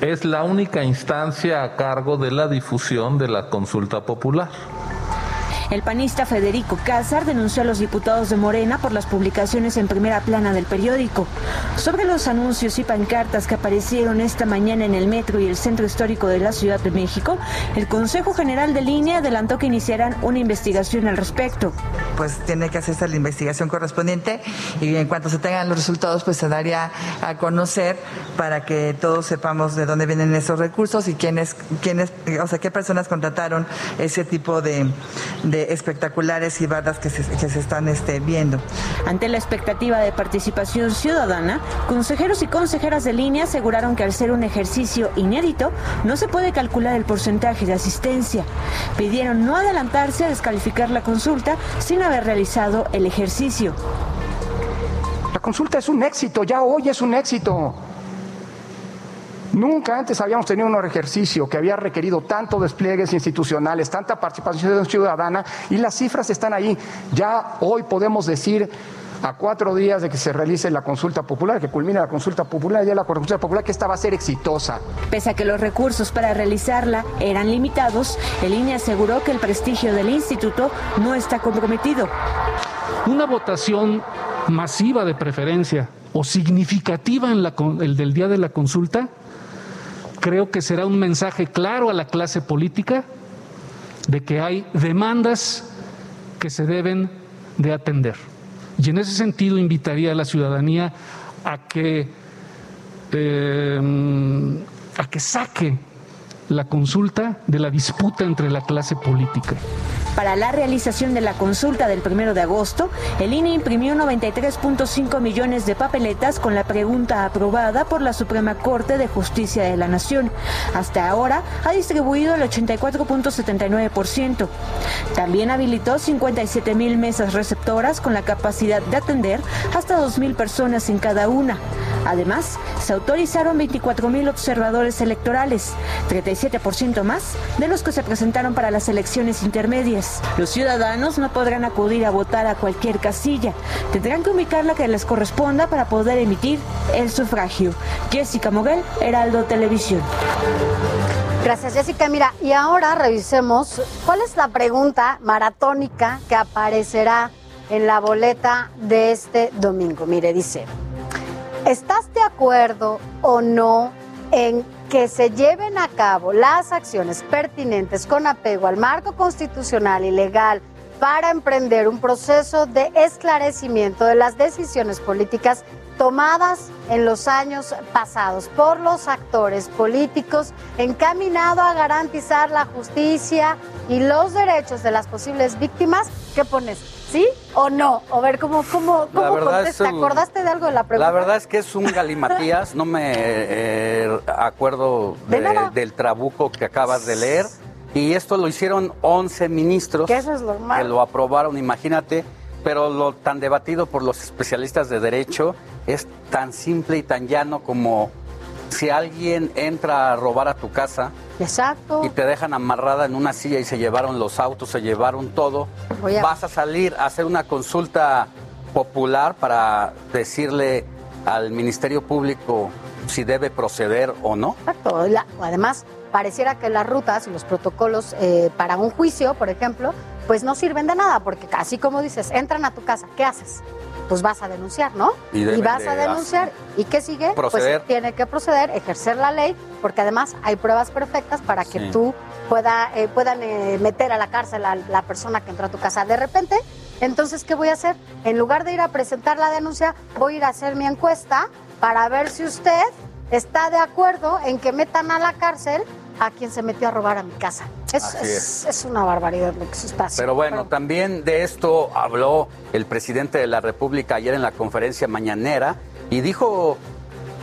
es la única instancia a cargo de la difusión de la consulta popular.
El panista Federico Cázar denunció a los diputados de Morena por las publicaciones en primera plana del periódico. Sobre los anuncios y pancartas que aparecieron esta mañana en el metro y el centro histórico de la Ciudad de México, el Consejo General de Línea adelantó que iniciarán una investigación al respecto.
Pues tiene que hacerse la investigación correspondiente y en cuanto se tengan los resultados, pues se daría a conocer para que todos sepamos de dónde vienen esos recursos y quiénes, quiénes, o sea, qué personas contrataron ese tipo de, de espectaculares y bardas que se, que se están este, viendo.
Ante la expectativa de participación ciudadana, consejeros y consejeras de línea aseguraron que al ser un ejercicio inédito, no se puede calcular el porcentaje de asistencia. Pidieron no adelantarse a descalificar la consulta sin haber realizado el ejercicio.
La consulta es un éxito, ya hoy es un éxito. Nunca antes habíamos tenido un ejercicio que había requerido tanto despliegues institucionales, tanta participación ciudadana y las cifras están ahí. Ya hoy podemos decir a cuatro días de que se realice la consulta popular, que culmine la consulta popular, ya la consulta popular, que esta va a ser exitosa.
Pese a que los recursos para realizarla eran limitados, el INE aseguró que el prestigio del instituto no está comprometido.
Una votación masiva de preferencia o significativa en la, el del día de la consulta, creo que será un mensaje claro a la clase política de que hay demandas que se deben de atender. Y en ese sentido invitaría a la ciudadanía a que, eh, a que saque la consulta de la disputa entre la clase política.
Para la realización de la consulta del primero de agosto, el INE imprimió 93.5 millones de papeletas con la pregunta aprobada por la Suprema Corte de Justicia de la Nación. Hasta ahora ha distribuido el 84.79%. También habilitó 57 mil mesas receptoras con la capacidad de atender hasta 2 mil personas en cada una. Además, se autorizaron 24 mil observadores electorales, 37% más de los que se presentaron para las elecciones intermedias. Los ciudadanos no podrán acudir a votar a cualquier casilla. Tendrán que ubicar la que les corresponda para poder emitir el sufragio. Jessica Moguel, Heraldo Televisión.
Gracias, Jessica. Mira, y ahora revisemos cuál es la pregunta maratónica que aparecerá en la boleta de este domingo. Mire, dice, ¿estás de acuerdo o no en que se lleven a cabo las acciones pertinentes con apego al marco constitucional y legal para emprender un proceso de esclarecimiento de las decisiones políticas tomadas en los años pasados por los actores políticos encaminado a garantizar la justicia y los derechos de las posibles víctimas. ¿Qué pones? ¿Sí o no? O ver cómo, cómo, cómo contesta. ¿Te acordaste de algo de la pregunta?
La verdad es que es un galimatías, no me eh, acuerdo del trabuco que acabas de leer. Y esto lo hicieron 11 ministros
Que eso es normal.
que lo aprobaron, imagínate, pero lo tan debatido por los especialistas de derecho es tan simple y tan llano como si alguien entra a robar a tu casa
Exacto.
y te dejan amarrada en una silla y se llevaron los autos, se llevaron todo,
a-
vas a salir a hacer una consulta popular para decirle al Ministerio Público si debe proceder o no.
Exacto. La- además, pareciera que las rutas y los protocolos eh, para un juicio, por ejemplo, pues no sirven de nada, porque así como dices, entran a tu casa, ¿qué haces? Pues vas a denunciar, ¿no?
Y
vas a denunciar. ¿Y qué sigue?
Proceder.
Pues tiene que proceder, ejercer la ley, porque además hay pruebas perfectas para que
Sí.
tú pueda, eh, puedan eh, meter a la cárcel a la persona que entró a tu casa. De repente, entonces, ¿qué voy a hacer? En lugar de ir a presentar la denuncia, voy a ir a hacer mi encuesta para ver si usted está de acuerdo en que metan a la cárcel a quien se metió a robar a mi casa. Es, es,
es.
es una barbaridad lo que se está haciendo.
Pero bueno, también de esto habló el presidente de la República ayer en la conferencia mañanera y dijo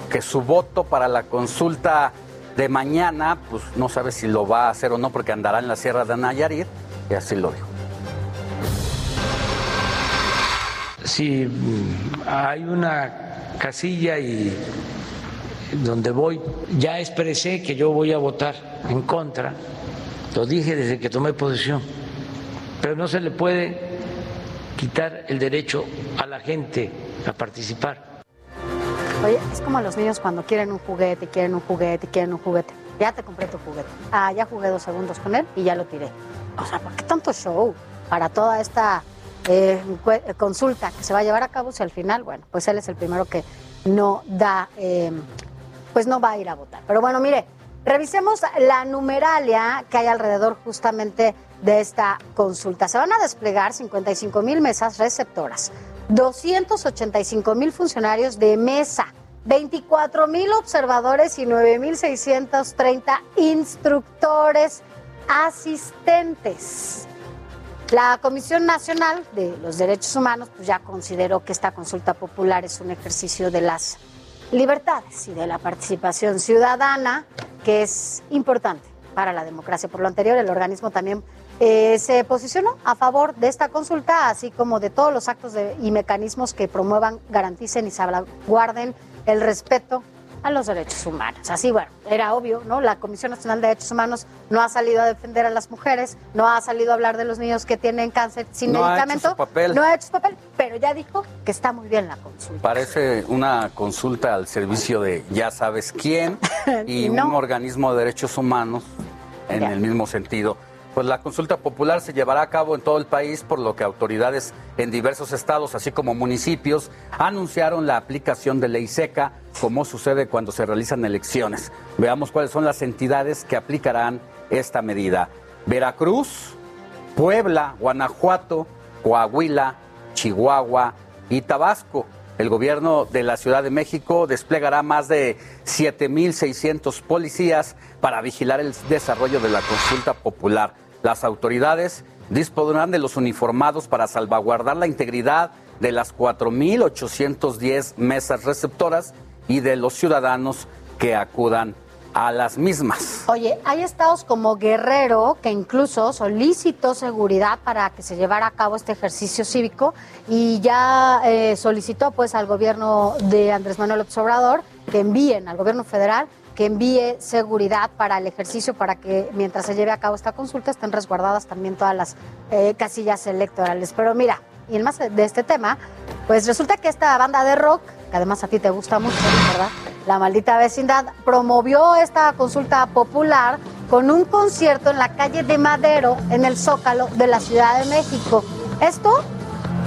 que su voto para la consulta de mañana, pues no sabe si lo va a hacer o no porque andará en la Sierra de Nayarit y así lo dijo.
si mm, hay una casilla y donde voy, ya expresé que yo voy a votar en contra, lo dije desde que tomé posesión, pero no se le puede quitar el derecho a la gente a participar.
Oye, es como los niños cuando quieren un juguete, quieren un juguete, quieren un juguete. Ya te compré tu juguete. Ah, ya jugué dos segundos con él y ya lo tiré. O sea, ¿por qué tanto show? para toda esta eh, consulta que se va a llevar a cabo si al final, bueno, pues él es el primero que no da, eh, pues no va a ir a votar. Pero bueno, mire, revisemos la numeralia que hay alrededor justamente de esta consulta. Se van a desplegar 55 mil mesas receptoras, 285 mil funcionarios de mesa, 24 mil observadores y 9 mil 630 instructores asistentes. La Comisión Nacional de los Derechos Humanos pues ya consideró que esta consulta popular es un ejercicio de las libertades y de la participación ciudadana, que es importante para la democracia. Por lo anterior, el organismo también eh, se posicionó a favor de esta consulta, así como de todos los actos y mecanismos que promuevan, garanticen y salvaguarden el respeto a los derechos humanos. Así, bueno, era obvio, ¿no? La Comisión Nacional de Derechos Humanos no ha salido a defender a las mujeres, no ha salido a hablar de los niños que tienen cáncer sin medicamento. No ha hecho su papel, pero ya dijo que está muy bien la consulta.
Parece una consulta al servicio de ya sabes quién y un organismo de derechos humanos en el mismo sentido pues la consulta popular se llevará a cabo en todo el país, por lo que autoridades en diversos estados, así como municipios, anunciaron la aplicación de ley seca, como sucede cuando se realizan elecciones. Veamos cuáles son las entidades que aplicarán esta medida. Veracruz, Puebla, Guanajuato, Coahuila, Chihuahua y Tabasco. El gobierno de la Ciudad de México desplegará más de 7.600 policías para vigilar el desarrollo de la consulta popular. Las autoridades dispondrán de los uniformados para salvaguardar la integridad de las 4.810 mesas receptoras y de los ciudadanos que acudan a las mismas.
Oye, hay estados como Guerrero que incluso solicitó seguridad para que se llevara a cabo este ejercicio cívico y ya eh, solicitó pues al gobierno de Andrés Manuel López Obrador que envíen al gobierno federal que envíe seguridad para el ejercicio, para que mientras se lleve a cabo esta consulta estén resguardadas también todas las eh, casillas electorales. Pero mira, y en más de este tema, pues resulta que esta banda de rock, que además a ti te gusta mucho, ¿verdad? La maldita vecindad, promovió esta consulta popular con un concierto en la calle de Madero, en el Zócalo de la Ciudad de México. Esto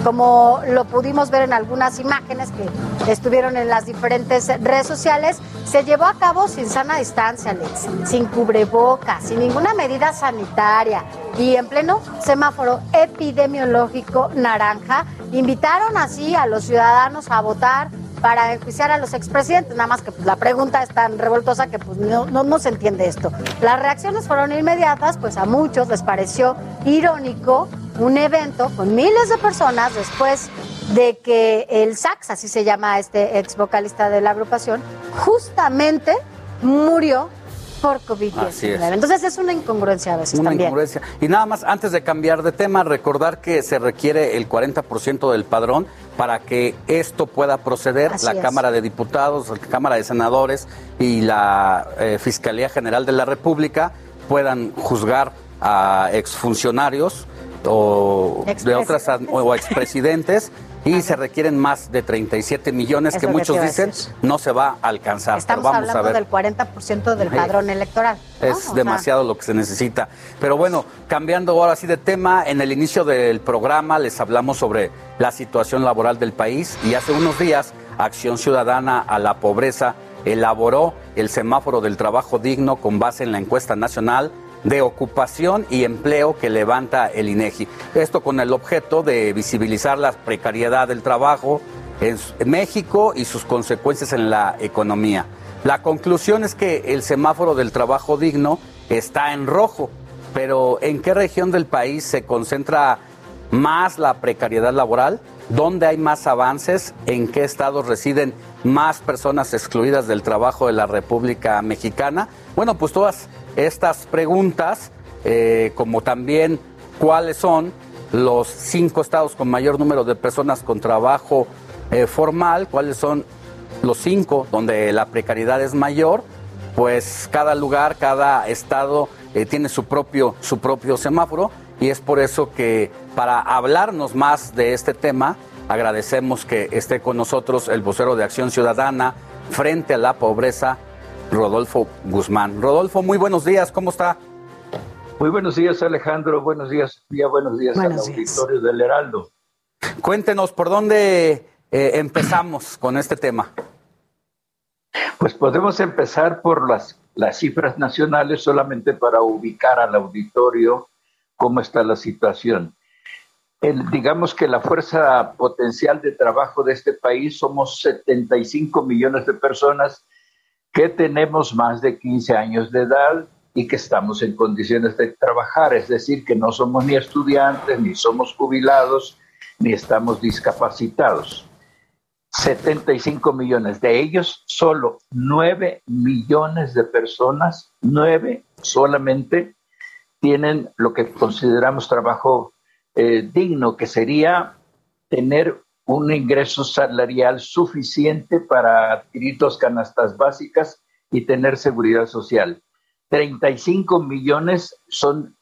como lo pudimos ver en algunas imágenes que estuvieron en las diferentes redes sociales, se llevó a cabo sin sana distancia, Alex, sin cubrebocas, sin ninguna medida sanitaria y en pleno semáforo epidemiológico naranja. Invitaron así a los ciudadanos a votar para enjuiciar a los expresidentes, nada más que pues, la pregunta es tan revoltosa que pues no, no, no, se entiende esto. Las reacciones fueron inmediatas, pues a muchos les pareció irónico un evento con miles de personas después de que el Sax, así se llama este ex vocalista de la agrupación, justamente murió por COVID-19. Entonces es una incongruencia a veces
una incongruencia. Y nada más, antes de cambiar de tema, recordar que se requiere el 40% del padrón para que esto pueda proceder. la Cámara de Diputados, la Cámara de Senadores y la eh, Fiscalía General de la República puedan juzgar a exfuncionarios o de otras o expresidentes y se requieren más de 37 millones que muchos dicen no se va a alcanzar.
Estamos hablando del 40% del padrón electoral.
Es demasiado lo que se necesita. Pero bueno, cambiando ahora sí de tema, en el inicio del programa les hablamos sobre la situación laboral del país y hace unos días Acción Ciudadana a la Pobreza elaboró el semáforo del trabajo digno con base en la encuesta nacional de ocupación y empleo que levanta el INEGI. Esto con el objeto de visibilizar la precariedad del trabajo en México y sus consecuencias en la economía. La conclusión es que el semáforo del trabajo digno está en rojo, pero ¿en qué región del país se concentra más la precariedad laboral? ¿Dónde hay más avances? ¿En qué estados residen más personas excluidas del trabajo de la República Mexicana? Bueno, pues todas estas preguntas, eh, como también cuáles son los cinco estados con mayor número de personas con trabajo eh, formal, cuáles son los cinco donde la precariedad es mayor, pues cada lugar, cada estado eh, tiene su propio, su propio semáforo y es por eso que para hablarnos más de este tema, agradecemos que esté con nosotros el vocero de Acción Ciudadana frente a la pobreza, Rodolfo Guzmán. Rodolfo, muy buenos días, ¿cómo está?
Muy buenos días, Alejandro. Buenos días, Sofía. Buenos días al auditorio del Heraldo.
Cuéntenos, ¿por dónde eh, empezamos con este tema?
Pues podemos empezar por las, las cifras nacionales solamente para ubicar al auditorio cómo está la situación. digamos que la fuerza potencial de trabajo de este país somos 75 millones de personas que tenemos más de 15 años de edad y que estamos en condiciones de trabajar, es decir, que no somos ni estudiantes, ni somos jubilados, ni estamos discapacitados. 75 millones. De ellos, solo 9 millones de personas, 9 solamente, tienen lo que consideramos trabajo eh, digno, que sería tener un ingreso salarial suficiente para adquirir dos canastas básicas y tener seguridad social. 35 millones son,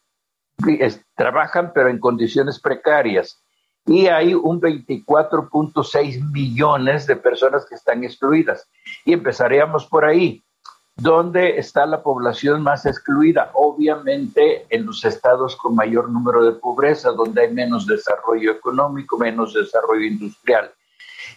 trabajan pero en condiciones precarias y hay un 24.6 millones de personas que están excluidas. Y empezaríamos por ahí. ¿Dónde está la población más excluida? Obviamente en los estados con mayor número de pobreza, donde hay menos desarrollo económico, menos desarrollo industrial.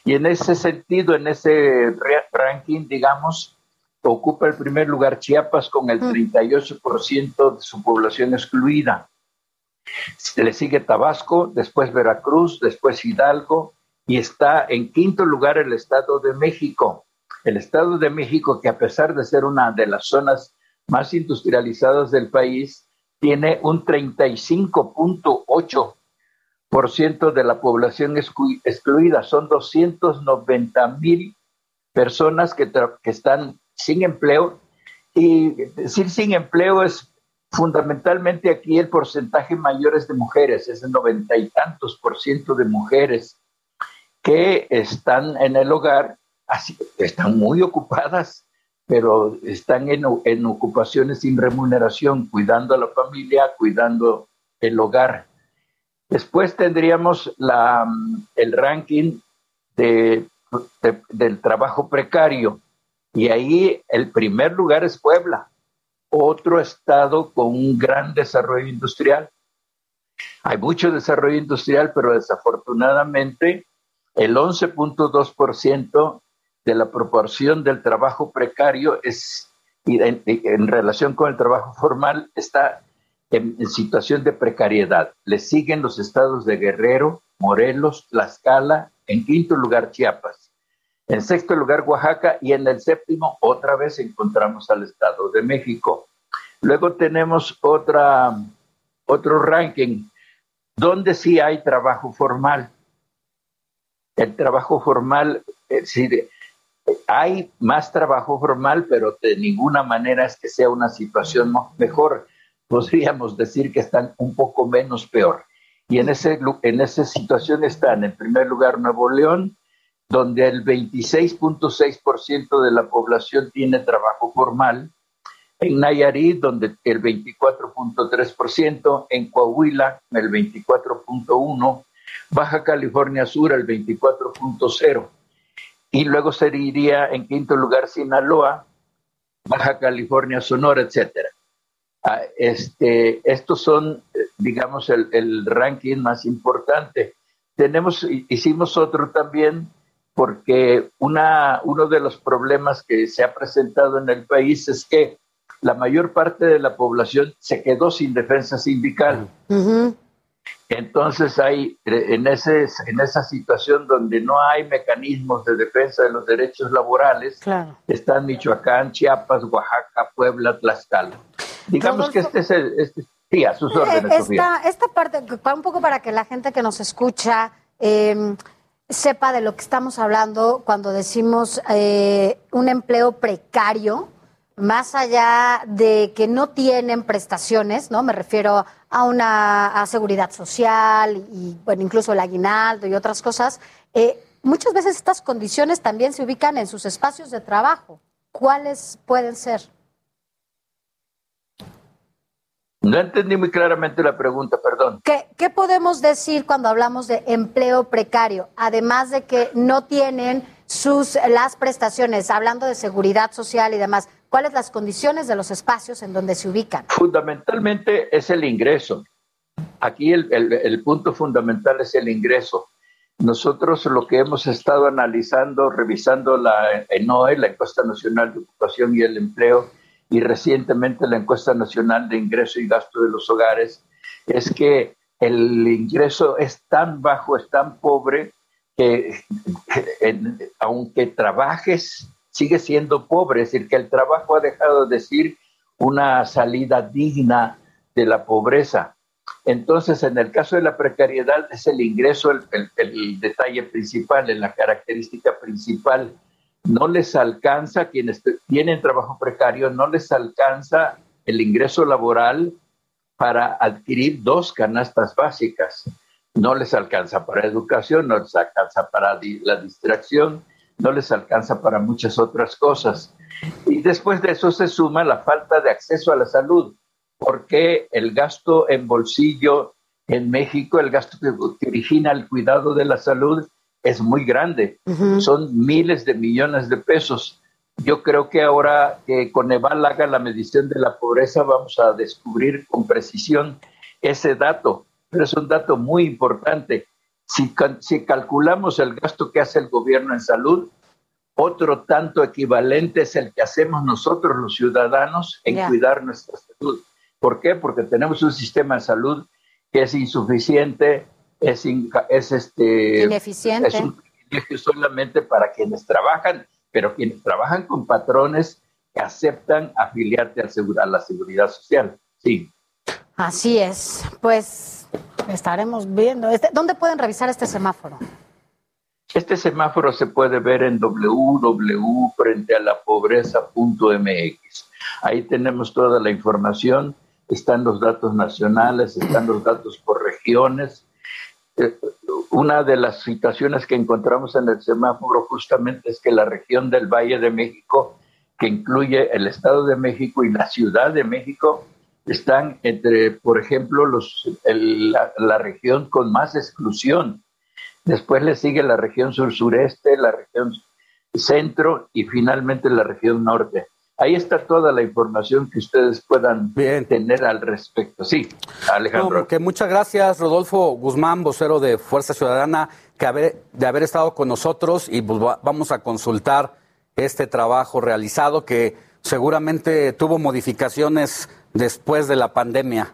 Y en ese sentido, en ese ranking, digamos, ocupa el primer lugar Chiapas con el 38% de su población excluida. Le sigue Tabasco, después Veracruz, después Hidalgo y está en quinto lugar el Estado de México. El Estado de México, que a pesar de ser una de las zonas más industrializadas del país, tiene un 35.8% de la población excluida. Son 290 mil personas que, están sin empleo. Y decir sin empleo es fundamentalmente aquí el porcentaje mayor de mujeres, es de noventa y tantos por ciento de mujeres que están en el hogar, así, están muy ocupadas, pero están en, en ocupaciones sin remuneración, cuidando a la familia, cuidando el hogar. Después tendríamos la, el ranking de, del trabajo precario. Y ahí el primer lugar es Puebla, otro estado con un gran desarrollo industrial. Hay mucho desarrollo industrial, pero desafortunadamente el 11.2% de la proporción del trabajo precario es en, relación con el trabajo formal está en, situación de precariedad. Le siguen los estados de Guerrero, Morelos, Tlaxcala, en quinto lugar Chiapas. En sexto lugar, Oaxaca y en el séptimo otra vez encontramos al Estado de México. Luego tenemos otra, otro ranking donde sí hay trabajo formal. El trabajo formal, es decir, hay más trabajo formal, pero de ninguna manera es que sea una situación mejor. Podríamos decir que están un poco menos peor. Y en, ese, en esa situación están, en primer lugar, Nuevo León, donde el 26.6% de la población tiene trabajo formal, en Nayarit, donde el 24.3%, en Coahuila, el 24.1%, Baja California Sur, el 24.0%, y luego se iría en quinto lugar Sinaloa, Baja California, Sonora, etcétera. Ah, este, estos son, digamos, el, el ranking más importante. Tenemos, hicimos otro también porque una, uno de los problemas que se ha presentado en el país es que la mayor parte de la población se quedó sin defensa sindical. Entonces hay en, ese, en esa situación donde no hay mecanismos de defensa de los derechos laborales, están Michoacán, Chiapas, Oaxaca, Puebla, Tlaxcala. Digamos que este es el... Este, sí, a sus órdenes,
esta, esta parte, un poco para que la gente que nos escucha... Eh, sepa de lo que estamos hablando cuando decimos eh, un empleo precario, más allá de que no tienen prestaciones, ¿no? Me refiero a una seguridad social y, bueno, incluso el aguinaldo y otras cosas. Eh, muchas veces estas condiciones también se ubican en sus espacios de trabajo. ¿Cuáles pueden ser?
No entendí muy claramente la pregunta, perdón.
¿Qué, ¿Qué, podemos decir cuando hablamos de empleo precario? Además de que no tienen sus las prestaciones, hablando de seguridad social y demás, cuáles las condiciones de los espacios en donde se ubican.
Fundamentalmente es el ingreso. Aquí el, el punto fundamental es el ingreso. Nosotros lo que hemos estado analizando, revisando la ENOE, la Encuesta Nacional de Ocupación y el Empleo, y recientemente la Encuesta Nacional de Ingreso y Gasto de los Hogares, es que el ingreso es tan bajo, es tan pobre, que aunque trabajes, sigue siendo pobre. Es decir, que el trabajo ha dejado de ser una salida digna de la pobreza. Entonces, en el caso de la precariedad, es el ingreso el, detalle principal, en la característica principal. No les alcanza, quienes tienen trabajo precario, no les alcanza el ingreso laboral para adquirir dos canastas básicas. No les alcanza para educación, no les alcanza para la distracción, no les alcanza para muchas otras cosas. Y después de eso se suma la falta de acceso a la salud porque el gasto en bolsillo en México, el gasto que, origina el cuidado de la salud es muy grande. Son miles de millones de pesos. Yo creo que ahora que Coneval haga la medición de la pobreza vamos a descubrir con precisión ese dato, pero es un dato muy importante. Si, si calculamos el gasto que hace el gobierno en salud, otro tanto equivalente es el que hacemos nosotros los ciudadanos en cuidar nuestra salud. ¿Por qué? Porque tenemos un sistema de salud que es insuficiente, es, es este,
ineficiente.
Es un privilegio solamente para quienes trabajan, pero quienes trabajan con patrones que aceptan afiliarte a la seguridad social. Sí.
Así es. Pues estaremos viendo. Este, ¿Dónde pueden revisar este semáforo?
Este semáforo se puede ver en www.frentealapobreza.mx. Ahí tenemos toda la información están los datos nacionales, están los datos por regiones. Eh, una de las situaciones que encontramos en el semáforo justamente es que la región del Valle de México, que incluye el Estado de México y la Ciudad de México, están entre, por ejemplo, los, la, la, región con más exclusión. Después le sigue la región sur-sureste, la región centro y finalmente la región norte. Ahí está toda la información que ustedes puedan tener al respecto. Sí, Alejandro.
que muchas gracias, Rodolfo Guzmán, vocero de Fuerza Ciudadana, que de haber estado con nosotros y pues, vamos a consultar este trabajo realizado que seguramente tuvo modificaciones después de la pandemia.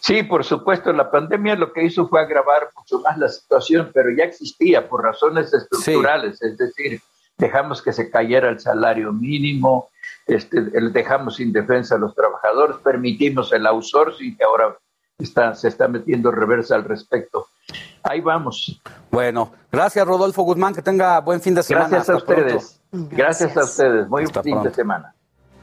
Sí, por supuesto, la pandemia lo que hizo fue agravar mucho más la situación, pero ya existía por razones estructurales, es decir, dejamos que se cayera el salario mínimo, este, dejamos sin defensa a los trabajadores, permitimos el outsourcing que ahora está, se está metiendo reversa al respecto. Ahí vamos.
Bueno, gracias Rodolfo Guzmán, que tenga buen fin de semana.
Gracias a ustedes. Gracias. a ustedes. Muy buen fin de semana.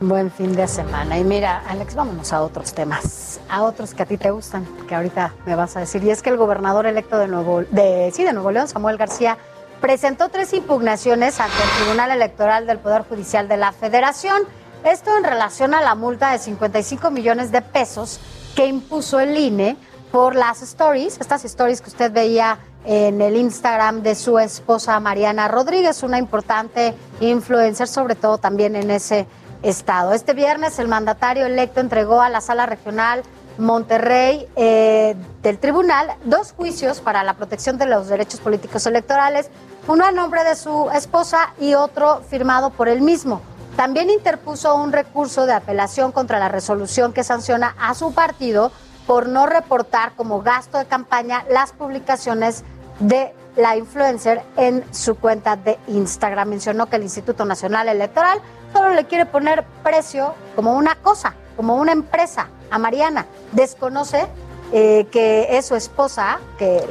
Buen fin de semana. Y mira, Alex, vámonos a otros temas, a otros que a ti te gustan, que ahorita me vas a decir. Y es que el gobernador electo de Nuevo, de, sí, Nuevo León, Samuel García, presentó tres impugnaciones ante el Tribunal Electoral del Poder Judicial de la Federación. Esto en relación a la multa de 55 millones de pesos que impuso el INE por las stories, estas stories que usted veía en el Instagram de su esposa Mariana Rodríguez, una importante influencer, sobre todo también en ese estado. Este viernes el mandatario electo entregó a la sala regional Monterrey eh, del tribunal dos juicios para la protección de los derechos políticos electorales uno a nombre de su esposa y otro firmado por él mismo. También interpuso un recurso de apelación contra la resolución que sanciona a su partido por no reportar como gasto de campaña las publicaciones de la influencer en su cuenta de Instagram. Mencionó que el Instituto Nacional Electoral solo le quiere poner precio como una cosa, como una empresa a Mariana. Desconoce eh, que es su esposa, que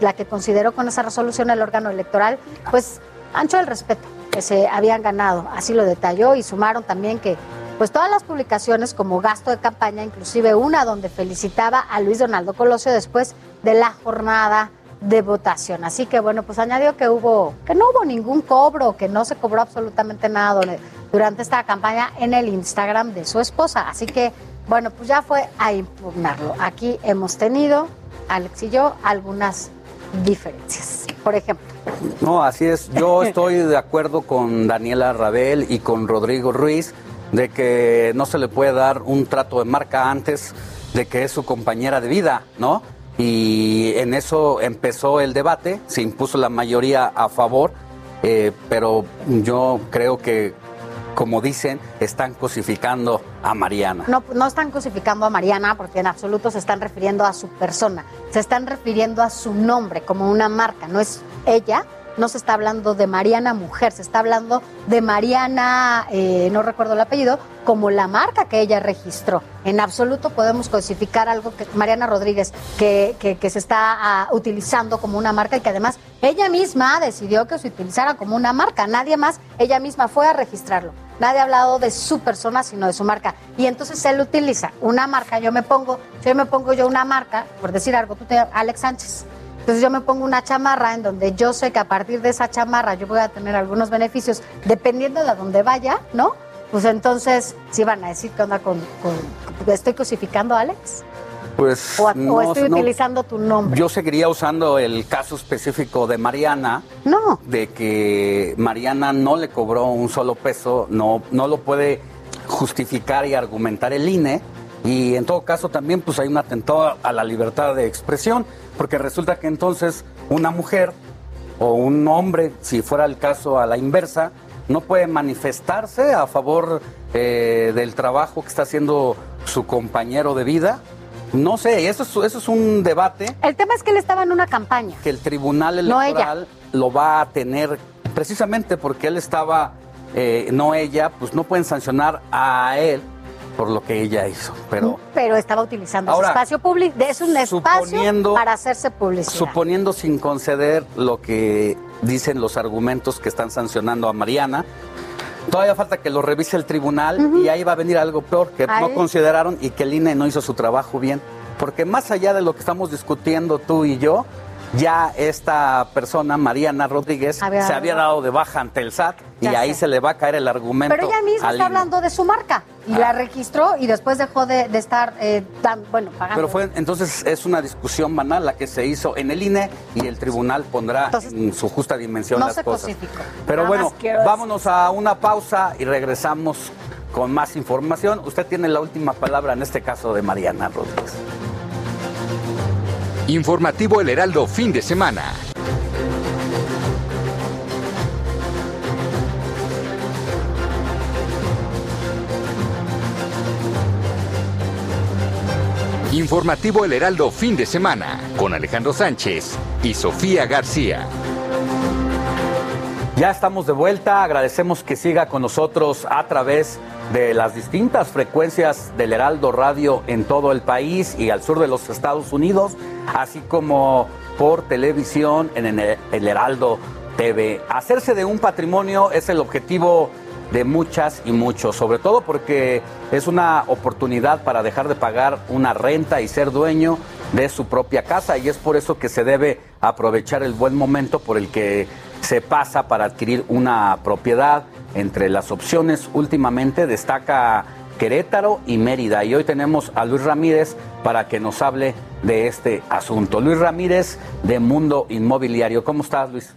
la, que consideró con esa resolución el órgano electoral, pues ancho el respeto que se habían ganado. Así lo detalló y sumaron también que pues todas las publicaciones como gasto de campaña, inclusive una donde felicitaba a Luis Donaldo Colosio después de la jornada de votación. Así que bueno, pues añadió que hubo que no hubo ningún cobro, que no se cobró absolutamente nada durante esta campaña en el Instagram de su esposa. Así que bueno, pues ya fue a impugnarlo. Aquí hemos tenido, Alex y yo, algunas diferencias. Por ejemplo.
No, así es. Yo estoy de acuerdo con Daniela Rabel y con Rodrigo Ruiz de que no se le puede dar un trato de marca antes de que es su compañera de vida, ¿no? Y en eso empezó el debate, se impuso la mayoría a favor, eh, pero yo creo que como dicen, están cosificando a Mariana.
No, no están cosificando a Mariana porque en absoluto se están refiriendo a su persona, se están refiriendo a su nombre como una marca, no es ella, no se está hablando de Mariana mujer, se está hablando de Mariana, eh, no recuerdo el apellido, como la marca que ella registró. En absoluto podemos cosificar algo que Mariana Rodríguez, que, que, se está ah, utilizando como una marca y que además ella misma decidió que se utilizara como una marca. Nadie más, ella misma fue a registrarlo. Nadie ha hablado de su persona, sino de su marca. Y entonces él utiliza una marca, yo me pongo, yo me pongo yo una marca, por decir algo, tú te Alex Sánchez. Entonces yo me pongo una chamarra en donde yo sé que a partir de esa chamarra yo voy a tener algunos beneficios, dependiendo de a dónde vaya, ¿no? Pues entonces, sí van a decir que onda con, ¿Estoy cosificando a Alex?
Pues
o, estoy utilizando tu nombre.
Yo seguiría usando el caso específico de Mariana.
No.
De que Mariana no le cobró un solo peso, no, no lo puede justificar y argumentar el INE. Y en todo caso también pues hay un atentado a la libertad de expresión, porque resulta que entonces una mujer o un hombre, si fuera el caso a la inversa, no puede manifestarse a favor eh, del trabajo que está haciendo su compañero de vida no sé, eso es, eso es un debate.
El tema es que él estaba en una campaña.
Que el Tribunal Electoral lo va a tener precisamente porque él estaba, eh, no ella, pues no pueden sancionar a él por lo que ella hizo. Pero,
pero estaba utilizando ese espacio público, es un espacio para hacerse publicidad.
Suponiendo sin conceder lo que dicen los argumentos que están sancionando a Mariana, Todavía falta que lo revise el tribunal y ahí va a venir algo peor, que no consideraron y que el INE no hizo su trabajo bien. Porque más allá de lo que estamos discutiendo tú y yo, ya esta persona, Mariana Rodríguez, se había dado de baja ante el SAT y ahí se le va a caer el argumento.
Pero ella misma está hablando de su marca y la ah. registró y después dejó de, estar eh, tan, bueno, pagando.
Pero fue, entonces es una discusión banal la que se hizo en el INE y el tribunal pondrá en su justa dimensión las cosas. Pero bueno, vámonos a una pausa y regresamos con más información. Usted tiene la última palabra en este caso de Mariana Rodríguez.
Informativo El Heraldo fin de semana. Informativo El Heraldo fin de semana con Alejandro Sánchez y Sofía García.
Ya estamos de vuelta, agradecemos que siga con nosotros a través de las distintas frecuencias del Heraldo Radio en todo el país y al sur de los Estados Unidos, así como por televisión en el Heraldo TV. Hacerse de un patrimonio es el objetivo de muchas y muchos, sobre todo porque es una oportunidad para dejar de pagar una renta y ser dueño de su propia casa y es por eso que se debe aprovechar el buen momento por el que se pasa para adquirir una propiedad. Entre las opciones últimamente destaca Querétaro y Mérida. Y hoy tenemos a Luis Ramírez para que nos hable de este asunto. Luis Ramírez de Mundo Inmobiliario. ¿Cómo estás, Luis?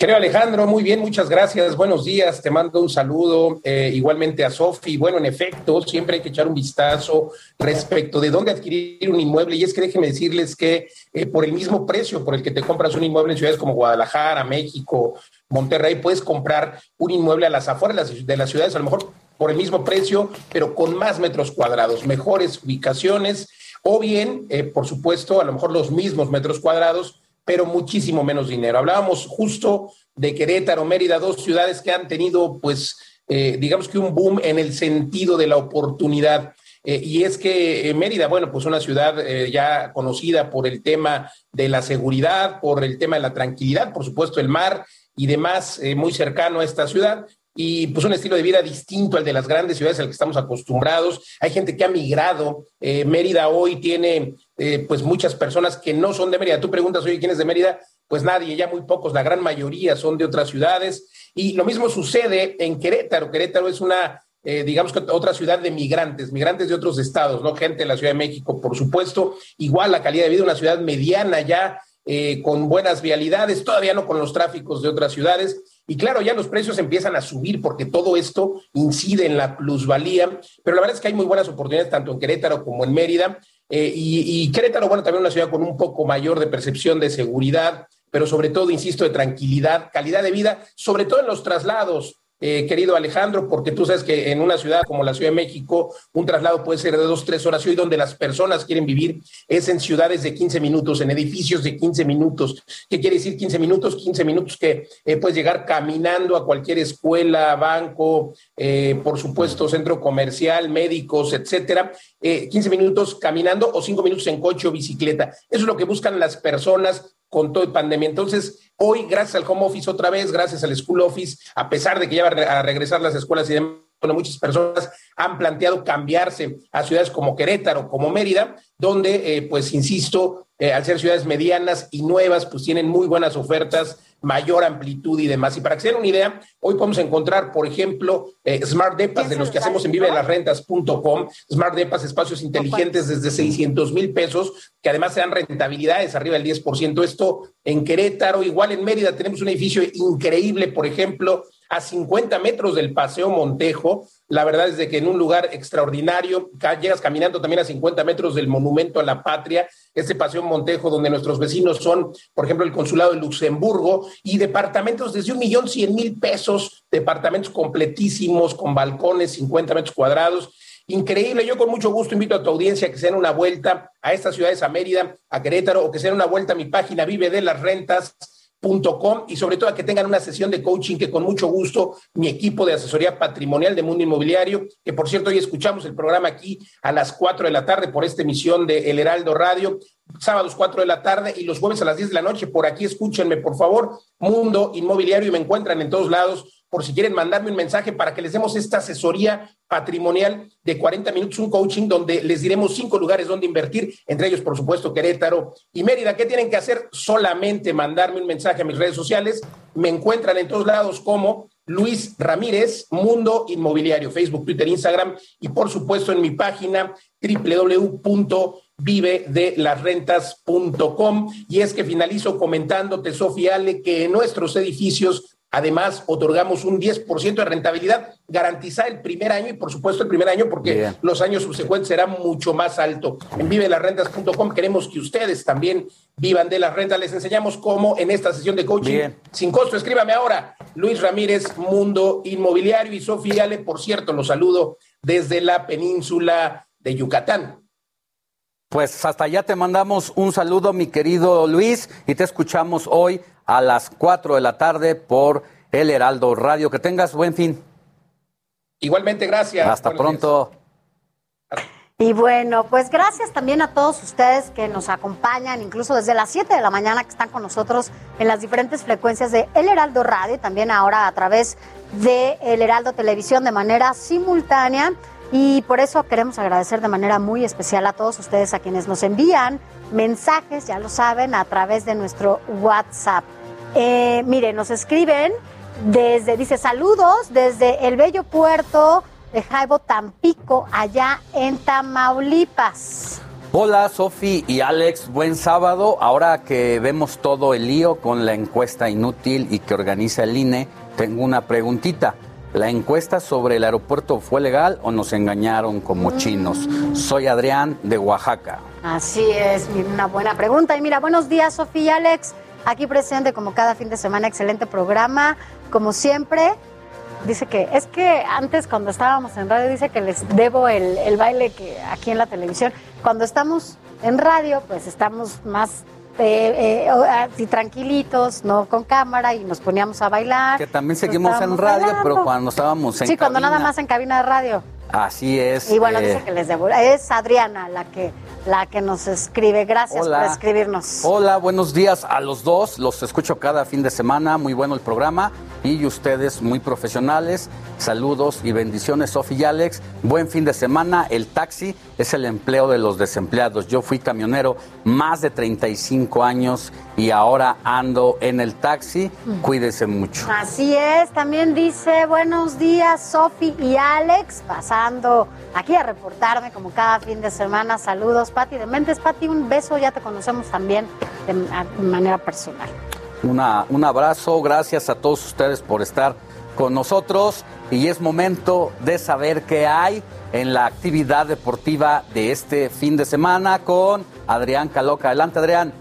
Creo Alejandro, muy bien, muchas gracias. Buenos días, te mando un saludo eh, igualmente a Sofi. Bueno, en efecto, siempre hay que echar un vistazo respecto de dónde adquirir un inmueble. Y es que déjenme decirles que eh, por el mismo precio por el que te compras un inmueble en ciudades como Guadalajara, México, Monterrey, puedes comprar un inmueble a las afueras de las ciudades, a lo mejor por el mismo precio, pero con más metros cuadrados, mejores ubicaciones, o bien, eh, por supuesto, a lo mejor los mismos metros cuadrados pero muchísimo menos dinero. Hablábamos justo de Querétaro, Mérida, dos ciudades que han tenido, pues, eh, digamos que un boom en el sentido de la oportunidad. Eh, y es que Mérida, bueno, pues una ciudad ya conocida por el tema de la seguridad, por el tema de la tranquilidad, por supuesto el mar y demás, muy cercano a esta ciudad, y pues un estilo de vida distinto al de las grandes ciudades al que estamos acostumbrados. Hay gente que ha migrado. Eh, Mérida hoy tiene eh, pues muchas personas que no son de Mérida. Tú preguntas, oye, ¿quién es de Mérida? Pues nadie, ya muy pocos, la gran mayoría son de otras ciudades. Y lo mismo sucede en Querétaro. Querétaro es una eh, digamos que otra ciudad de migrantes, migrantes de otros estados, ¿no? Gente de la Ciudad de México, por supuesto. Igual la calidad de vida, una ciudad mediana ya, con buenas vialidades, todavía no con los tráficos de otras ciudades. Y claro, ya los precios empiezan a subir porque todo esto incide en la plusvalía, pero la verdad es que hay muy buenas oportunidades tanto en Querétaro como en Mérida. Eh, y, y, Querétaro, bueno, también una ciudad con un poco mayor de percepción de seguridad, pero sobre todo, insisto, de tranquilidad, calidad de vida, sobre todo en los traslados eh, querido Alejandro, porque tú sabes que en una ciudad como la Ciudad de México, un traslado puede ser de dos, tres horas y hoy donde las personas quieren vivir es en ciudades de 15 minutos, en edificios de 15 minutos. ¿Qué quiere decir 15 minutos? 15 minutos que eh, puedes llegar caminando a cualquier escuela, banco, eh, por supuesto, centro comercial, médicos, etcétera. 15 minutos caminando o 5 minutos en coche o bicicleta. Eso es lo que buscan las personas con todo el pandemia. Entonces, hoy, gracias al home office otra vez, gracias al school office, a pesar de que ya van a regresar las escuelas y demás, bueno, muchas personas han planteado cambiarse a ciudades como Querétaro, como Mérida, donde, eh, pues, insisto, eh, al ser ciudades medianas y nuevas, pues tienen muy buenas ofertas mayor amplitud y demás. Y para que se den una idea, hoy podemos encontrar, por ejemplo, eh, Smart Depas, de los que hacemos en vivelasrentas.com, Smart Depas, espacios inteligentes desde 600 mil pesos, que además se dan rentabilidades arriba del 10%. Esto en Querétaro, igual en Mérida tenemos un edificio increíble, por ejemplo, a 50 metros del Paseo Montejo. La verdad es de que en un lugar extraordinario, llegas caminando también a 50 metros del Monumento a la Patria, este Paseo Montejo, donde nuestros vecinos son, por ejemplo, el Consulado de Luxemburgo, y departamentos desde un millón cien mil pesos, departamentos completísimos, con balcones, 50 metros cuadrados. Increíble, yo con mucho gusto invito a tu audiencia a que se den una vuelta a estas ciudades, a Mérida, a Querétaro, o que se den una vuelta a mi página Vive de las Rentas Com, y sobre todo a que tengan una sesión de coaching que con mucho gusto mi equipo de asesoría patrimonial de Mundo Inmobiliario, que por cierto hoy escuchamos el programa aquí a las 4 de la tarde por esta emisión de El Heraldo Radio, sábados 4 de la tarde y los jueves a las 10 de la noche, por aquí escúchenme por favor, Mundo Inmobiliario y me encuentran en todos lados por si quieren mandarme un mensaje para que les demos esta asesoría patrimonial de 40 minutos, un coaching donde les diremos cinco lugares donde invertir, entre ellos, por supuesto, Querétaro y Mérida. ¿Qué tienen que hacer? Solamente mandarme un mensaje a mis redes sociales. Me encuentran en todos lados como Luis Ramírez, Mundo Inmobiliario, Facebook, Twitter, Instagram y por supuesto en mi página www.vivedelasrentas.com. Y es que finalizo comentándote, Sofía Ale, que en nuestros edificios Además, otorgamos un 10% de rentabilidad garantizada el primer año y, por supuesto, el primer año porque los años subsecuentes serán mucho más alto. En vivelasrentas.com queremos que ustedes también vivan de las rentas. Les enseñamos cómo en esta sesión de coaching sin costo. Escríbame ahora, Luis Ramírez, Mundo Inmobiliario y Sofía Ale. Por cierto, los saludo desde la península de Yucatán.
Pues hasta allá te mandamos un saludo, mi querido Luis, y te escuchamos hoy a las 4 de la tarde por El Heraldo Radio. Que tengas buen fin.
Igualmente, gracias.
Hasta pronto.
Y bueno, pues gracias también a todos ustedes que nos acompañan, incluso desde las 7 de la mañana que están con nosotros en las diferentes frecuencias de El Heraldo Radio, también ahora a través de El Heraldo Televisión de manera simultánea. Y por eso queremos agradecer de manera muy especial a todos ustedes a quienes nos envían mensajes, ya lo saben, a través de nuestro WhatsApp. Eh, mire, nos escriben desde, dice saludos desde el bello puerto de Jaibo Tampico, allá en Tamaulipas.
Hola Sofi y Alex, buen sábado. Ahora que vemos todo el lío con la encuesta inútil y que organiza el INE, tengo una preguntita. ¿La encuesta sobre el aeropuerto fue legal o nos engañaron como chinos? Soy Adrián de Oaxaca.
Así es, una buena pregunta. Y mira, buenos días, Sofía y Alex. Aquí presente como cada fin de semana, excelente programa. Como siempre, dice que es que antes cuando estábamos en radio, dice que les debo el, el baile que aquí en la televisión. Cuando estamos en radio, pues estamos más eh, así tranquilitos, no con cámara, y nos poníamos a bailar.
Que también seguimos en radio, pero cuando estábamos en
Sí, cuando nada más en cabina de radio.
Así es.
Y bueno, dice que les debo. Es Adriana la que, la que nos escribe. Gracias por escribirnos.
Hola, buenos días a los dos. Los escucho cada fin de semana. Muy bueno el programa. Y ustedes muy profesionales. Saludos y bendiciones, Sofi y Alex. Buen fin de semana. El taxi es el empleo de los desempleados. Yo fui camionero más de 35 años y ahora ando en el taxi. Cuídese mucho.
Así es, también dice buenos días Sofi y Alex, pasando aquí a reportarme como cada fin de semana. Saludos, Pati de Mentes. Pati, un beso, ya te conocemos también de manera personal.
Un abrazo, gracias a todos ustedes por estar con nosotros y es momento de saber qué hay en la actividad deportiva de este fin de semana con Adrián Caloca. Adelante, Adrián.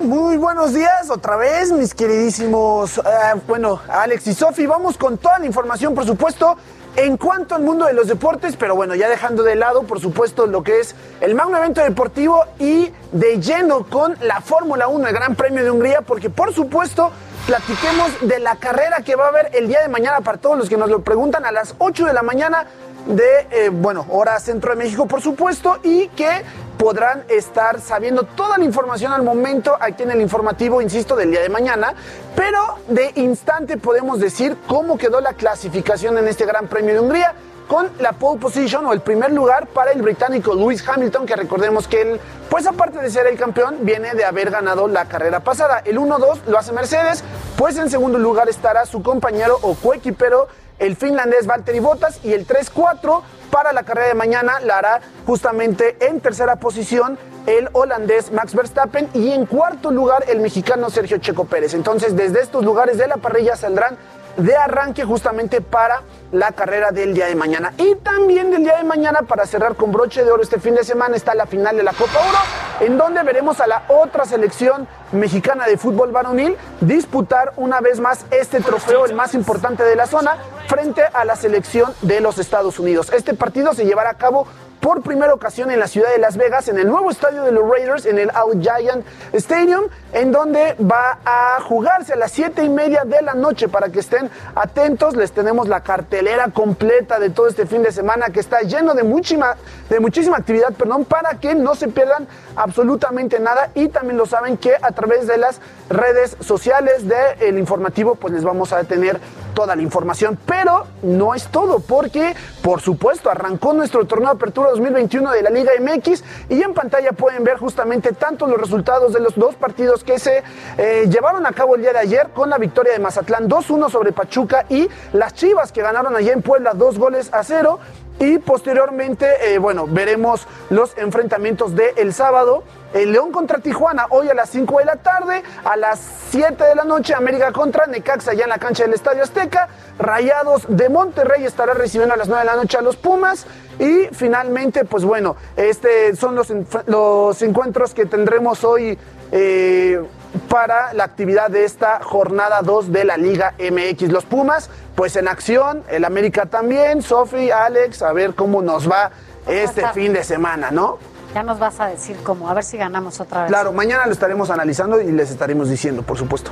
Muy buenos días otra vez, mis queridísimos, eh, bueno, Alex y Sofi. Vamos con toda la información, por supuesto, en cuanto al mundo de los deportes, pero bueno, ya dejando de lado, por supuesto, lo que es el magno evento deportivo y de lleno con la Fórmula 1, el Gran Premio de Hungría, porque por supuesto platiquemos de la carrera que va a haber el día de mañana para todos los que nos lo preguntan a las 8 de la mañana de, eh, bueno, hora centro de México, por supuesto, y que podrán estar sabiendo toda la información al momento aquí en el informativo, insisto, del día de mañana. Pero de instante podemos decir cómo quedó la clasificación en este Gran Premio de Hungría con la pole position o el primer lugar para el británico Lewis Hamilton, que recordemos que él, pues aparte de ser el campeón, viene de haber ganado la carrera pasada. El 1-2 lo hace Mercedes, pues en segundo lugar estará su compañero o coequipero, el finlandés Valtteri Bottas, y el 3-4 para la carrera de mañana la hará justamente en tercera posición el holandés Max Verstappen y en cuarto lugar el mexicano Sergio Checo Pérez. Entonces, desde estos lugares de la parrilla saldrán de arranque justamente para la carrera del día de mañana. Y también del día de mañana, para cerrar con broche de oro este fin de semana, está la final de la Copa Oro, en donde veremos a la otra selección mexicana de fútbol varonil disputar una vez más este trofeo, el más importante de la zona, frente a la selección de los Estados Unidos. Este partido se llevará a cabo por primera ocasión en la ciudad de Las Vegas, en el nuevo estadio de los Raiders, en el Al Giant Stadium, en donde va a jugarse a las siete y media de la noche. Para que estén atentos, les tenemos la cartelera completa de todo este fin de semana que está lleno de muchísima, de muchísima actividad, perdón, para que no se pierdan absolutamente nada. Y también lo saben que a través de las redes sociales del informativo, pues les vamos a tener toda la información. Pero no es todo, porque por supuesto arrancó nuestro torneo de apertura 2021 de la Liga MX y en pantalla pueden ver justamente tanto los resultados de los dos partidos que se eh, llevaron a cabo el día de ayer con la victoria de Mazatlán 2-1 sobre Pachuca y las Chivas que ganaron allá en Puebla dos goles a cero. Y posteriormente, eh, bueno, veremos los enfrentamientos del el sábado. El León contra Tijuana hoy a las 5 de la tarde, a las 7 de la noche América contra Necaxa ya en la cancha del Estadio Azteca, Rayados de Monterrey estará recibiendo a las 9 de la noche a los Pumas y finalmente pues bueno, este son los, los encuentros que tendremos hoy eh, para la actividad de esta jornada 2 de la Liga MX. Los Pumas pues en acción, el América también, Sofi, Alex, a ver cómo nos va este fin de semana, ¿no?
Ya nos vas a decir cómo, a ver si ganamos otra vez.
Claro, mañana lo estaremos analizando y les estaremos diciendo, por supuesto.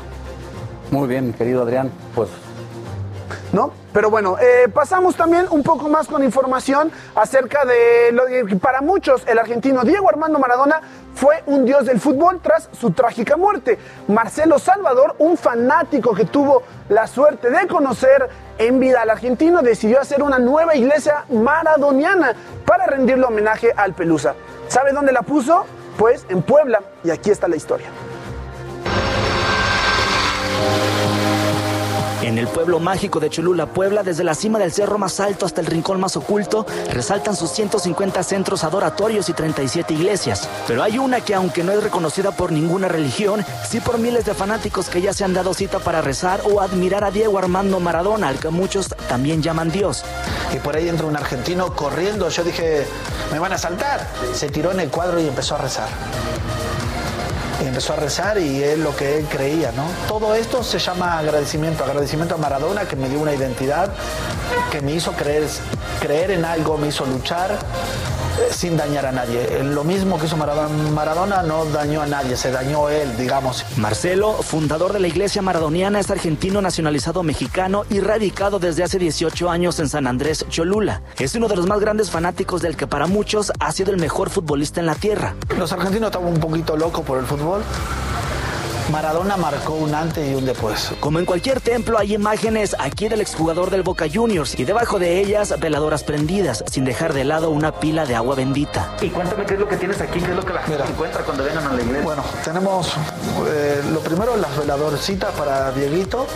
Muy bien, mi querido Adrián, pues
¿no? Pero bueno, eh, pasamos también un poco más con información acerca de lo que para muchos el argentino Diego Armando Maradona fue un dios del fútbol tras su trágica muerte. Marcelo Salvador, un fanático que tuvo la suerte de conocer en vida al argentino, decidió hacer una nueva iglesia maradoniana para rendirle homenaje al Pelusa. ¿Sabe dónde la puso? Pues en Puebla, y aquí está la historia.
En el pueblo mágico de Cholula, Puebla, desde la cima del cerro más alto hasta el rincón más oculto, resaltan sus 150 centros adoratorios y 37 iglesias. Pero hay una que, aunque no es reconocida por ninguna religión, sí por miles de fanáticos que ya se han dado cita para rezar o admirar a Diego Armando Maradona, al que muchos también llaman Dios.
Y por ahí entra un argentino corriendo. Yo dije, me van a saltar. Se tiró en el cuadro y empezó a rezar empezó a rezar y es lo que él creía, ¿no? Todo esto se llama agradecimiento, agradecimiento a Maradona que me dio una identidad, que me hizo creer, creer en algo, me hizo luchar sin dañar a nadie. Lo mismo que hizo Maradona, Maradona no dañó a nadie, se dañó él, digamos.
Marcelo, fundador de la Iglesia Maradoniana, es argentino nacionalizado mexicano y radicado desde hace 18 años en San Andrés, Cholula. Es uno de los más grandes fanáticos del que para muchos ha sido el mejor futbolista en la tierra.
Los argentinos estaban un poquito locos por el fútbol. Maradona marcó un antes y un después.
Como en cualquier templo hay imágenes aquí del exjugador del Boca Juniors y debajo de ellas veladoras prendidas, sin dejar de lado una pila de agua bendita.
Y cuéntame qué es lo que tienes aquí, qué es lo que la gente encuentra cuando vengan a la iglesia.
Bueno, tenemos eh, lo primero las veladorcitas para Dieguito.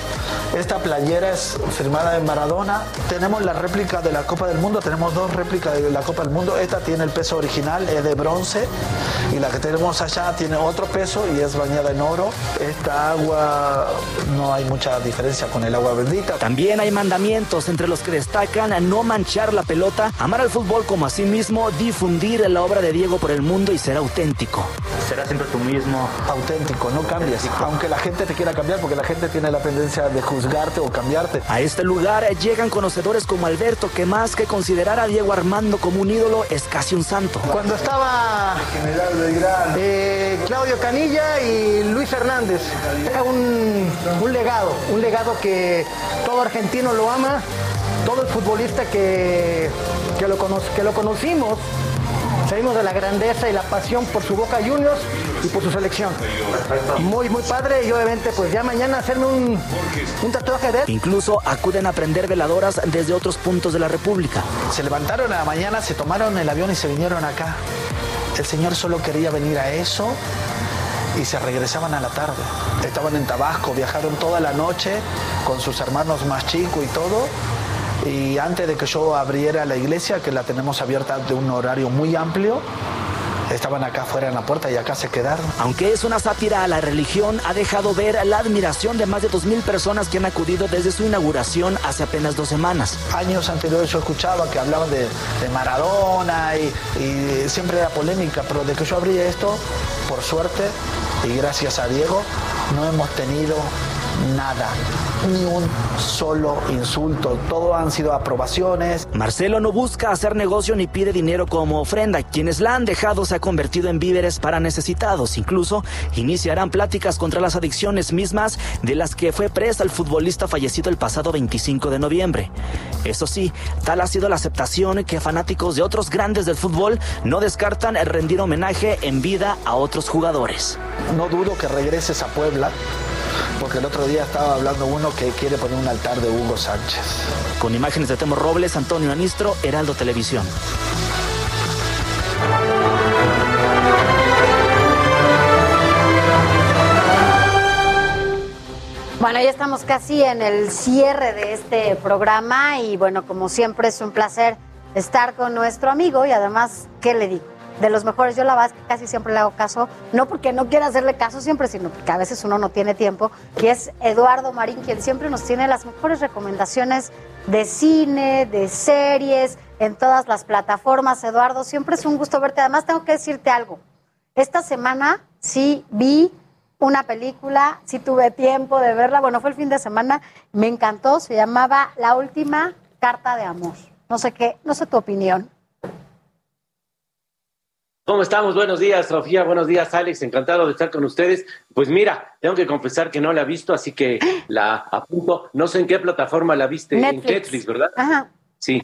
Esta playera es firmada de Maradona. Tenemos la réplica de la Copa del Mundo, tenemos dos réplicas de la Copa del Mundo. Esta tiene el peso original, es de bronce y la que tenemos allá tiene otro peso y es bañada en oro. Esta agua no hay mucha diferencia con el agua bendita.
También hay mandamientos entre los que destacan a no manchar la pelota, amar al fútbol como a sí mismo, difundir la obra de Diego por el mundo y ser auténtico.
Será siempre tú mismo.
Auténtico, no cambies. Aunque la gente te quiera cambiar, porque la gente tiene la tendencia de juzgarte o cambiarte.
A este lugar llegan conocedores como Alberto, que más que considerar a Diego Armando como un ídolo, es casi un santo.
Cuando estaba eh, Claudio Canilla y Luis Hernández, era un, un legado, un legado que todo argentino lo ama, todo el futbolista que, que, lo, cono- que lo conocimos, salimos de la grandeza y la pasión por su Boca Juniors y por su selección. Muy, muy padre y obviamente pues ya mañana hacerme un, un tatuaje de él.
Incluso acuden a prender veladoras desde otros puntos de la República.
Se levantaron a la mañana, se tomaron el avión y se vinieron acá. El señor solo quería venir a eso y se regresaban a la tarde. Estaban en Tabasco, viajaron toda la noche con sus hermanos más chicos y todo. Y antes de que yo abriera la iglesia, que la tenemos abierta de un horario muy amplio, estaban acá afuera en la puerta y acá se quedaron.
Aunque es una sátira a la religión, ha dejado ver la admiración de más de 2.000 personas que han acudido desde su inauguración hace apenas dos semanas.
Años anteriores yo escuchaba que hablaban de, de Maradona y, y siempre era polémica, pero de que yo abrí esto, por suerte y gracias a Diego, no hemos tenido nada, ni un solo insulto. Todo han sido aprobaciones.
Marcelo no busca hacer negocio ni pide dinero como ofrenda. Quienes la han dejado se ha convertido en víveres para necesitados. Incluso iniciarán pláticas contra las adicciones mismas de las que fue presa el futbolista fallecido el pasado 25 de noviembre. Eso sí, tal ha sido la aceptación que fanáticos de otros grandes del fútbol no descartan rendir homenaje en vida a otros jugadores.
No dudo que regreses a Puebla, porque el otro día estaba hablando uno que quiere poner un altar de Hugo Sánchez.
Con imágenes de Temo Robles, Antonio Anistro, Heraldo Televisión.
Bueno, ya estamos casi en el cierre de este programa y bueno, como siempre es un placer estar con nuestro amigo y además, ¿qué le digo? De los mejores, yo la verdad es que casi siempre le hago caso, no porque no quiera hacerle caso siempre, sino porque a veces uno no tiene tiempo, y es Eduardo Marín, quien siempre nos tiene las mejores recomendaciones de cine, de series, en todas las plataformas. Eduardo, siempre es un gusto verte. Además, tengo que decirte algo. Esta semana sí vi una película, sí tuve tiempo de verla, bueno, fue el fin de semana, me encantó, se llamaba La última carta de amor. No sé qué, no sé tu opinión.
¿Cómo estamos? Buenos días, Sofía. Buenos días, Alex. Encantado de estar con ustedes. Pues mira, tengo que confesar que no la he visto, así que la apunto. No sé en qué plataforma la viste.
Netflix.
En Netflix, ¿verdad?
Ajá.
Sí,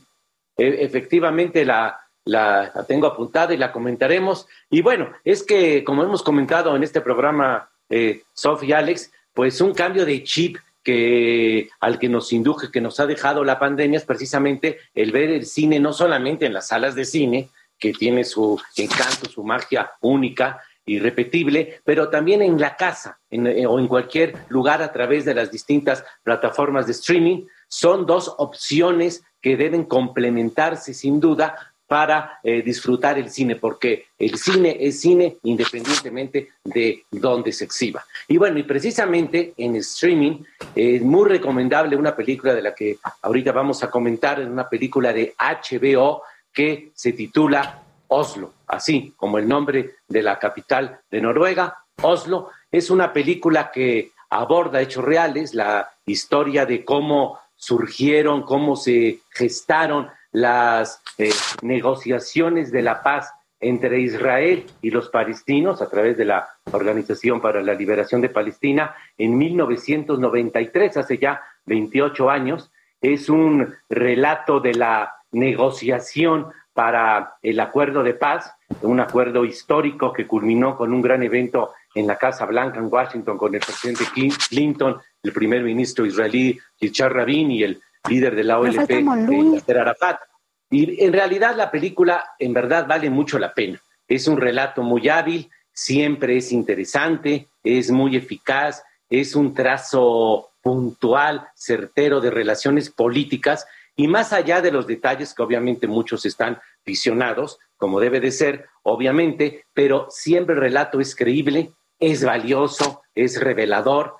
E- efectivamente la, la, la tengo apuntada y la comentaremos. Y bueno, es que como hemos comentado en este programa, eh, Sofía y Alex, pues un cambio de chip que al que nos induje, que nos ha dejado la pandemia es precisamente el ver el cine no solamente en las salas de cine, que tiene su encanto, su magia única, irrepetible, pero también en la casa en- eh, o en cualquier lugar a través de las distintas plataformas de streaming. Son dos opciones que deben complementarse sin duda para eh, disfrutar el cine, porque el cine es cine independientemente de dónde se exhiba. Y bueno, y precisamente en streaming es muy recomendable una película de la que ahorita vamos a comentar, es una película de HBO que se titula Oslo, así como el nombre de la capital de Noruega, Oslo. Es una película que aborda hechos reales, la historia de cómo surgieron, cómo se gestaron las eh, negociaciones de la paz entre Israel y los palestinos a través de la Organización para la Liberación de Palestina en 1993, hace ya 28 años. Es un relato de la negociación para el acuerdo de paz, un acuerdo histórico que culminó con un gran evento en la Casa Blanca en Washington con el presidente Clinton, el primer ministro israelí Yitzhak Rabin y el líder de la OLP, Yasser Arafat. Y en realidad la película en verdad vale mucho la pena. Es un relato muy hábil, siempre es interesante, es muy eficaz, es un trazo puntual, certero de relaciones políticas y más allá de los detalles que obviamente muchos están visionados, como debe de ser, obviamente, pero siempre el relato es creíble, es valioso, es revelador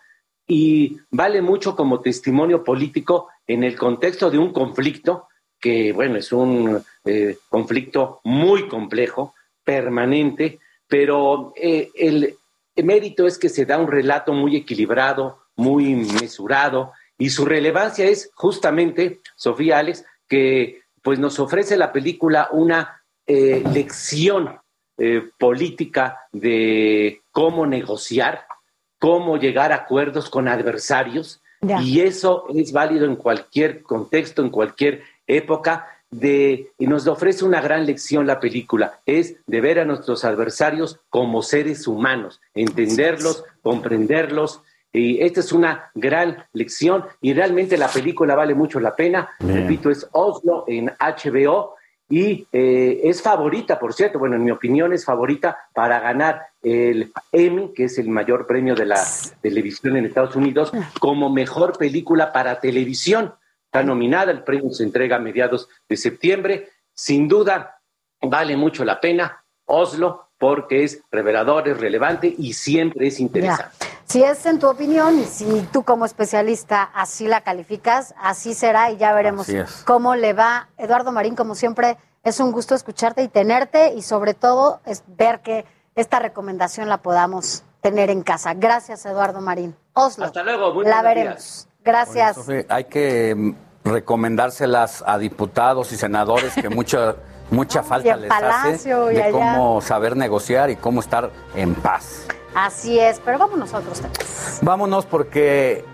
y vale mucho como testimonio político en el contexto de un conflicto que, bueno, es un eh, conflicto muy complejo, permanente, pero eh, el mérito es que se da un relato muy equilibrado, muy mesurado, y su relevancia es justamente, Sofía Alex, que pues nos ofrece la película una eh, lección eh, política de cómo negociar, cómo llegar a acuerdos con adversarios, y eso es válido en cualquier contexto, en cualquier época, de, y nos ofrece una gran lección la película, es de ver a nuestros adversarios como seres humanos, entenderlos, comprenderlos, y esta es una gran lección y realmente la película vale mucho la pena. Repito, es Oslo en HBO y eh, es favorita, por cierto, bueno, en mi opinión es favorita para ganar el Emmy, que es el mayor premio de la televisión en Estados Unidos, como mejor película para televisión. Está nominada, el premio se entrega a mediados de septiembre. Sin duda, vale mucho la pena. Oslo, porque es revelador, es relevante y siempre es interesante.
Si es en tu opinión y si tú como especialista así la calificas, así será y ya veremos cómo le va. Eduardo Marín, como siempre, es un gusto escucharte y tenerte y sobre todo es ver que esta recomendación la podamos tener en casa. Gracias, Eduardo Marín. Oslo.
Hasta luego.
La veremos. Gracias.
hay que mm, recomendárselas a diputados y senadores que mucha mucha falta les hace de cómo saber negociar y cómo estar en paz.
Así es, pero vamos nosotros
Vámonos porque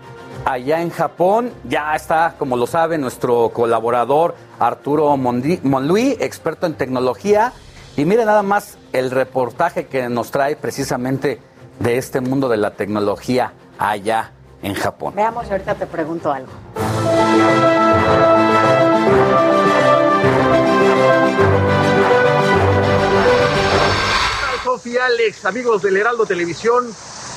allá en Japón ya está, como lo sabe, nuestro colaborador Arturo Monluí, experto en tecnología. Y mire nada más el reportaje que nos trae precisamente de este mundo de la tecnología allá en Japón.
Veamos, ahorita te pregunto algo.
Sofía Alex, amigos del Heraldo Televisión.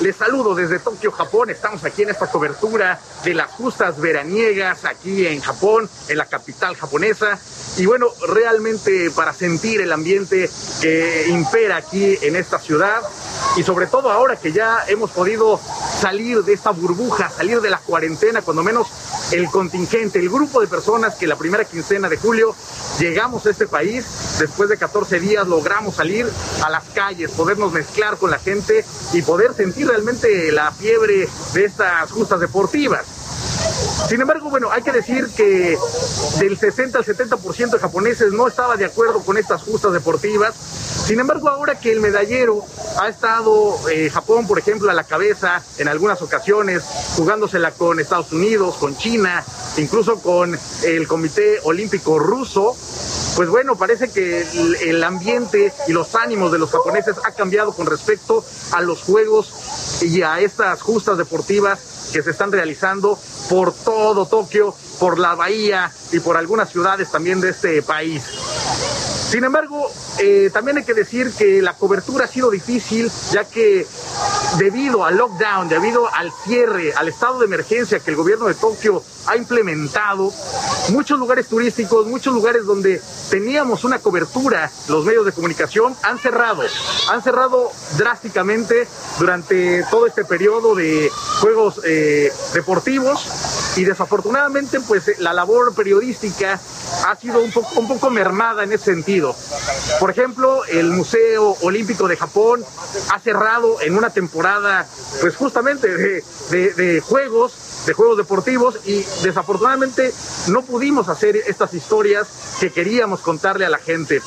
Les saludo desde Tokio, Japón. Estamos aquí en esta cobertura de las justas veraniegas aquí en Japón, en la capital japonesa. Y bueno, realmente para sentir el ambiente que impera aquí en esta ciudad y sobre todo ahora que ya hemos podido salir de esta burbuja, salir de la cuarentena, cuando menos el contingente, el grupo de personas que la primera quincena de julio llegamos a este país, después de 14 días logramos salir a las calles, podernos mezclar con la gente y poder sentir realmente la fiebre de estas justas deportivas. Sin embargo, bueno, hay que decir que del 60 al 70% de japoneses no estaba de acuerdo con estas justas deportivas. Sin embargo, ahora que el medallero ha estado eh, Japón, por ejemplo, a la cabeza en algunas ocasiones, jugándosela con Estados Unidos, con China, incluso con el Comité Olímpico Ruso, pues bueno, parece que el, el, ambiente y los ánimos de los japoneses ha cambiado con respecto a los juegos y a estas justas deportivas que se están realizando por todo Tokio, por la bahía y por algunas ciudades también de este país. Sin embargo, eh, también hay que decir que la cobertura ha sido difícil, ya que debido al lockdown, debido al cierre, al estado de emergencia que el gobierno de Tokio ha implementado, muchos lugares turísticos, muchos lugares donde teníamos una cobertura, los medios de comunicación han cerrado, han cerrado drásticamente durante todo este periodo de juegos eh, deportivos y desafortunadamente pues la labor periodística ha sido un poco, un poco mermada en ese sentido. Por ejemplo, el Museo Olímpico de Japón ha cerrado en una temporada pues justamente de, juegos de juegos deportivos y desafortunadamente no pudimos hacer estas historias que queríamos contarle a la gente.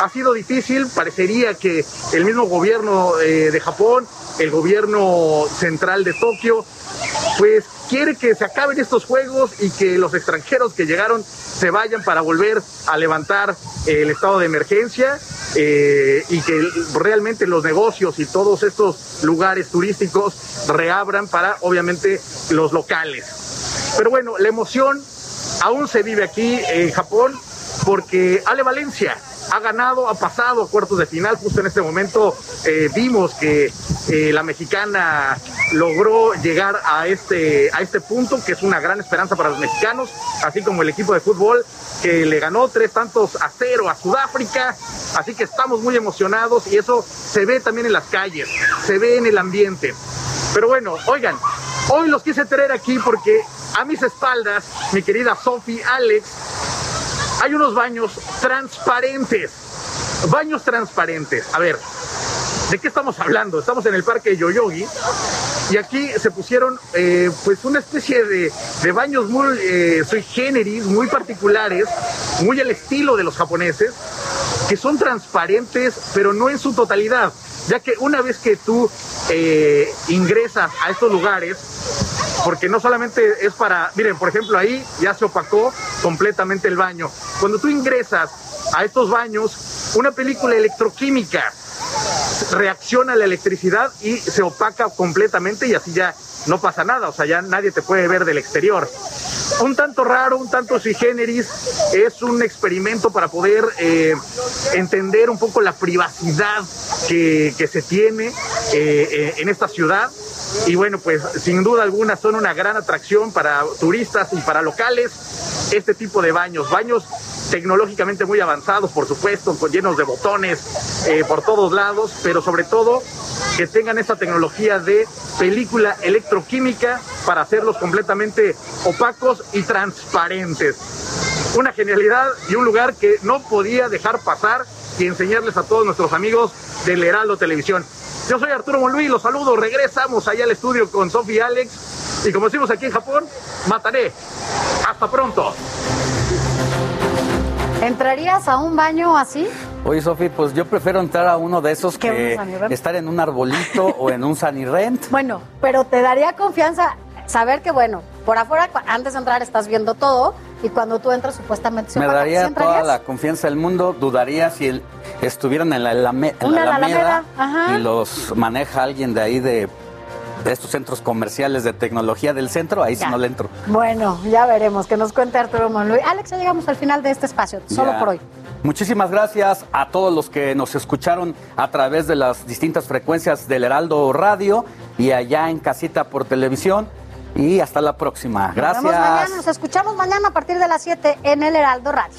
Ha sido difícil, parecería que el mismo gobierno eh, de Japón, el gobierno central de Tokio, pues quiere que se acaben estos juegos y que los extranjeros que llegaron se vayan para volver a levantar el estado de emergencia eh, y que realmente los negocios y todos estos lugares turísticos reabran para obviamente los locales. Pero bueno, la emoción aún se vive aquí en Japón porque Ale Valencia ha ganado, ha pasado a cuartos de final. Justo en este momento eh, vimos que eh, la mexicana logró llegar a este, a este punto, que es una gran esperanza para los mexicanos, así como el equipo de fútbol que le ganó tres tantos a cero a Sudáfrica. Así que estamos muy emocionados y eso se ve también en las calles, se ve en el ambiente. Pero bueno, oigan, hoy los quise traer aquí porque a mis espaldas, mi querida Sophie Alex, hay unos baños transparentes. Baños transparentes. A ver, ¿de qué estamos hablando? Estamos en el parque Yoyogi y aquí se pusieron eh, pues una especie de, baños muy eh, generis, muy particulares, muy al estilo de los japoneses, que son transparentes, pero no en su totalidad, ya que una vez que tú eh, ingresas a estos lugares, porque no solamente es para, miren, por ejemplo, ahí ya se opacó completamente el baño. Cuando tú ingresas a estos baños, una película electroquímica reacciona a la electricidad y se opaca completamente y así ya no pasa nada, o sea, ya nadie te puede ver del exterior. Un tanto raro, un tanto sui generis, es un experimento para poder eh, entender un poco la privacidad que, se tiene eh, eh, en esta ciudad y bueno, pues sin duda alguna son una gran atracción para turistas y para locales este tipo de baños, baños tecnológicamente muy avanzados, por supuesto, con llenos de botones por todos lados, pero sobre todo que tengan esta tecnología de película electroquímica para hacerlos completamente opacos y transparentes. Una genialidad y un lugar que no podía dejar pasar y enseñarles a todos nuestros amigos del Heraldo Televisión. Yo soy Arturo Monluí, los saludo, regresamos allá al estudio con Sofi y Alex. Y como decimos aquí en Japón, mataré. Hasta pronto.
¿Entrarías a un baño así?
Oye, Sofi, pues yo prefiero entrar a uno de esos que estar en un arbolito o en un Rent.
Bueno, pero te daría confianza saber que, bueno, por afuera, antes de entrar estás viendo todo y cuando tú entras supuestamente se
Me daría toda la confianza del mundo, dudaría si estuvieran en la, Alameda, y los maneja alguien de ahí de estos centros comerciales de tecnología del centro, ahí sí no le entro.
Bueno, ya veremos, que nos cuente Arturo Monluy. Alex, ya llegamos al final de este espacio, solo por hoy.
Muchísimas gracias a todos los que nos escucharon a través de las distintas frecuencias del Heraldo Radio y allá en casita por televisión. Y hasta la próxima. Gracias. Nos,
mañana, nos escuchamos mañana a partir de las 7 en el Heraldo Radio.